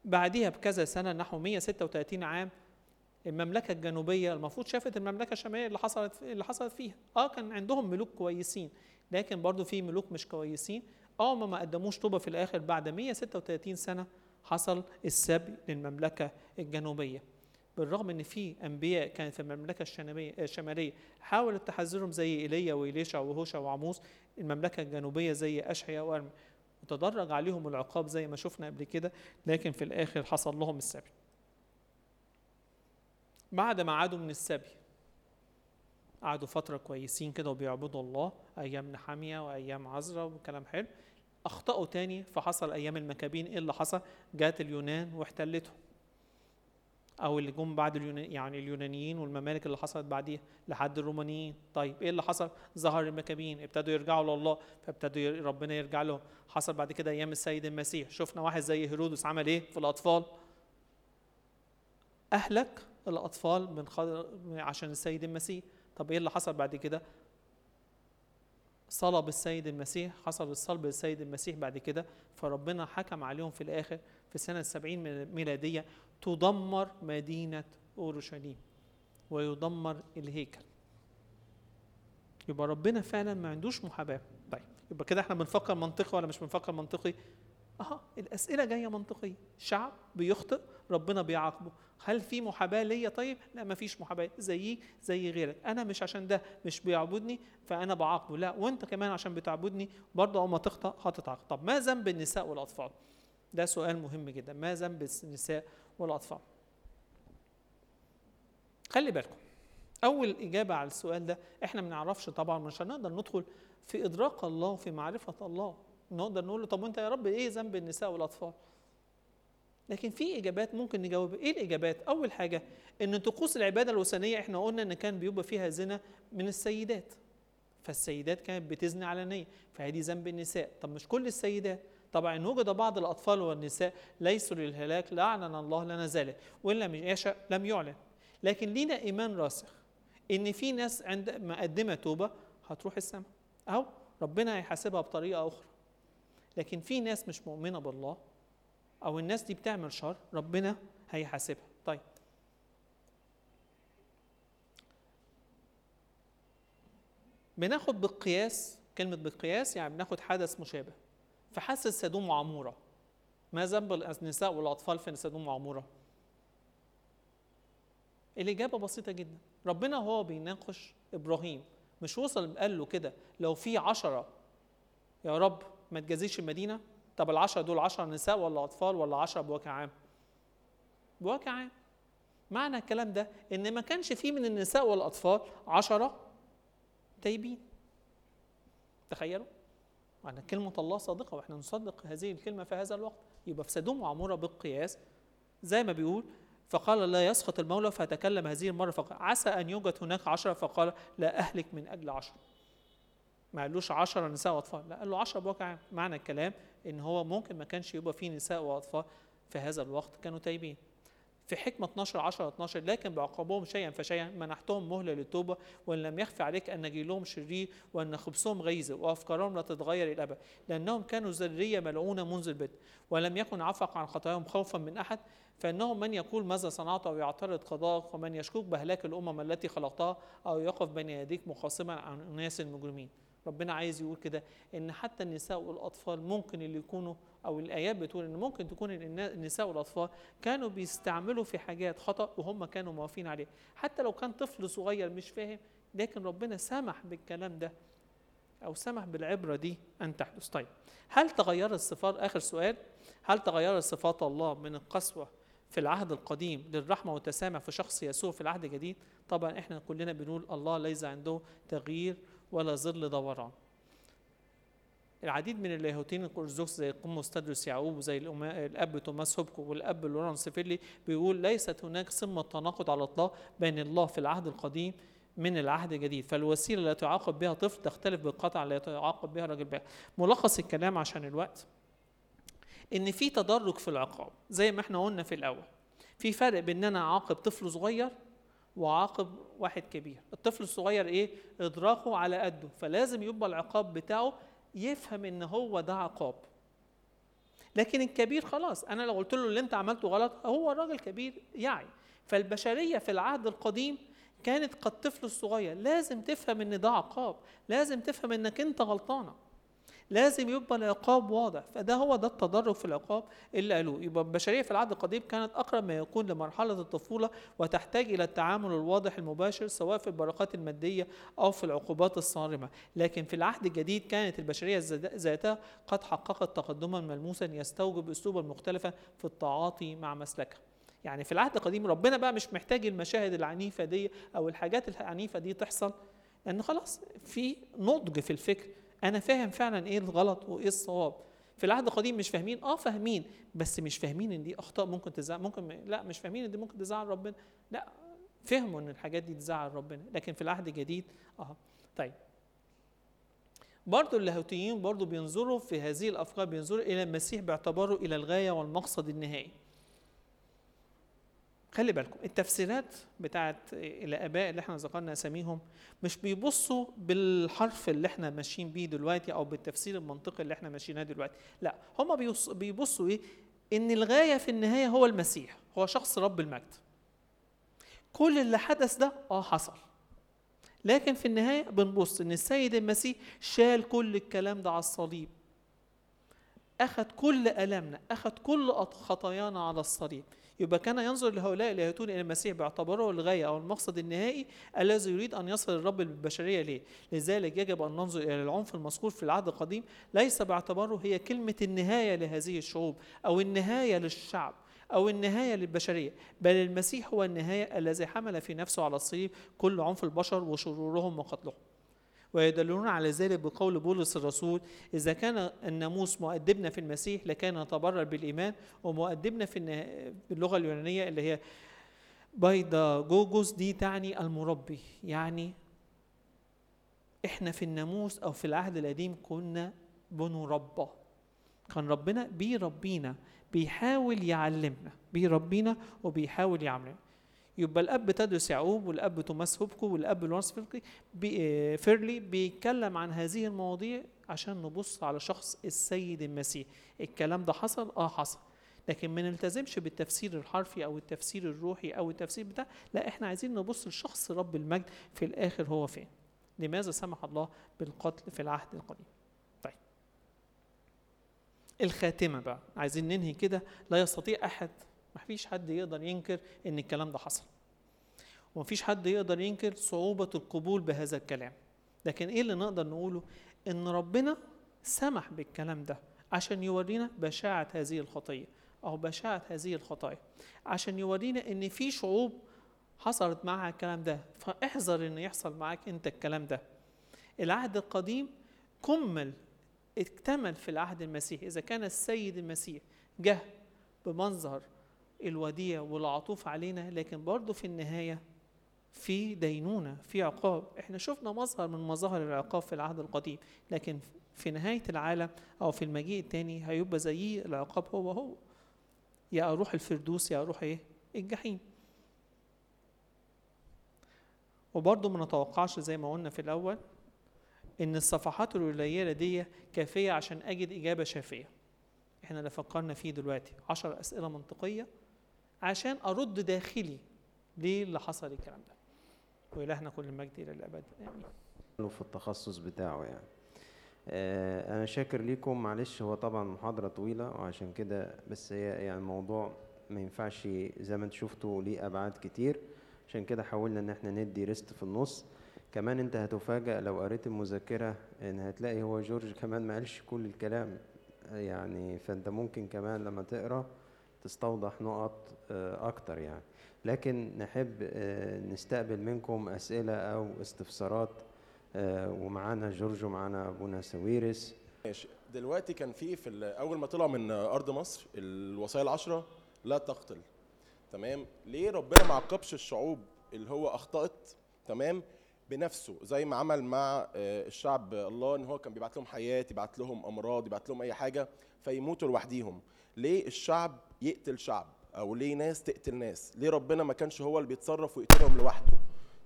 بعديها بكذا سنة نحو 136 عام المملكة الجنوبية المفروض شافت المملكة الشمالية اللي حصلت اللي حصلت فيها. آه كان عندهم ملوك كويسين لكن برضو في ملوك مش كويسين. آه ما ما قدموش توبة في الآخر بعد 136 سنة حصل السبي للمملكة الجنوبية. بالرغم إن في أنبياء كانت في المملكة الشمالية حاولت تحذرهم زي إيليا وإليشع وهوشع وعموس المملكة الجنوبية زي اشعيا وإرميا. وتدرج عليهم العقاب زي ما شفنا قبل كده لكن في الآخر حصل لهم السبي. بعد ما عادوا من السبي. قعدوا فترة كويسين كده وبيعبدوا الله أيام نحامية وأيام عزرا وكلام حلو. أخطأوا تاني فحصل أيام المكابين. إيه اللي حصل؟ جات اليونان واحتلتهم. أو اللي جم بعد اليونان يعني اليونانيين والممالك اللي حصلت بعديها لحد الرومانيين. طيب إيه اللي حصل؟ ظهر المكابين. ابتدوا يرجعوا لله فابتدوا ربنا يرجع لهم. حصل بعد كده أيام السيد المسيح. شفنا واحد زي هيرودس عمل إيه؟ في الأطفال؟ أهلك الأطفال من عشان السيد المسيح. طب إيه اللي حصل بعد كده؟ صلب السيد المسيح حصل الصلب للسيد المسيح بعد كده فربنا حكم عليهم في الآخر في سنة السبعين ميلادية تدمر مدينة أورشليم ويدمر الهيكل. يبقى ربنا فعلا ما عندوش محاباة. طيب يبقى كده إحنا بنفكر منطقي ولا مش بنفكر منطقي؟ أها الأسئلة جاية منطقية. شعب بيخطئ ربنا بيعاقبه. هل في محاباة ليا؟ طيب لا ما فيش محاباة. زيي زي غيرك. أنا مش عشان ده مش بيعبدني فأنا بعاقبه. لا وأنت كمان عشان بتعبدني برضه اول ما تخطا هتتعاقب. طب ما ذنب النساء والأطفال؟ ده سؤال مهم جدا. ما ذنب النساء والأطفال؟ خلي بالكم. أول إجابة على السؤال ده إحنا ما نعرفش طبعا مش هنقدر ندخل في إدراك الله وفي معرفة الله. نقدر نقول له طب وأنت يا رب إيه ذنب النساء والأطفال؟ لكن في إجابات ممكن نجاوب. إيه الإجابات؟ أول حاجة إن طقوس العبادة الوثنية إحنا قلنا إن كان بيبقى فيها زنا من السيدات. فالسيدات كانت بتزني علنيا فهذه ذنب النساء. طب مش كل السيدات. طبعا إن وجد بعض الأطفال والنساء ليسوا للهلاك لاعلن الله لنا ذلك وإن لم يشاء لم يعلن. لكن لينا إيمان راسخ إن في ناس عند مقدمة توبة هتروح السماء. أو ربنا هيحاسبها بطريقة أخرى. لكن في ناس مش مؤمنة بالله أو الناس دي بتعمل شر ربنا هيحاسبها. طيب. بناخد بالقياس كلمة بالقياس يعني بناخد حدث مشابه. فحاسس سدوم وعمورة. ما ذنب النساء والأطفال في سدوم وعمورة؟ الإجابة بسيطة جدا. ربنا هو بيناقش إبراهيم. مش وصل قال له كده لو في عشرة يا رب ما تجازيش المدينة؟ طب العشرة دول عشرة نساء ولا أطفال ولا عشرة بواقع عام؟ بواقع عام. معنى الكلام ده إن ما كانش فيه من النساء والأطفال عشرة تايبين. تخيلوا؟ معنى كلمة الله صادقة وإحنا نصدق هذه الكلمة في هذا الوقت. يبقى في سدوم وعمورة بالقياس. زي ما بيقول فقال لا يسخط المولى فتكلم هذه المرة فقال عسى أن يوجد هناك عشرة فقال لا أهلك من أجل عشرة. ما قالوش عشرة نساء وأطفال. لا قال له عشرة بواقع عام معنى الكلام إن هو ممكن ما كانش يبقى فيه نساء وأطفال في هذا الوقت كانوا تايبين. في حكمة 12 10 12 لكن بعقبهم شيئا فشيئا منحتهم مهلة للتوبة وإن لم يخفى عليك أن جيلهم شرير وأن خبثهم غيظ وأفكارهم لا تتغير إلى الأبد لأنهم كانوا ذرية ملعونة منذ البدء ولم يكن عفق عن خطاياهم خوفا من أحد. فإنهم من يقول ماذا صنعت أو يعترض قضاءك ومن يشكوك بهلاك الأمم التي خلقتها أو يقف بين يديك مخاصما عن أناس المجرمين ربنا عايز يقول كده إن حتى النساء والأطفال ممكن اللي يكونوا أو الآيات بتقول إن ممكن تكون النساء والأطفال كانوا بيستعملوا في حاجات خطأ وهم كانوا موافقين عليه حتى لو كان طفل صغير مش فاهم لكن ربنا سمح بالكلام ده أو سمح بالعبرة دي. ان تحدث طيب هل تغيرت الصفات؟ آخر سؤال هل تغيرت صفات الله من القسوة في العهد القديم للرحمة والتسامح في شخص يسوع في العهد الجديد؟ طبعا إحنا كلنا بنقول الله ليس عنده تغيير ولا ظل دوران. العديد من اللاهوتين الأرثوذكس زي القمص تدرس يعقوب وزي الأب توماس هوبكو والأب لورانس فيرلي بيقول ليست هناك سمة تناقض على الإطلاق بين الله في العهد القديم من العهد الجديد فالوسيلة التي يعاقب بها طفل تختلف بالقطع التي يعاقب بها راجل بها ملخص الكلام عشان الوقت. إن في تدرج في العقاب زي ما إحنا قلنا في الأول. في فرق بين إن أنا أعاقب طفل صغير وعاقب واحد كبير. الطفل الصغير إيه؟ إدراكه على قده فلازم يبقى العقاب بتاعه يفهم إن هو ده عقاب. لكن الكبير خلاص أنا لو قلت له اللي أنت عملته غلط هو راجل كبير يعي فالبشرية في العهد القديم كانت كالطفل الصغير لازم تفهم إن ده عقاب لازم تفهم إنك أنت غلطانة. لازم يبقى العقاب واضح. فده هو ده التدرج في العقاب اللي قالوه. يبقى البشرية في العهد القديم كانت أقرب ما يكون لمرحلة الطفولة وتحتاج إلى التعامل الواضح المباشر سواء في البركات المادية أو في العقوبات الصارمة. لكن في العهد الجديد كانت البشرية ذاتها قد حققت تقدما ملموسا يستوجب أسلوبا مختلفا في التعاطي مع مسلكها. يعني في العهد القديم ربنا بقى مش محتاج المشاهد العنيفة دي أو الحاجات العنيفة دي تحصل. لأن خلاص في نضج في الفكر. أنا فاهم فعلا إيه الغلط وإيه الصواب. في العهد القديم مش فاهمين؟ آه فاهمين بس مش فاهمين إن دي أخطاء ممكن تزعل ممكن لا مش فاهمين إن دي ممكن تزعل ربنا. لا فهموا إن الحاجات دي تزعل ربنا لكن في العهد الجديد آه. طيب. برضو اللاهوتيين برضو بينظروا في هذه الأفكار بينظروا إلى المسيح باعتباره إلى الغاية والمقصد النهائي. خلي بالكم التفسيرات بتاعت الاباء اللي إحنا ذكرنا أساميهم مش بيبصوا بالحرف اللي إحنا ماشيين بيه دلوقتي أو بالتفسير المنطقي اللي إحنا ماشيينها دلوقتي لا هم بيبصوا إيه؟ إن الغاية في النهاية هو المسيح هو شخص رب المجد. كل اللي حدث ده آه حصل لكن في النهاية بنبص إن السيد المسيح شال كل الكلام ده على الصليب. اخذ كل ألمنا اخذ كل خطايانا على الصليب. يبقى كان ينظر لهؤلاء اللاهوتون إلى المسيح باعتباره الغاية أو المقصد النهائي الذي يريد أن يصل الرب بالبشريه ليه؟ لذلك يجب أن ننظر إلى العنف المذكور في العهد القديم ليس باعتباره هي كلمة النهاية لهذه الشعوب أو النهاية للشعب أو النهاية للبشرية بل المسيح هو النهاية الذي حمل في نفسه على الصليب كل عنف البشر وشرورهم وقتلهم. ويدلون على ذلك بقول بولس الرسول إذا كان الناموس مؤدبنا في المسيح لكان نتبرر بالإيمان ومؤدبنا في باللغة اليونانية اللي هي بيضا جوجوس دي تعني المربي. يعني إحنا في الناموس أو في العهد القديم كنا بنربى كان ربنا بيربينا بيحاول يعلمنا بيربينا وبيحاول يعلمنا يبقى الأب تدرس يعقوب والأب توماس هوبكو والأب لورنس بي فيرلي بيتكلم عن هذه المواضيع عشان نبص على شخص السيد المسيح. الكلام ده حصل؟ آه حصل. لكن ما نلتزمش بالتفسير الحرفي أو التفسير الروحي أو التفسير بتاع لا إحنا عايزين نبص لشخص رب المجد في الآخر هو فين. لماذا سمح الله بالقتل في العهد القديم؟ طيب. الخاتمة بقى. عايزين ننهي كده. لا يستطيع أحد ما فيش حد يقدر ينكر إن الكلام ده حصل. وما فيش حد يقدر ينكر صعوبة القبول بهذا الكلام. لكن إيه اللي نقدر نقوله؟ إن ربنا سمح بالكلام ده عشان يورينا بشاعة هذه الخطية أو بشاعة هذه الخطايا. عشان يورينا إن في شعوب حصلت معها الكلام ده فاحذر إن يحصل معاك أنت الكلام ده. العهد القديم كمل اكتمل في العهد المسيحي. إذا كان السيد المسيح جه بمنظر الوديع والعطوف علينا لكن برضه في النهاية في دينونة في عقاب. إحنا شفنا مظهر من مظاهر العقاب في العهد القديم لكن في نهاية العالم أو في المجيء التاني هيبقى زي العقاب هو هو. يا أروح الفردوس يا أروح إيه؟ الجحيم. وبرضه ما نتوقعش زي ما قلنا في الأول إن الصفحات القليلة دي كافية عشان أجد إجابة شافية. إحنا اللي فكرنا فيه دلوقتي. عشر أسئلة منطقية عشان أرد داخلي ليه اللي حصل الكلام ده. وإلهنا كل المجد إلى الأبد. آمين. في التخصص بتاعه يعني. آه، أنا شاكر ليكم. معلش هو طبعا محاضرة طويلة وعشان كده بس هي يعني الموضوع ما ينفعش زي ما انت شفتوا ليه أبعاد كتير. عشان كده حاولنا إن إحنا ندي ريست في النص. كمان انت هتفاجأ لو قريت المذكرة إن هتلاقي هو جورج كمان ما قالش كل الكلام. يعني فأنت ممكن كمان لما تقرأ تستوضح نقط آه، أكتر يعني. لكن نحب آه، نستقبل منكم أسئلة أو استفسارات آه، ومعانا جورج ومعانا أبونا سويرس. ماشي. دلوقتي كان في في أول ما طلعوا من أرض مصر الوصايا العشره لا تقتل. تمام؟ ليه ربنا ما عاقبش الشعوب اللي هو أخطأت؟ تمام؟ بنفسه. زي ما عمل مع الشعب الله إن هو كان بيبعت لهم حياة يبعت لهم أمراض يبعت لهم أي حاجة فيموتوا لوحديهم. ليه الشعب يقتل شعب أو ليه ناس تقتل ناس ليه ربنا ما كانش هو اللي بيتصرف ويقتلهم لوحده؟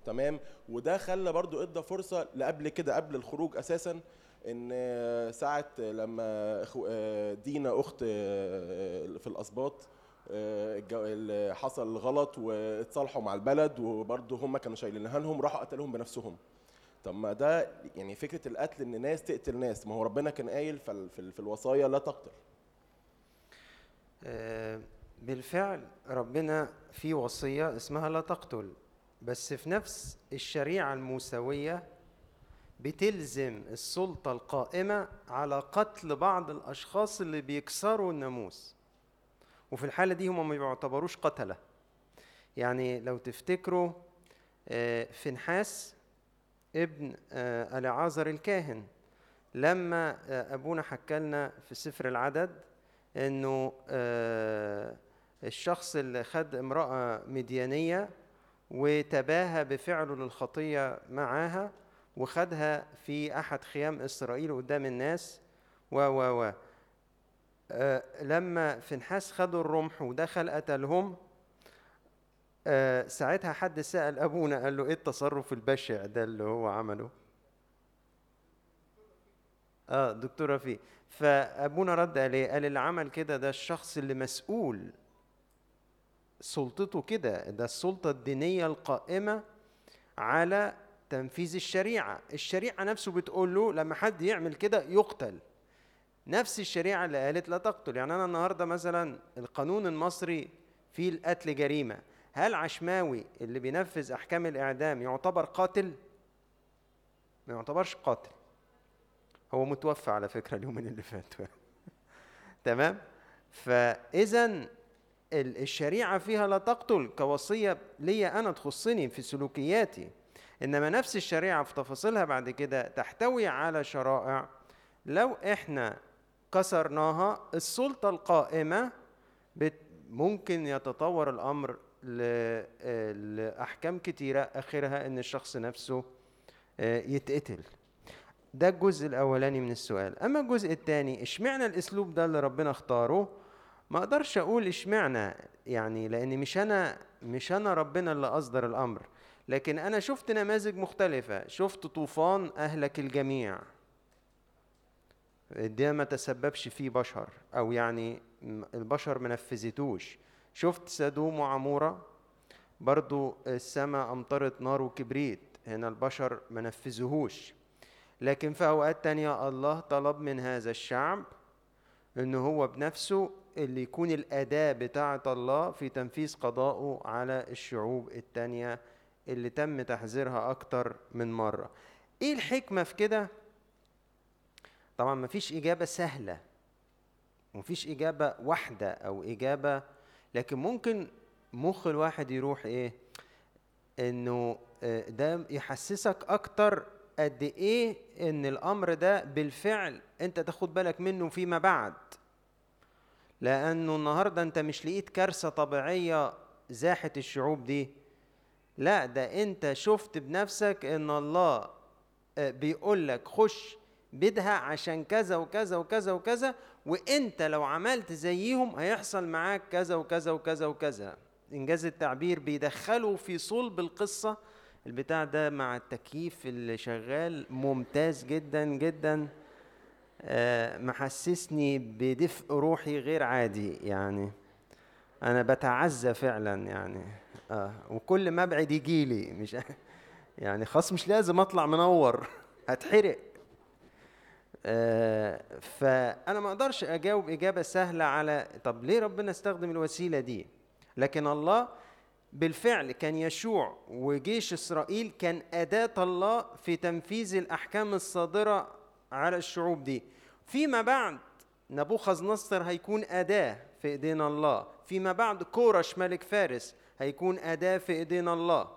تمام؟ وده خلى برضو إدى فرصة لقبل كده قبل الخروج أساسا إن ساعة لما آه، دينا أخت آه، في الأسباط آه، حصل غلط واتصالحوا مع البلد وبرضه هم كانوا شايلينها لهم راحوا قتلوهم بنفسهم. طب ما ده يعني فكرة القتل إن ناس تقتل ناس ما هو ربنا كان قايل في ال- في ال- في الوصايا لا تقتل. بالفعل ربنا في وصية اسمها لا تقتل بس في نفس الشريعة الموسوية بتلزم السلطة القائمة على قتل بعض الأشخاص اللي بيكسروا الناموس. وفي الحالة دي هم ما بيعتبروش قتلة. يعني لو تفتكروا آه، فنحاس ابن آه، ألعازر الكاهن لما آه، أبونا حكى لنا في سفر العدد إنه آه، الشخص اللي خد امرأة مديانية وتباهى بفعله للخطية معاها وخدها في أحد خيام إسرائيل قدام الناس و و و. آه، لما فنحاس خدوا الرمح ودخل قتلهم آه، ساعتها حد سأل أبونا قال له إيه التصرف البشع ده اللي هو عمله؟ آه دكتور رفيق. فأبونا رد قال إيه قال اللي عمل كده ده الشخص اللي مسؤول. سلطته كده ده السلطة الدينية القائمة على تنفيذ الشريعة. الشريعة نفسه بتقول له لما حد يعمل كده يقتل. نفس الشريعة اللي قالت لا تقتل. يعني أنا النهارده مثلا القانون المصري فيه القتل جريمة. هل عشماوي اللي بينفذ أحكام الإعدام يعتبر قاتل؟ ما يعتبرش قاتل. هو متوفى على فكرة اليومين اللي فاتوا. تمام؟ فاذا ال- الشريعة فيها لا تقتل كوصية ليا أنا تخصني في سلوكياتي إنما نفس الشريعة في تفاصيلها بعد كده تحتوي على شرائع لو إحنا كسرناها السلطة القائمة ممكن يتطور الأمر لأحكام كتيرة آخرها إن الشخص نفسه آه، يتقتل. ده الجزء الأولاني من السؤال. أما الجزء الثاني إشمعنى الأسلوب ده اللي ربنا اختاره؟ ما أقدرش أقول إشمعنى يعني لأن مش أنا مش أنا ربنا اللي أصدر الأمر. لكن أنا شفت نماذج مختلفة. شفت طوفان أهلك الجميع. ده ما تسببش فيه بشر أو يعني البشر ما نفذتوش. شفت سدوم وعمورة؟ برضو السماء أمطرت نار وكبريت. هنا البشر ما نفذوهوش. لكن في أوقات تانية الله طلب من هذا الشعب إن هو بنفسه اللي يكون الأداة بتاعة الله في تنفيذ قضائه على الشعوب التانية اللي تم تحذيرها أكتر من مرة. إيه الحكمة في كده؟ طبعا مفيش إجابة سهلة. مفيش إجابة واحدة أو إجابة لكن ممكن مخ الواحد يروح إيه؟ إنه آه، ده يحسسك أكتر قد إيه إن الأمر ده بالفعل أنت تاخد بالك منه فيما بعد. لأنه النهارده أنت مش لقيت كارثة طبيعية زاحت الشعوب دي. لا ده أنت شفت بنفسك إن الله آه، بيقول لك خش بدها عشان كذا وكذا وكذا وكذا وأنت لو عملت زيهم هيحصل معاك كذا وكذا وكذا وكذا. إنجاز التعبير بيدخلوا في صلب القصة البتاع ده مع التكييف اللي شغال ممتاز جدا جدا. آه، محسسني بدفء روحي غير عادي يعني. أنا بتعزى فعلا يعني. آه وكل ما أبعد يجي لي. مش يعني خلاص مش لازم أطلع منور. هتحرق. آه فأنا ما أقدرش أجاوب إجابة سهلة على طب ليه ربنا استخدم الوسيلة دي؟ لكن الله بالفعل كان يشوع وجيش إسرائيل كان أداة الله في تنفيذ الأحكام الصادرة على الشعوب دي. فيما بعد نبوخذ نصر هيكون أداة في ايدينا الله. فيما بعد كورش ملك فارس هيكون أداة في ايدينا الله.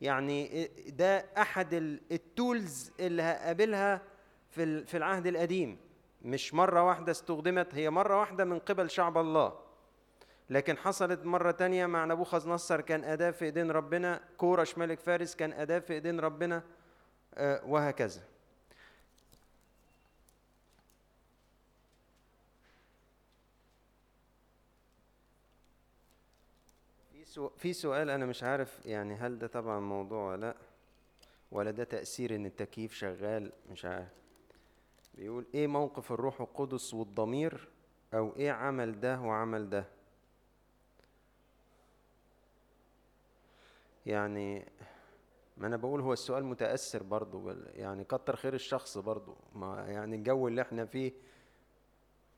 يعني ده أحد ال- التولز اللي هقابلها في العهد القديم. مش مرة واحدة استخدمت هي مرة واحدة من قبل شعب الله. لكن حصلت مرة تانية مع نبوخذ نصر كان أداة في إيدين ربنا. كورش ملك فارس كان أداة في إيدين ربنا آه، وهكذا. في سؤال أنا مش عارف يعني هل ده طبعا موضوع ولا لأ ولا ده تأثير إن التكييف شغال؟ مش عارف. بيقول إيه موقف الروح القدس والضمير أو إيه عمل ده وعمل ده؟ يعني ما أنا بقول هو السؤال متأثر برضه يعني كتر خير الشخص برضه ما يعني الجو اللي إحنا فيه.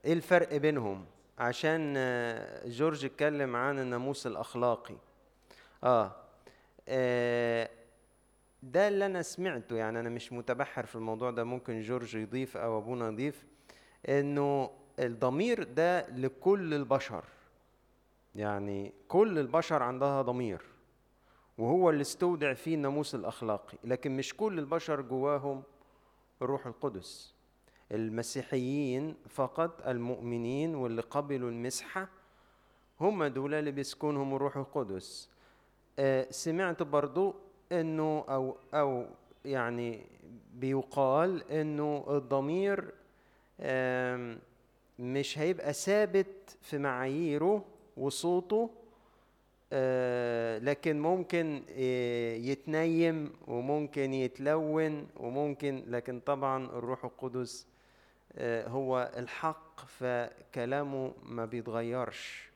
إيه الفرق بينهم؟ عشان جورج اتكلم عن الناموس الأخلاقي. آه آه، ده اللي أنا سمعته يعني أنا مش متبحر في الموضوع ده ممكن جورج يضيف أو أبونا يضيف إنه الضمير ده لكل البشر. يعني كل البشر عندها ضمير. وهو اللي استودع فيه الناموس الأخلاقي. لكن مش كل البشر جواهم الروح القدس. المسيحيين فقط المؤمنين واللي قبلوا المسحة هم دول اللي بيسكنهم الروح القدس. آه، سمعت برضو إنه أو أو يعني بيقال إنه الضمير مش هيبقى ثابت في معاييره وصوته لكن ممكن آه، يتنيم وممكن يتلون وممكن لكن طبعا الروح القدس آه، هو الحق فكلامه ما بيتغيرش.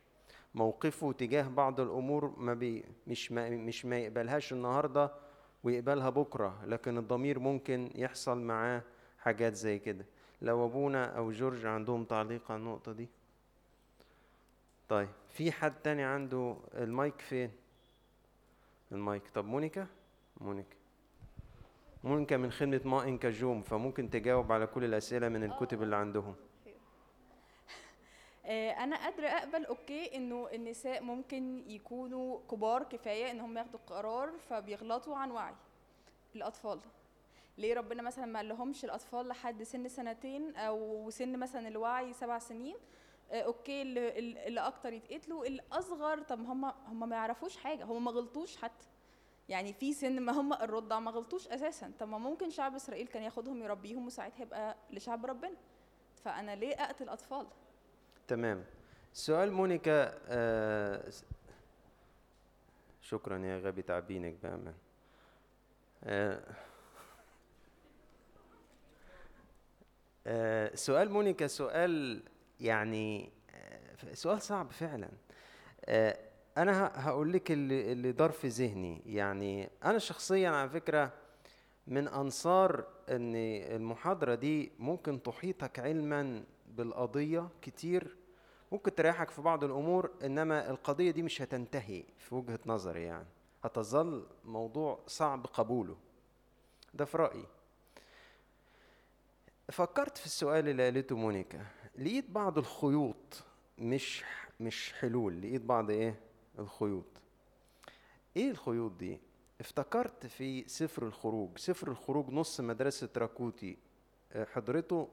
موقفه تجاه بعض الأمور ما بي مش ما مش ما يقبلهاش النهارده ويقبلها بكرة لكن الضمير ممكن يحصل معاه حاجات زي كده. لو أبونا أو جورج عندهم تعليق على النقطة دي؟ طيب في حد تاني عنده المايك فين؟ المايك. طب مونيكا؟ مونيكا. مونيكا من خدمة ما إنكا جوم فممكن تجاوب على كل الأسئلة من الكتب اللي عندهم. آه، أنا قادرة أقبل okay إنه النساء ممكن يكونوا كبار كفاية إن هم ياخدوا قرار فبيغلطوا عن وعي الأطفال. ليه ربنا مثلا ما قالهمش الأطفال لحد سن سنتين أو سن مثلا الوعي سبع سنين؟ آه، okay اللي, أكتر يتقتلوا. الأصغر طب هم هم ما يعرفوش حاجة. هم ما غلطوش حتى. يعني في سن ما هم الرضع ما غلطوش أساسا. طب ما ممكن شعب إسرائيل كان ياخدهم يربيهم وساعتها يبقى لشعب ربنا. فأنا ليه أقتل أطفال؟ تمام. سؤال مونيكا آه شكرا يا غبي تعبينك بأمان آه آه سؤال مونيكا سؤال يعني آه سؤال صعب فعلا. آه أنا هقول لك اللي, اللي دار في ذهني. يعني أنا شخصيا على فكرة من أنصار إن المحاضرة دي ممكن تحيطك علما بالقضية كتير ممكن تريحك في بعض الأمور إنما القضية دي مش هتنتهي في وجهة نظري يعني. هتظل موضوع صعب قبوله. ده في رأيي. فكرت في السؤال اللي قالته مونيكا. لقيت بعض الخيوط مش مش حلول لقيت بعض إيه؟ الخيوط. إيه الخيوط دي؟ افتكرت في سفر الخروج سفر الخروج نص مدرسة راكوتي آه، حضرته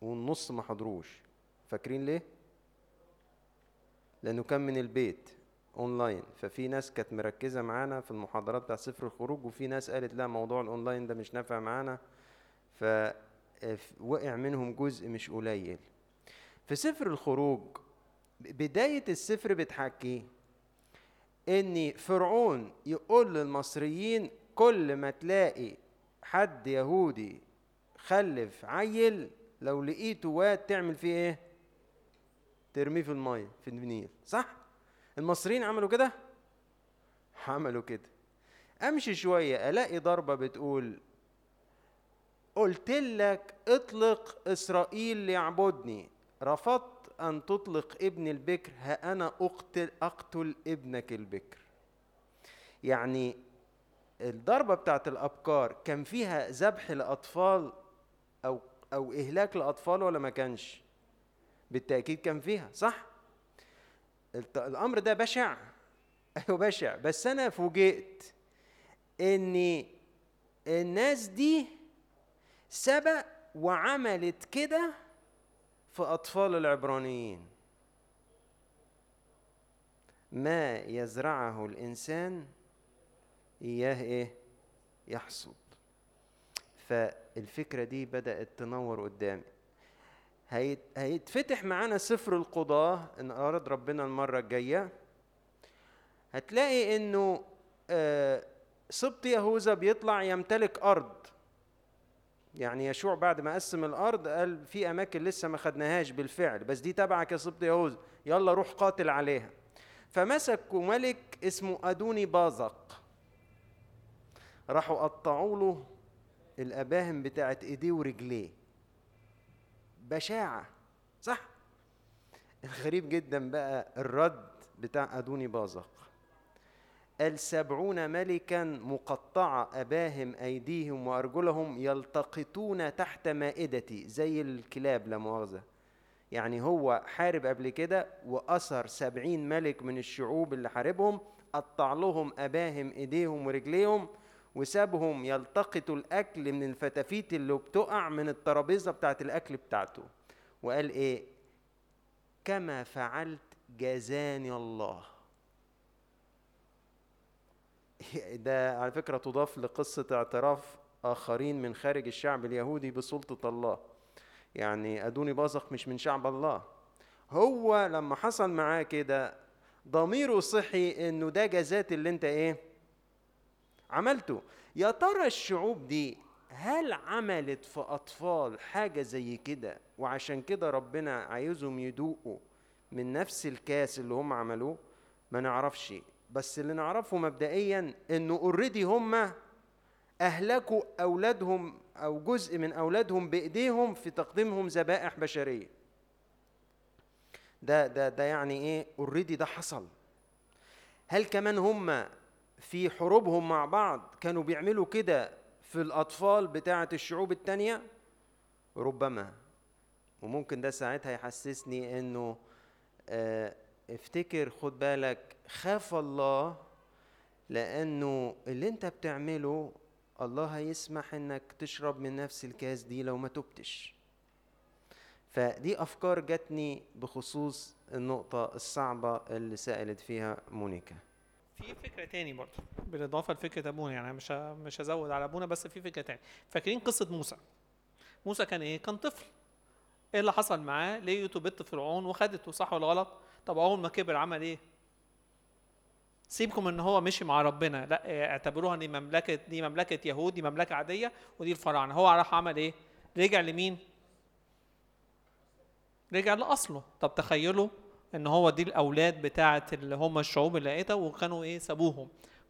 والنص ما حضروش. فاكرين ليه؟ لأنه كان من البيت أونلاين. ففي ناس كانت مركزة معانا في المحاضرات بتاع سفر الخروج وفي ناس قالت لا موضوع الأونلاين ده مش نافع معانا. فوقع منهم جزء مش قليل. في سفر الخروج بداية السفر بتحكي إن فرعون يقول للمصريين كل ما تلاقي حد يهودي خلف عيل لو لقيته واد تعمل فيه إيه؟ ترميه في المية في النيل صح؟ المصريين عملوا كده؟ عملوا كده. أمشي شوية ألاقي ضربة بتقول قلت لك اطلق إسرائيل ليعبدني. رفضت أن تطلق ابن البكر ها أنا اقتل أقتل ابنك البكر. يعني الضربة بتاعت الابكار كان فيها ذبح لاطفال أو أو إهلاك لاطفال ولا ما كانش؟ بالتأكيد كان فيها صح؟ الأمر ده بشع. أيوه بشع. بس أنا فوجئت ان الناس دي سبق وعملت كده في أطفال العبرانيين. ما يزرعه الإنسان؟ إياه إيه؟ يحصد. فالفكرة دي بدأت تنور قدامي. هيت- هيتفتح معانا سفر القضاة إن أراد ربنا المرة الجاية. هتلاقي إنه آه، سبط يهوذا بيطلع يمتلك أرض. يعني يشوع بعد ما قسم الأرض قال في أماكن لسه ما خدناهاش بالفعل بس دي تبعك يا سبط يهوذا يلا روح قاتل عليها. فمسكوا ملك اسمه أدوني بازق. راحوا قطعوا له الأباهم بتاعت إيديه ورجليه. بشاعة صح؟ الغريب جدا بقى الرد بتاع أدوني بازق. السبعون ملكا مقطعة أباهم أيديهم وأرجلهم يلتقطون تحت مائدتي زي الكلاب لا مؤاخذة. يعني هو حارب قبل كده وأسر سبعين ملك من الشعوب اللي حاربهم قطع لهم أباهم إيديهم ورجليهم وسابهم يلتقطوا الأكل من الفتافيت اللي بتقع من الترابيزة بتاعت الأكل بتاعته. وقال إيه؟ كما فعلت جزاني الله. ده على فكرة تضاف لقصة اعتراف آخرين من خارج الشعب اليهودي بسلطة الله. يعني أدوني بازق مش من شعب الله. هو لما حصل معاه كده ضميره صحي إنه ده جزات اللي أنت إيه؟ عملته. يا ترى الشعوب دي هل عملت في أطفال حاجة زي كده؟ وعشان كده ربنا عايزهم يدوقوا من نفس الكاس اللي هم عملوه؟ ما نعرفش. بس اللي نعرفه مبدئيا إنه اوريدي هم أهلكوا أولادهم أو جزء من أولادهم بإيديهم في تقديمهم ذبائح بشرية. ده ده ده يعني إيه؟ اوريدي ده حصل. هل كمان هم في حروبهم مع بعض كانوا بيعملوا كده في الأطفال بتاعة الشعوب التانية؟ ربما. وممكن ده ساعتها يحسسني إنه آه افتكر خد بالك خاف الله لأنه اللي أنت بتعمله الله هيسمح إنك تشرب من نفس الكاس دي لو ما تبتش. فدي أفكار جاتني بخصوص النقطة الصعبة اللي سألت فيها مونيكا. في فكرة تاني برضه بالإضافة لفكرة أبونا يعني مش مش هزود على أبونا بس في فكرة تاني. فاكرين قصة موسى؟ موسى كان إيه؟ كان طفل. إيه اللي حصل معاه؟ لقيته بنت فرعون وخدته صح ولا غلط؟ طب أول ما كبر عمل إيه؟ سيبكم إن هو مشي مع ربنا. لا اعتبروها دي مملكة دي مملكة يهود دي مملكة عادية ودي الفراعنة. هو راح عمل إيه؟ رجع لمين؟ رجع لأصله. طب تخيلوا إن هو دي الأولاد بتاعة اللي هم الشعوب اللي لقيتها وكانوا إيه؟ سابوهم.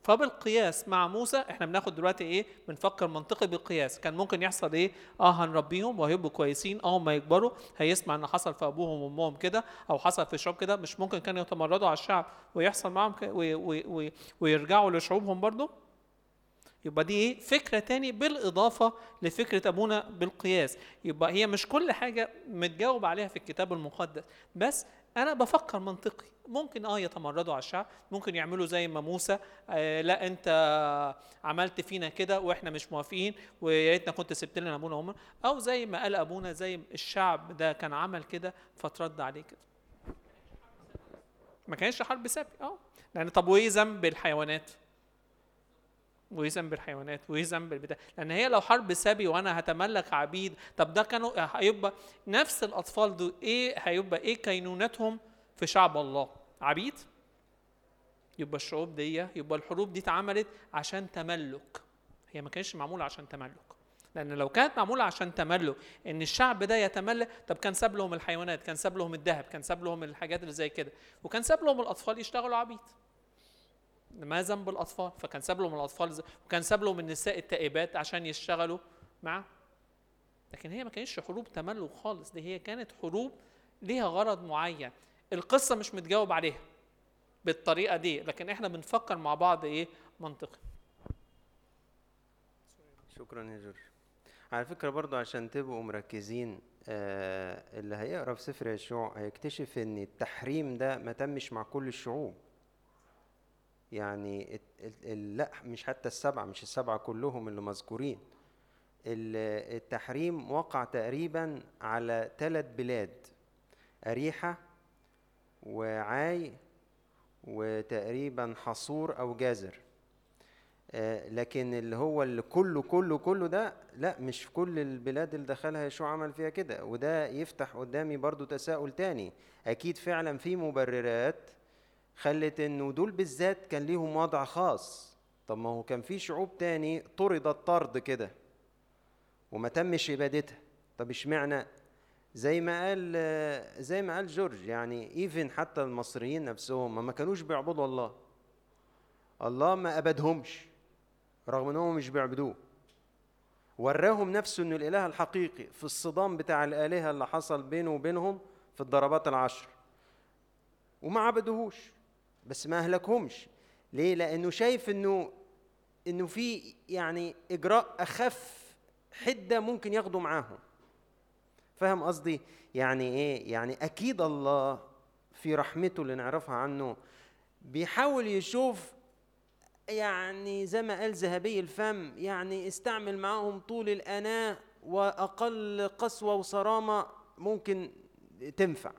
فبالقياس مع موسى إحنا بناخد دلوقتي إيه؟ بنفكر منطقي بالقياس. كان ممكن يحصل إيه؟ آه هنربيهم وهيبقوا كويسين. آه ما يكبروا. هيسمع إن حصل في أبوهم وأمهم كده أو حصل في الشعوب كده. مش ممكن كانوا يتمردوا على الشعب ويحصل معاهم ويرجعوا لشعوبهم برضو. يبقى دي إيه؟ فكرة تاني بالإضافة لفكرة أبونا بالقياس. يبقى هي مش كل حاجة متجاوب عليها في الكتاب المقدس. بس أنا بفكر منطقي. ممكن آه يتمردوا على الشعب ممكن يعملوا زي ما موسى آه لا أنت عملت فينا كده وإحنا مش موافقين ويا ريتنا كنت سبت لنا أبونا وأمنا أو زي ما قال أبونا زي الشعب ده كان عمل كده فترد عليه كده ما كانش حرب سبي آه. لأن طب وإيه ذنب الحيوانات؟ وايه ذنب الحيوانات وايه ذنب البتاع لأن هي لو حرب سبي وأنا هتملك عبيد طب ده كانوا هيبقى نفس الأطفال دول إيه هيبقى إيه كينونتهم في شعب الله؟ عبيد؟ يبقى الشعوب دي يبقى الحروب دي اتعملت عشان تملك. هي ما كانتش معمولة عشان تملك. لأن لو كانت معمولة عشان تملك إن الشعب ده يتملك طب كان ساب لهم الحيوانات كان ساب لهم الذهب كان ساب لهم الحاجات اللي زي كده وكان ساب لهم الأطفال يشتغلوا عبيد. ما ذنب الأطفال فكان ساب لهم الأطفال وكان ساب لهم النساء التائبات عشان يشتغلوا معاه لكن هي ما كانتش حروب تملك خالص دي هي كانت حروب ليها غرض معين. القصة مش متجاوب عليها بالطريقة دي لكن إحنا بنفكر مع بعض إيه؟ منطقي. شكرا يا جورج. على فكرة برضو عشان تبقوا مركزين آه اللي هيقرأ في سفر يشوع هيكتشف إن التحريم ده ما تمش مع كل الشعوب. يعني لا مش حتى السبعة مش السبعة كلهم اللي مذكورين. ال- التحريم وقع تقريبا على ثلاث بلاد أريحة وعاي وتقريبا حصور أو جازر آه، لكن اللي هو اللي كله كله كله ده لا مش في كل البلاد اللي دخلها يشوع عمل فيها كده. وده يفتح قدامي برضو تساؤل تاني. أكيد فعلا في مبررات خلت إنه دول بالذات كان ليهم وضع خاص. طب ما هو كان في شعوب تاني طردت طرد كده وما تمش ابادتها طب اشمعنى؟ زي ما قال زي ما قال جورج يعني ايفن حتى المصريين نفسهم ما كانوش بيعبدوا الله. الله ما ابدهمش رغم إنهم مش بيعبدوه. وراهم نفسه إنه الإله الحقيقي في الصدام بتاع الآلهة اللي حصل بينه وبينهم في الضربات العشر. وما عبدوهوش. بس ما أهلكهمش. ليه؟ لأنه شايف إنه إنه في يعني إجراء أخف حدة ممكن ياخدوا معاهم. فاهم قصدي؟ يعني إيه؟ يعني أكيد الله في رحمته اللي نعرفها عنه بيحاول يشوف يعني زي ما قال ذهبي الفم يعني استعمل معاهم طول الأناة وأقل قسوة وصرامة ممكن تنفع.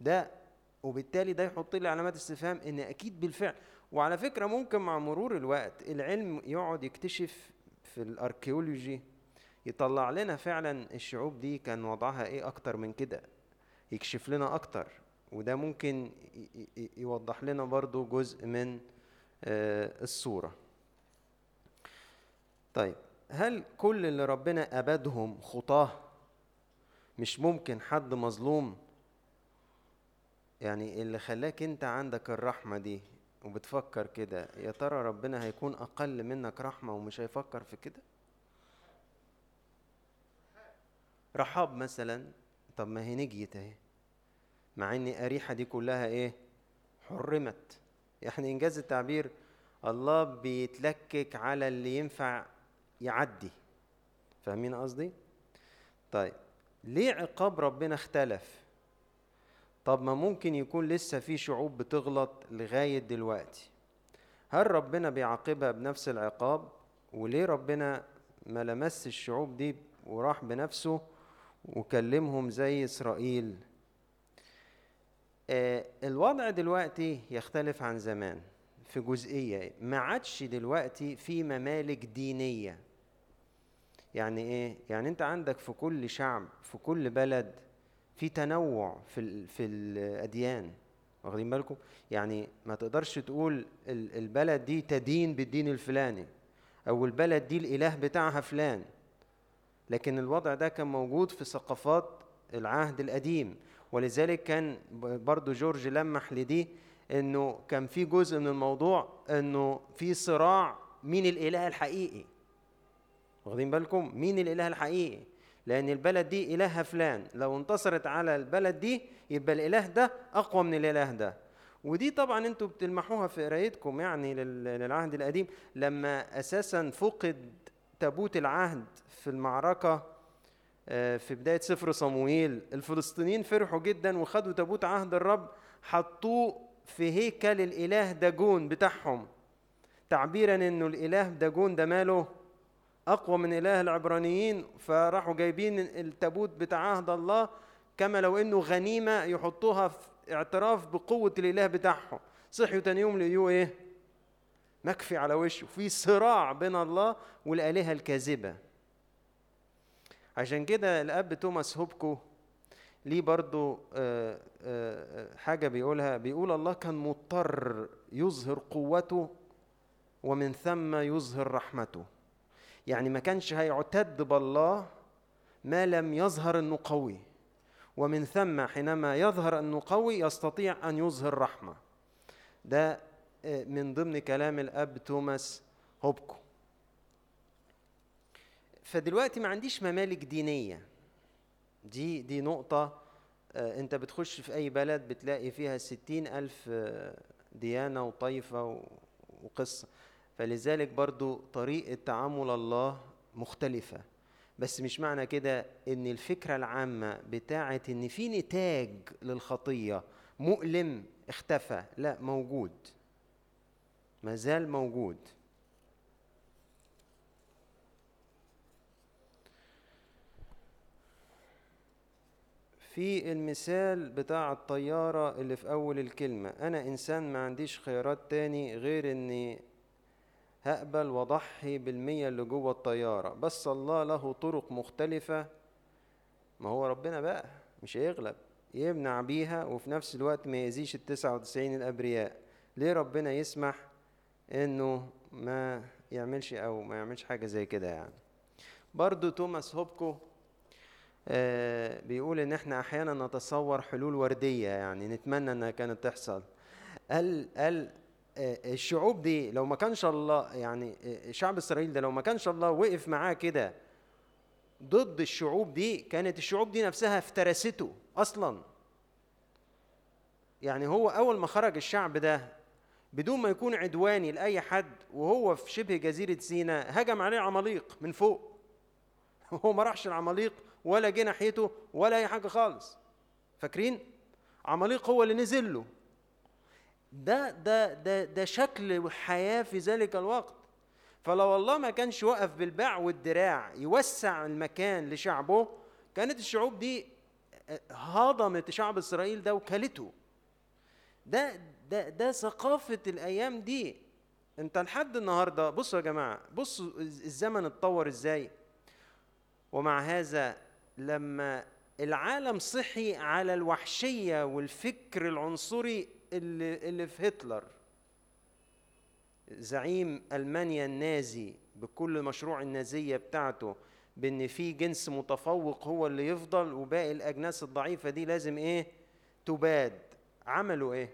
ده وبالتالي ده يحط لي علامات استفهام إن أكيد بالفعل. وعلى فكرة ممكن مع مرور الوقت العلم يقعد يكتشف في الأركيولوجي يطلع لنا فعلا الشعوب دي كان وضعها إيه أكتر من كده يكشف لنا أكتر. وده ممكن يوضح لنا برضو جزء من آه، الصورة. طيب هل كل اللي ربنا أبدهم خطاه؟ مش ممكن حد مظلوم يعني اللي خلاك انت عندك الرحمة دي وبتفكر كده يا ترى ربنا هيكون أقل منك رحمة ومش هيفكر في كده؟ رحاب مثلا طب ما هي نجيت أهي مع إن أريحة دي كلها إيه؟ حرمت. يعني إنجاز التعبير الله بيتلكك على اللي ينفع يعدي. فاهمين قصدي؟ طيب ليه عقاب ربنا اختلف؟ طب ما ممكن يكون لسه في شعوب بتغلط لغاية دلوقتي؟ هل ربنا بيعاقبها بنفس العقاب؟ وليه ربنا ما لمس الشعوب دي وراح بنفسه وكلمهم زي إسرائيل؟ آه، الوضع دلوقتي يختلف عن زمان في جزئية. ما عادش دلوقتي في ممالك دينية. يعني إيه؟ يعني أنت عندك في كل شعب في كل بلد في تنوع في في الأديان واخدين بالكم؟ يعني ما تقدرش تقول ال- البلد دي تدين بالدين الفلاني أو البلد دي الإله بتاعها فلان. لكن الوضع ده كان موجود في ثقافات العهد القديم. ولذلك كان برضو جورج لمح لدي إنه كان في جزء من الموضوع إنه في صراع مين الإله الحقيقي. واخدين بالكم؟ مين الإله الحقيقي؟ لأن البلد دي الهها فلان. لو انتصرت على البلد دي يبقى الإله ده أقوى من الإله ده. ودي طبعا أنتوا بتلمحوها في قرايتكم يعني لل- للعهد القديم. لما أساسا فقد تابوت العهد في المعركة آه، في بداية سفر صموئيل الفلسطينيين فرحوا جدا وخدوا تابوت عهد الرب حطوه في هيكل الإله داجون بتاعهم. تعبيرا إنه الإله داجون ده ماله؟ أقوى من إله العبرانيين فراحوا جايبين التابوت بتاع عهد الله كما لو إنه غنيمة يحطوها في اعتراف بقوة الإله بتاعهم. صحيوا تاني يوم لقيوه إيه؟ مكفي على وشه في صراع بين الله والآلهة الكاذبة. عشان كده الأب توماس هوبكو ليه برضو آه، آه، حاجة بيقولها بيقول الله كان مضطر يظهر قوته ومن ثم يظهر رحمته. يعني ما كانش هيعتد بالله ما لم يظهر إنه قوي. ومن ثم حينما يظهر إنه قوي يستطيع أن يظهر رحمة. ده آه، من ضمن كلام الأب توماس هوبكو. فدلوقتي ما عنديش ممالك دينية. دي دي نقطة آه، أنت بتخش في أي بلد بتلاقي فيها ستين ألف آه، ديانة وطائفة و- وقصة. فلذلك برضو طريقة تعامل الله مختلفة. بس مش معنى كده إن الفكرة العامة بتاعت إن في نتاج للخطية مؤلم اختفى. لا موجود. ما زال موجود. في المثال بتاع الطيارة اللي في أول الكلمة. أنا إنسان ما عنديش خيارات تاني غير إني هقبل وأضحي بالمية اللي جوه الطيارة. بس الله له طرق مختلفة. ما هو ربنا بقى مش هيغلب يمنع بيها وفي نفس الوقت ما يأذيش التسعة وتسعين الأبرياء. ليه ربنا يسمح إنه ما يعملش أو ما يعملش حاجة زي كده يعني؟ برضو توماس هوبكو آه، بيقول إن إحنا أحيانا نتصور حلول وردية يعني نتمنى إنها كانت تحصل. قال قال الشعوب دي لو ما كانش الله يعني آه، شعب إسرائيل ده لو ما كانش الله وقف معاه كده ضد الشعوب دي كانت الشعوب دي نفسها افترسته أصلا. يعني هو أول ما خرج الشعب ده بدون ما يكون عدواني لأي حد وهو في شبه جزيرة سيناء هجم عليه عماليق من فوق. هو ما راحش العماليق ولا جه ناحيته ولا أي حاجة خالص. فاكرين؟ عماليق هو اللي نزل له. ده ده ده ده شكل الحياة في ذلك الوقت. فلو الله ما كانش وقف بالباع والدراع يوسع المكان لشعبه كانت الشعوب دي هضمت شعب إسرائيل ده وكلته. ده ده ده ثقافة الأيام دي. انت لحد النهارده بصوا يا جماعة بصوا الزمن اتطور إزاي. ومع هذا لما العالم صحي على الوحشية والفكر العنصري اللي اللي في هتلر. زعيم ألمانيا النازي بكل مشروع النازية بتاعته بإن في جنس متفوق هو اللي يفضل وباقي الأجناس الضعيفة دي لازم إيه؟ تباد. عملوا إيه؟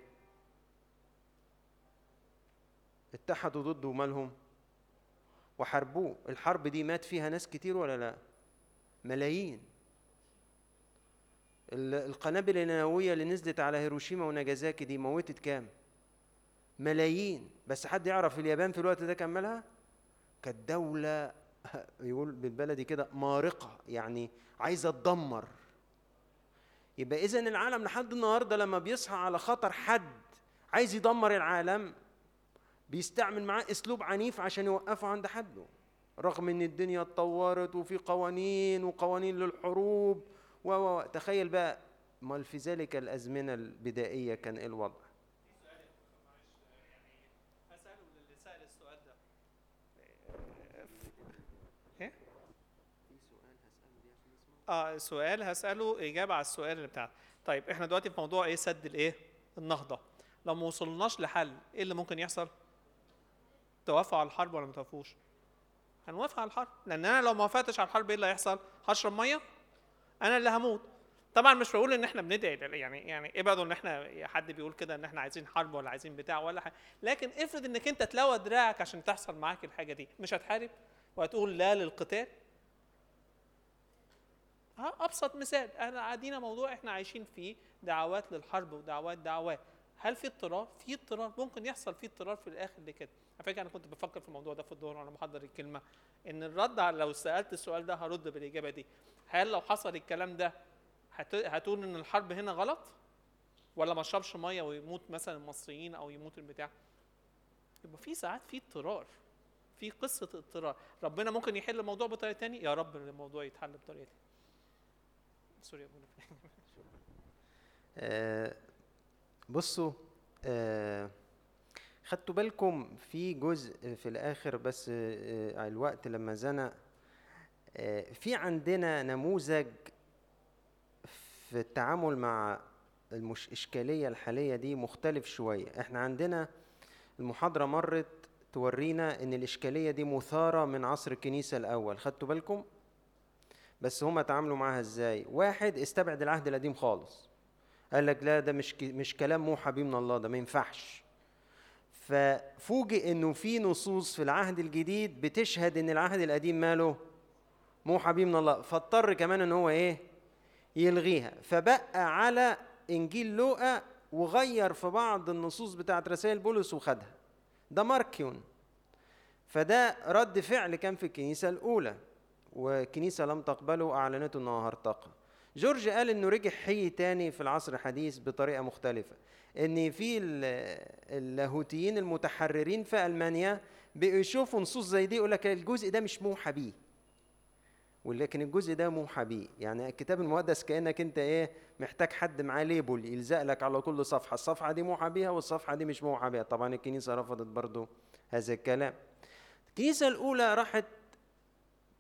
اتحدوا ضده مالهم وحاربوه. الحرب دي مات فيها ناس كتير ولا لا؟ ملايين. القنابل النووية اللي نزلت على هيروشيما وناجازاكي دي موتت كام؟ ملايين. بس حد يعرف اليابان في الوقت ده كملها؟ كانت دولة يقول بالبلدي كده مارقة يعني عايزة تدمر. يبقى إذا العالم لحد النهاردة لما بيصحى على خطر حد عايز يدمر العالم بيستعمل معاه أسلوب عنيف عشان يوقفه عند حده. رغم إن الدنيا اتطورت وفي قوانين وقوانين للحروب و و و. تخيل بقى امال في ذلك الأزمنة البدائية كان إيه الوضع ده إيه؟ آه سؤال هسأله إجابة على السؤال اللي بتاعنا طيب إحنا دلوقتي في موضوع إيه سد الإيه؟ النهضة لو ما وصلناش لحل إيه اللي ممكن يحصل؟ توافقوا على الحرب ولا ما توافقوش؟ هنوافق على الحرب لأن أنا لو ما وافقتش على الحرب إيه اللي هيحصل؟ هشرب مية أنا اللي هموت. طبعا مش بقول إن إحنا بندعي يعني يعني ابعدوا إن إحنا حد بيقول كده إن إحنا عايزين حرب ولا عايزين بتاع ولا حاجة. لكن افرض إنك أنت تلوى دراعك عشان تحصل معاك الحاجة دي مش هتحارب؟ وهتقول لا للقتال؟ ها أبسط مثال. إحنا قاعدين موضوع إحنا عايشين فيه دعوات للحرب ودعوات دعوات. هل في اضطرار في اضطرار ممكن يحصل في اضطرار في الآخر لكده. على فكرة أنا كنت بفكر في الموضوع ده في الدور وأنا محضر الكلمة. إن الرد على لو سألت السؤال ده هرد بالإجابة دي. هل لو حصل الكلام ده هت- هتقول إن الحرب هنا غلط؟ ولا ما اشربش مية ويموت مثلا المصريين أو يموت البتاع؟ يبقى في ساعات في اضطرار في قصة اضطرار. ربنا ممكن يحل الموضوع بطريقة تانية؟ يا رب الموضوع يتحل بطريقة تانية. سوري آه، بصوا آه، خدتوا بالكم في جزء في الآخر بس آه، الوقت لما زنق في عندنا نموذج في التعامل مع المش إشكالية الحالية دي مختلف شوية. إحنا عندنا المحاضرة مرت تورينا إن الإشكالية دي مثارة من عصر الكنيسة الأول. خدتوا بالكم؟ بس هما تعاملوا معاها إزاي؟ واحد استبعد العهد القديم خالص. قال لك لا ده مش مش كلام موحى بيه من الله ده ما ينفعش. ففوجئ إنه في نصوص في العهد الجديد بتشهد إن العهد القديم ماله موحى بيه من الله فاضطر كمان إن هو إيه؟ يلغيها. فبقى على إنجيل لوقا وغير في بعض النصوص بتاعت رسائل بولس وخدها. ده ماركيون. فده رد فعل كان في الكنيسة الأولى والكنيسه لم تقبله أعلنته انه هرطقة. جورج قال إنه رجع حي تاني في العصر الحديث بطريقة مختلفة إن في ال- اللاهوتيين المتحررين في ألمانيا بقوا يشوفوا نصوص زي دي يقول لك الجزء ده مش موحى بيه ولكن الجزء ده موحى بيه. يعني الكتاب المقدس كأنك أنت إيه محتاج حد معاه ليبل يلزق لك على كل صفحة. الصفحة دي موحى بيها والصفحة دي مش موحى بيها. طبعا الكنيسة رفضت برضو هذا الكلام. الكنيسة الأولى راحت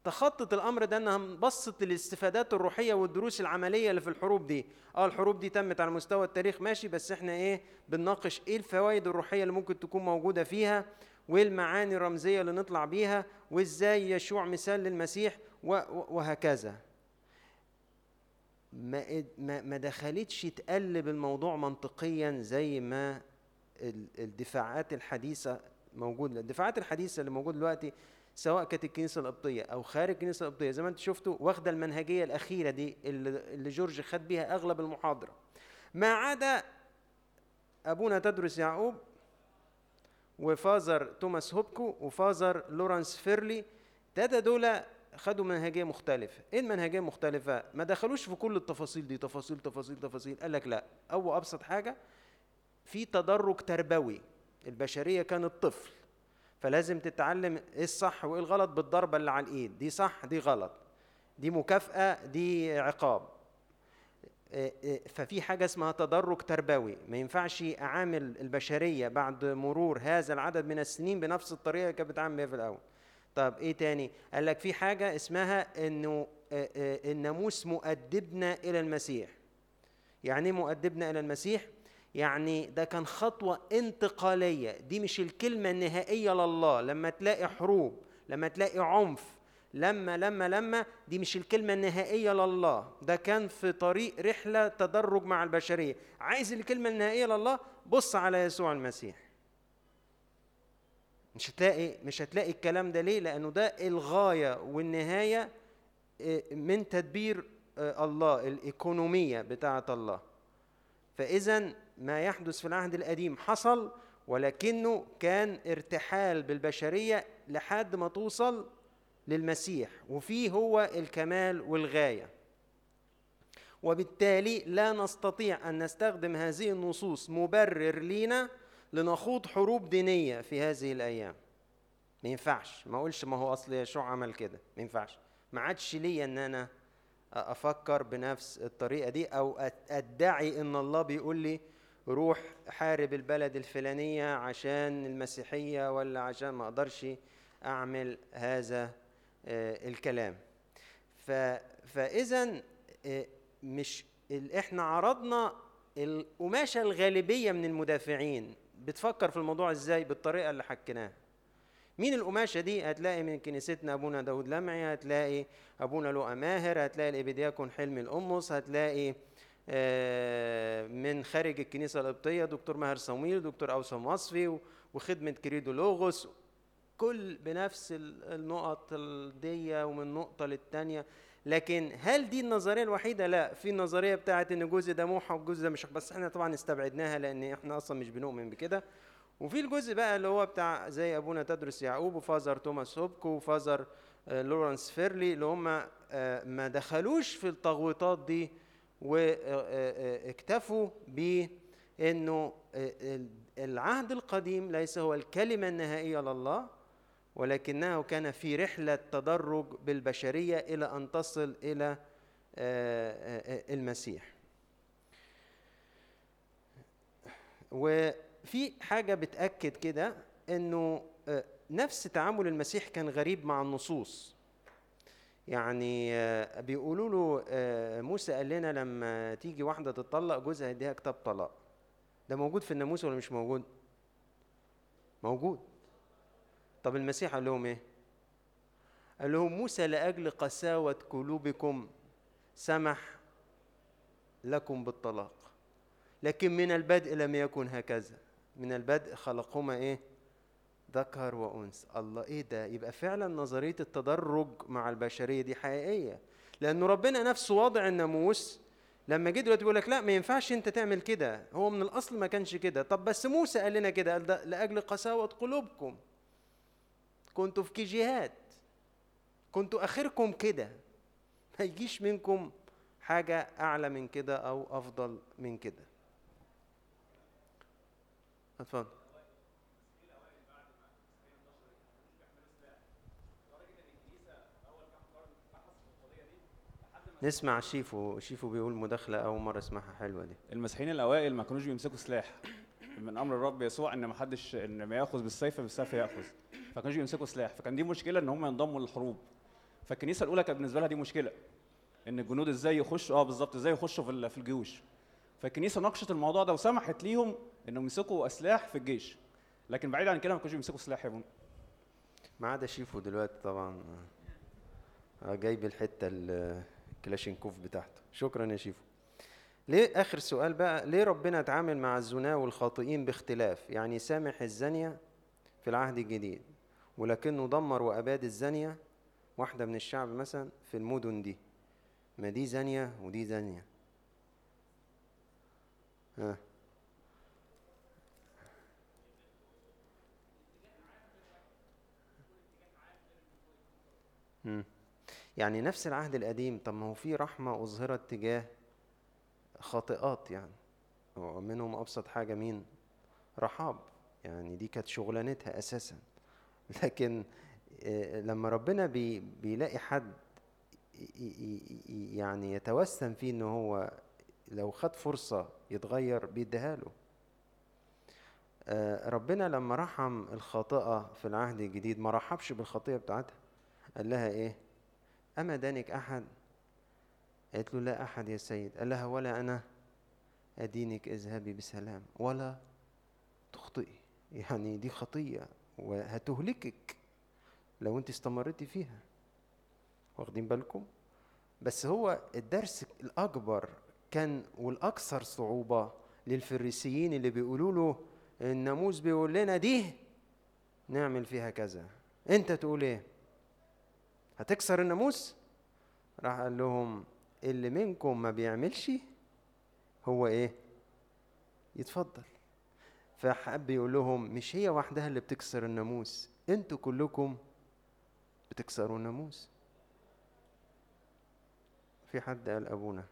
تخطط الأمر ده إنها بصت للاستفادات الروحية والدروس العملية اللي في الحروب دي. آه الحروب دي تمت على مستوى التاريخ ماشي بس إحنا إيه بنناقش إيه الفوائد الروحية اللي ممكن تكون موجودة فيها وإيه المعاني الرمزية اللي نطلع بيها وإزاي يشوع مثال للمسيح وهكذا. ما ما دخلتش تقلب الموضوع منطقيا زي ما ال- الدفاعات الحديثة موجودة. الدفاعات الحديثة اللي موجودة دلوقتي سواء كانت الكنيسة القبطية أو خارج الكنيسة القبطية زي ما أنتم شفتوا واخدة المنهجية الأخيرة دي اللي, جورج خد بيها أغلب المحاضرة. ما عدا أبونا تدرس يعقوب و Father توماس هوبكو و Father لورانس فيرلي تلاتة دول خدوا منهجية مختلفة. إيه المنهجية المختلفه ما دخلوش في كل التفاصيل دي تفاصيل تفاصيل تفاصيل. قال لك لا. أو أبسط حاجة في تدرج تربوي. البشرية كانت طفل. فلازم تتعلم إيه الصح وإيه الغلط بالضربة اللي على الإيد. دي صح دي غلط. دي مكافأة دي عقاب. آه، آه، ففي حاجة اسمها تدرج تربوي. ما ينفعش أعامل البشرية بعد مرور هذا العدد من السنين بنفس الطريقة اللي كانت بتعامل بيها في الأول. طب إيه تاني؟ قال لك في حاجة اسمها إنه الناموس مؤدبنا إلى المسيح. يعني إيه مؤدبنا إلى المسيح؟ يعني ده كان خطوة انتقالية. دي مش الكلمة النهائية لله. لما تلاقي حروب لما تلاقي عنف لما لما لما دي مش الكلمة النهائية لله. ده كان في طريق رحلة تدرج مع البشرية. عايز الكلمة النهائية لله؟ بص على يسوع المسيح. مش هتلاقي مش هتلاقي الكلام ده ليه؟ لأنه ده الغاية والنهاية آه، من تدبير آه، الله الإيكونومية بتاعة الله. فإذا ما يحدث في العهد القديم حصل ولكنه كان ارتحال بالبشرية لحد ما توصل للمسيح وفيه هو الكمال والغاية. وبالتالي لا نستطيع أن نستخدم هذه النصوص مبرر لينا لنخوض حروب دينية في هذه الأيام. ما ينفعش. ما أقولش ما هو أصل يشوع عمل كده. ما ينفعش. ما عادش ليا أن أنا أفكر بنفس الطريقة دي أو أدعي إن الله بيقول لي روح حارب البلد الفلانية عشان المسيحية ولا عشان ما أقدرش أعمل هذا آه، الكلام. فإذا آه، مش إحنا عرضنا القماشة الغالبية من المدافعين. بتفكر في الموضوع إزاي؟ بالطريقة اللي حكيناها. مين القماشة دي؟ هتلاقي من كنيستنا أبونا داود لمعي هتلاقي أبونا لؤى ماهر هتلاقي الابيدياكون حلمي القمص هتلاقي آه، من خارج الكنيسة القبطية دكتور ماهر صمويل دكتور أوسم وصفي وخدمة كريدو لوغوس. كل بنفس ال- النقط الدية ومن نقطة للتانية. لكن هل دي النظرية الوحيدة؟ لا في النظرية بتاعت إن الجزء ده موحى والجزء ده مش بس إحنا طبعا استبعدناها لأن إحنا أصلا مش بنؤمن بكده وفي الجزء بقى اللي هو بتاع زي أبونا تادرس يعقوب و Father توماس هوبكو و Father آه، لورانس فيرلي اللي هم آه، ما دخلوش في التغويطات دي واكتفوا بانه آه، ال- العهد القديم ليس هو الكلمة النهائية لله ولكنه كان في رحلة تدرج بالبشرية إلى أن تصل إلى آه، آه، المسيح. وفي حاجة بتأكد كده إنه آه، نفس تعامل المسيح كان غريب مع النصوص. يعني بيقولوا له موسى قال لنا لما تيجي واحدة تطلق جوزها يديها كتاب طلاق. ده موجود في الناموس ولا مش موجود؟ موجود. طب المسيح قال لهم إيه؟ قال لهم موسى لأجل قساوة قلوبكم سمح لكم بالطلاق. لكن من البدء لم يكن هكذا. من البدء خلقهما إيه؟ ذكر وأنثى. الله إيه ده؟ يبقى فعلا نظرية التدرج مع البشرية دي حقيقية. لأنه ربنا نفسه واضع الناموس لما جه دلوقتي بيقول لك لا ما ينفعش أنت تعمل كده. هو من الأصل ما كانش كده. طب بس موسى قال لنا كده قال ده لأجل قساوة قلوبكم. كنتوا في كيجيهات كنتوا آخركم كده. ما يجيش منكم حاجة أعلى من كده أو أفضل من كده. اتفضل. نسمع شيفو. شيفو بيقول مداخلة أول مرة أسمعها. حلوة دي. المسيحيين الأوائل ما كانوش بيمسكوا سلاح. من أمر الرب يسوع إن ما حدش إن ما يأخذ بالسيف بالسيف يأخذ. فما كانوش بيمسكوا سلاح. فكان دي مشكلة إن هم ينضموا للحروب. فالكنيسة الأولى كانت بالنسبة لها دي مشكلة. إن الجنود إزاي يخشوا آه بالظبط إزاي يخشوا في في الجيوش. فالكنيسة ناقشت الموضوع ده وسمحت ليهم إنهم يمسكوا اسلحه في الجيش. لكن بعيد عن كده ما كانوش بيمسكوا سلاح يا بون ما عدا شيفو دلوقتي طبعا آه، جايب الحتة ال- الكلاشينكوف بتاعته. شكرا يا شيفو. ليه آخر سؤال بقى ليه ربنا اتعامل مع الزنا والخاطئين باختلاف؟ يعني سامح الزانية في العهد الجديد. ولكنه دمر وأباد الزانية واحدة من الشعب مثلا في المدن دي. ما دي زانية ودي زانية. ها. يعني نفس العهد القديم. طب ما هو في رحمة أظهرت تجاه خاطئات يعني. ومنهم أبسط حاجة مين؟ رحاب. يعني دي كانت شغلانتها أساسا. لكن آه، لما ربنا بي بيلاقي حد يعني يتوسم فيه ان هو لو خد فرصة يتغير بيديها له. آه، ربنا لما رحم الخاطئة في العهد الجديد ما رحبش بالخطية بتاعتها. قال لها إيه؟ أما دانك أحد؟ قالت له لا أحد يا سيد. قال لها ولا أنا أدينك اذهبي بسلام ولا تخطئي. يعني دي خطية. وهتهلكك لو انت استمرتي فيها. واخدين بالكم؟ بس هو الدرس الأكبر كان والأكثر صعوبة للفريسيين اللي بيقولوا له الناموس بيقول لنا دي نعمل فيها كذا. انت تقول إيه؟ هتكسر الناموس؟ راح قال لهم اللي منكم ما بيعملش هو إيه؟ يتفضل. فحب يقول لهم مش هي وحدها اللي بتكسر الناموس؟ أنتوا كلكم بتكسروا الناموس. في حد قال أبونا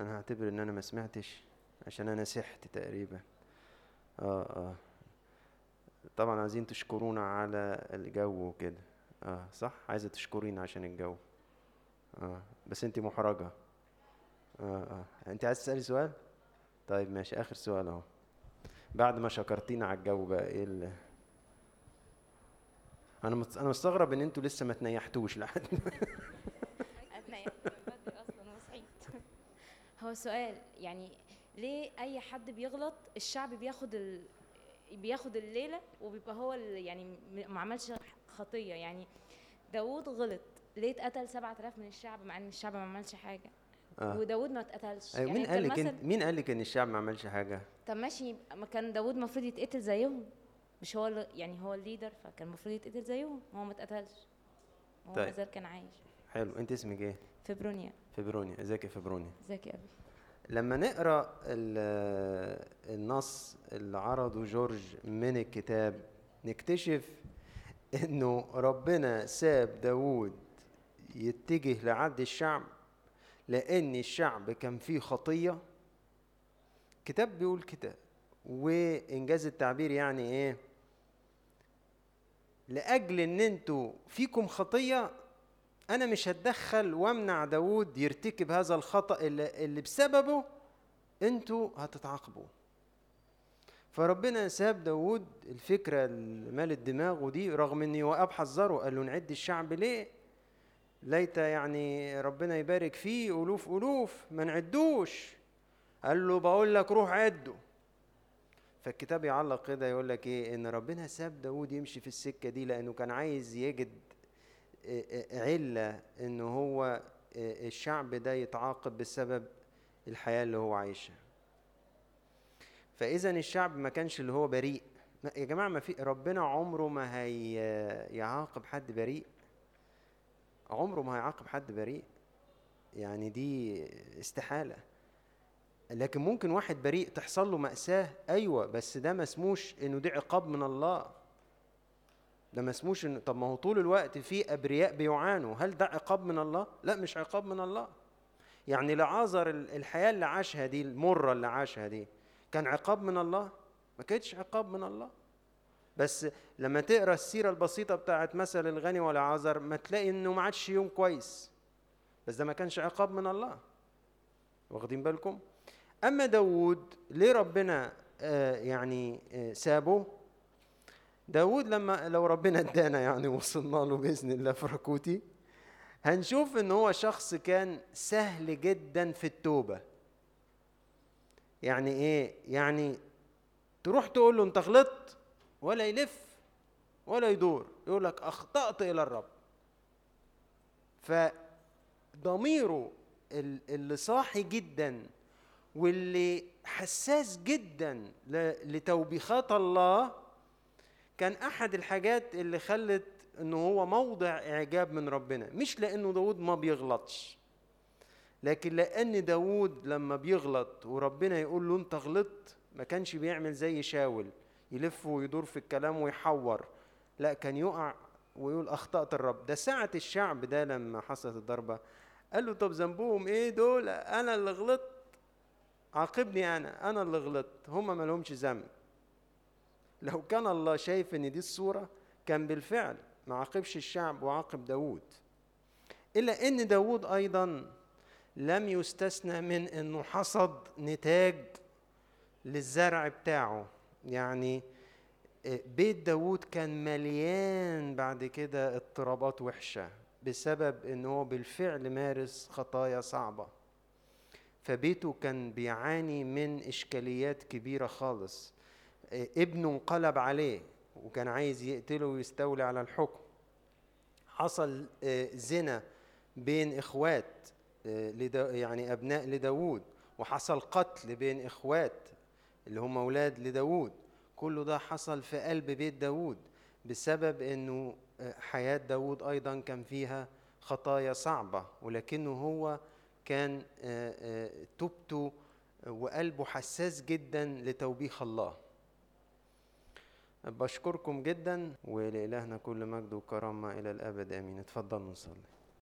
أنا هعتبر إن أنا ما سمعتش عشان أنا سحت تقريبا. آه آه. طبعا عايزين تشكرونا على الجو وكده. آه صح؟ عايزة تشكرينا عشان الجو. آه بس انت محرجة. آه آه. انت عايز تسألي سؤال؟ طيب ماشي. آخر سؤال أهو. بعد ما شكرتينا على الجو بقى إيه ال... أنا. أنا مستغرب إن أنتوا لسه ما تنيحتوش لحد هو سؤال يعني ليه أي حد بيغلط الشعب بياخد ال... بياخد الليلة وبيبقى هو ال... يعني ما عملش خطية؟ يعني داوود غلط. ليه اتقتل 7000 من الشعب مع إن الشعب ما عملش حاجة؟ آه. وداود ما اتقتلش. أيوة مين أنت قال لك مين قال لك إن الشعب ما عملش حاجة؟ طب ماشي ما كان داوود المفروض يتقتل زيهم. مش هو يعني هو الليدر فكان المفروض يتقتل زيهم هو ما اتقتلش. هو طيب. ما زال كان عايش. حلو. انت اسمك إيه؟ فبرونيا فبرونيا ازيك يا فبرونيا ازيك يا أبي؟ لما نقرأ ال- النص اللي عرضه جورج من الكتاب نكتشف إنه ربنا ساب داوود يتجه لعد الشعب لأن الشعب كان فيه خطية. كتاب بيقول كده وإنجاز التعبير يعني إيه؟ لأجل إن أنتوا فيكم خطية أنا مش هتدخل وأمنع داوود يرتكب هذا الخطأ اللي, اللي بسببه أنتوا هتتعاقبوا. فربنا ساب داود الفكرة اللي مالت دماغه دي رغم ان يواب حذره قال له نعد الشعب ليه؟ ليت يعني ربنا يبارك فيه ألوف ألوف ما نعدوش. قال له بقول لك روح عده. فالكتاب يعلق كده يقول لك إيه؟ إن ربنا ساب داود يمشي في السكة دي لأنه كان عايز يجد علة إن هو الشعب ده يتعاقب بسبب الحياة اللي هو عايشها. فإذا الشعب ما كانش اللي هو بريء. يا جماعة ما في ربنا عمره ما هي يعاقب حد بريء. عمره ما هيعاقب حد بريء. يعني دي استحالة. لكن ممكن واحد بريء تحصل له مأساة أيوة بس ده ما اسموش إنه ده عقاب من الله. ده ما اسموش إنه طب ما هو طول الوقت في أبرياء بيعانوا. هل ده عقاب من الله؟ لا مش عقاب من الله. يعني لعازر ال- الحياة اللي عاشها دي المرة اللي عاشها دي كان عقاب من الله؟ ما كانتش عقاب من الله. بس لما تقرأ السيرة البسيطة بتاعت مثل الغني والعازر ما تلاقي إنه ما عادش يوم كويس. بس ده ما كانش عقاب من الله. واخدين بالكم؟ أما داوود ليه ربنا آه يعني آه سابه؟ داوود لما لو ربنا ادانا يعني وصلنا له بإذن الله في ركوتي هنشوف إن هو شخص كان سهل جدا في التوبة. يعني إيه؟ يعني تروح تقول له أنت غلطت ولا يلف ولا يدور يقول لك أخطأت إلى الرب. فضميره ال- اللي صاحي جدا واللي حساس جدا لتوبيخات الله كان أحد الحاجات اللي خلت إنه هو موضع إعجاب من ربنا. مش لأنه داود ما بيغلطش لكن لأن داود لما بيغلط وربنا يقول له أنت غلطت ما كانش بيعمل زي شاول يلف ويدور في الكلام ويحور. لا كان يقع ويقول أخطأت الرب. ده ساعة الشعب ده لما حصلت الضربة. قال له طب ذنبهم إيه دول؟ أنا اللي غلطت. عاقبني أنا. أنا اللي غلطت. هم ما لهمش ذنب. لو كان الله شايف إن دي الصورة كان بالفعل ما عاقبش الشعب وعاقب داود إلا إن داود أيضا لم يستثنى من إنه حصد نتاج للزرع بتاعه. يعني آه، بيت داوود كان مليان بعد كده اضطرابات وحشة بسبب إن هو بالفعل مارس خطايا صعبة. فبيته كان بيعاني من إشكاليات كبيرة خالص. آه، ابنه انقلب عليه وكان عايز يقتله ويستولي على الحكم. حصل آه، زنا بين آه، لدا يعني أبناء لداوود وحصل قتل بين إخوات اللي هم أولاد لداوود. كل ده حصل في قلب بيت داوود بسبب آه، حياة داوود أيضا كان فيها خطايا صعبة ولكنه هو كان آه، آه، توبته وقلبه حساس جدا لتوبيخ الله. بشكركم جدا ولإلهنا كل مجد وكرامة إلى الأبد. آمين. اتفضلوا نصلي.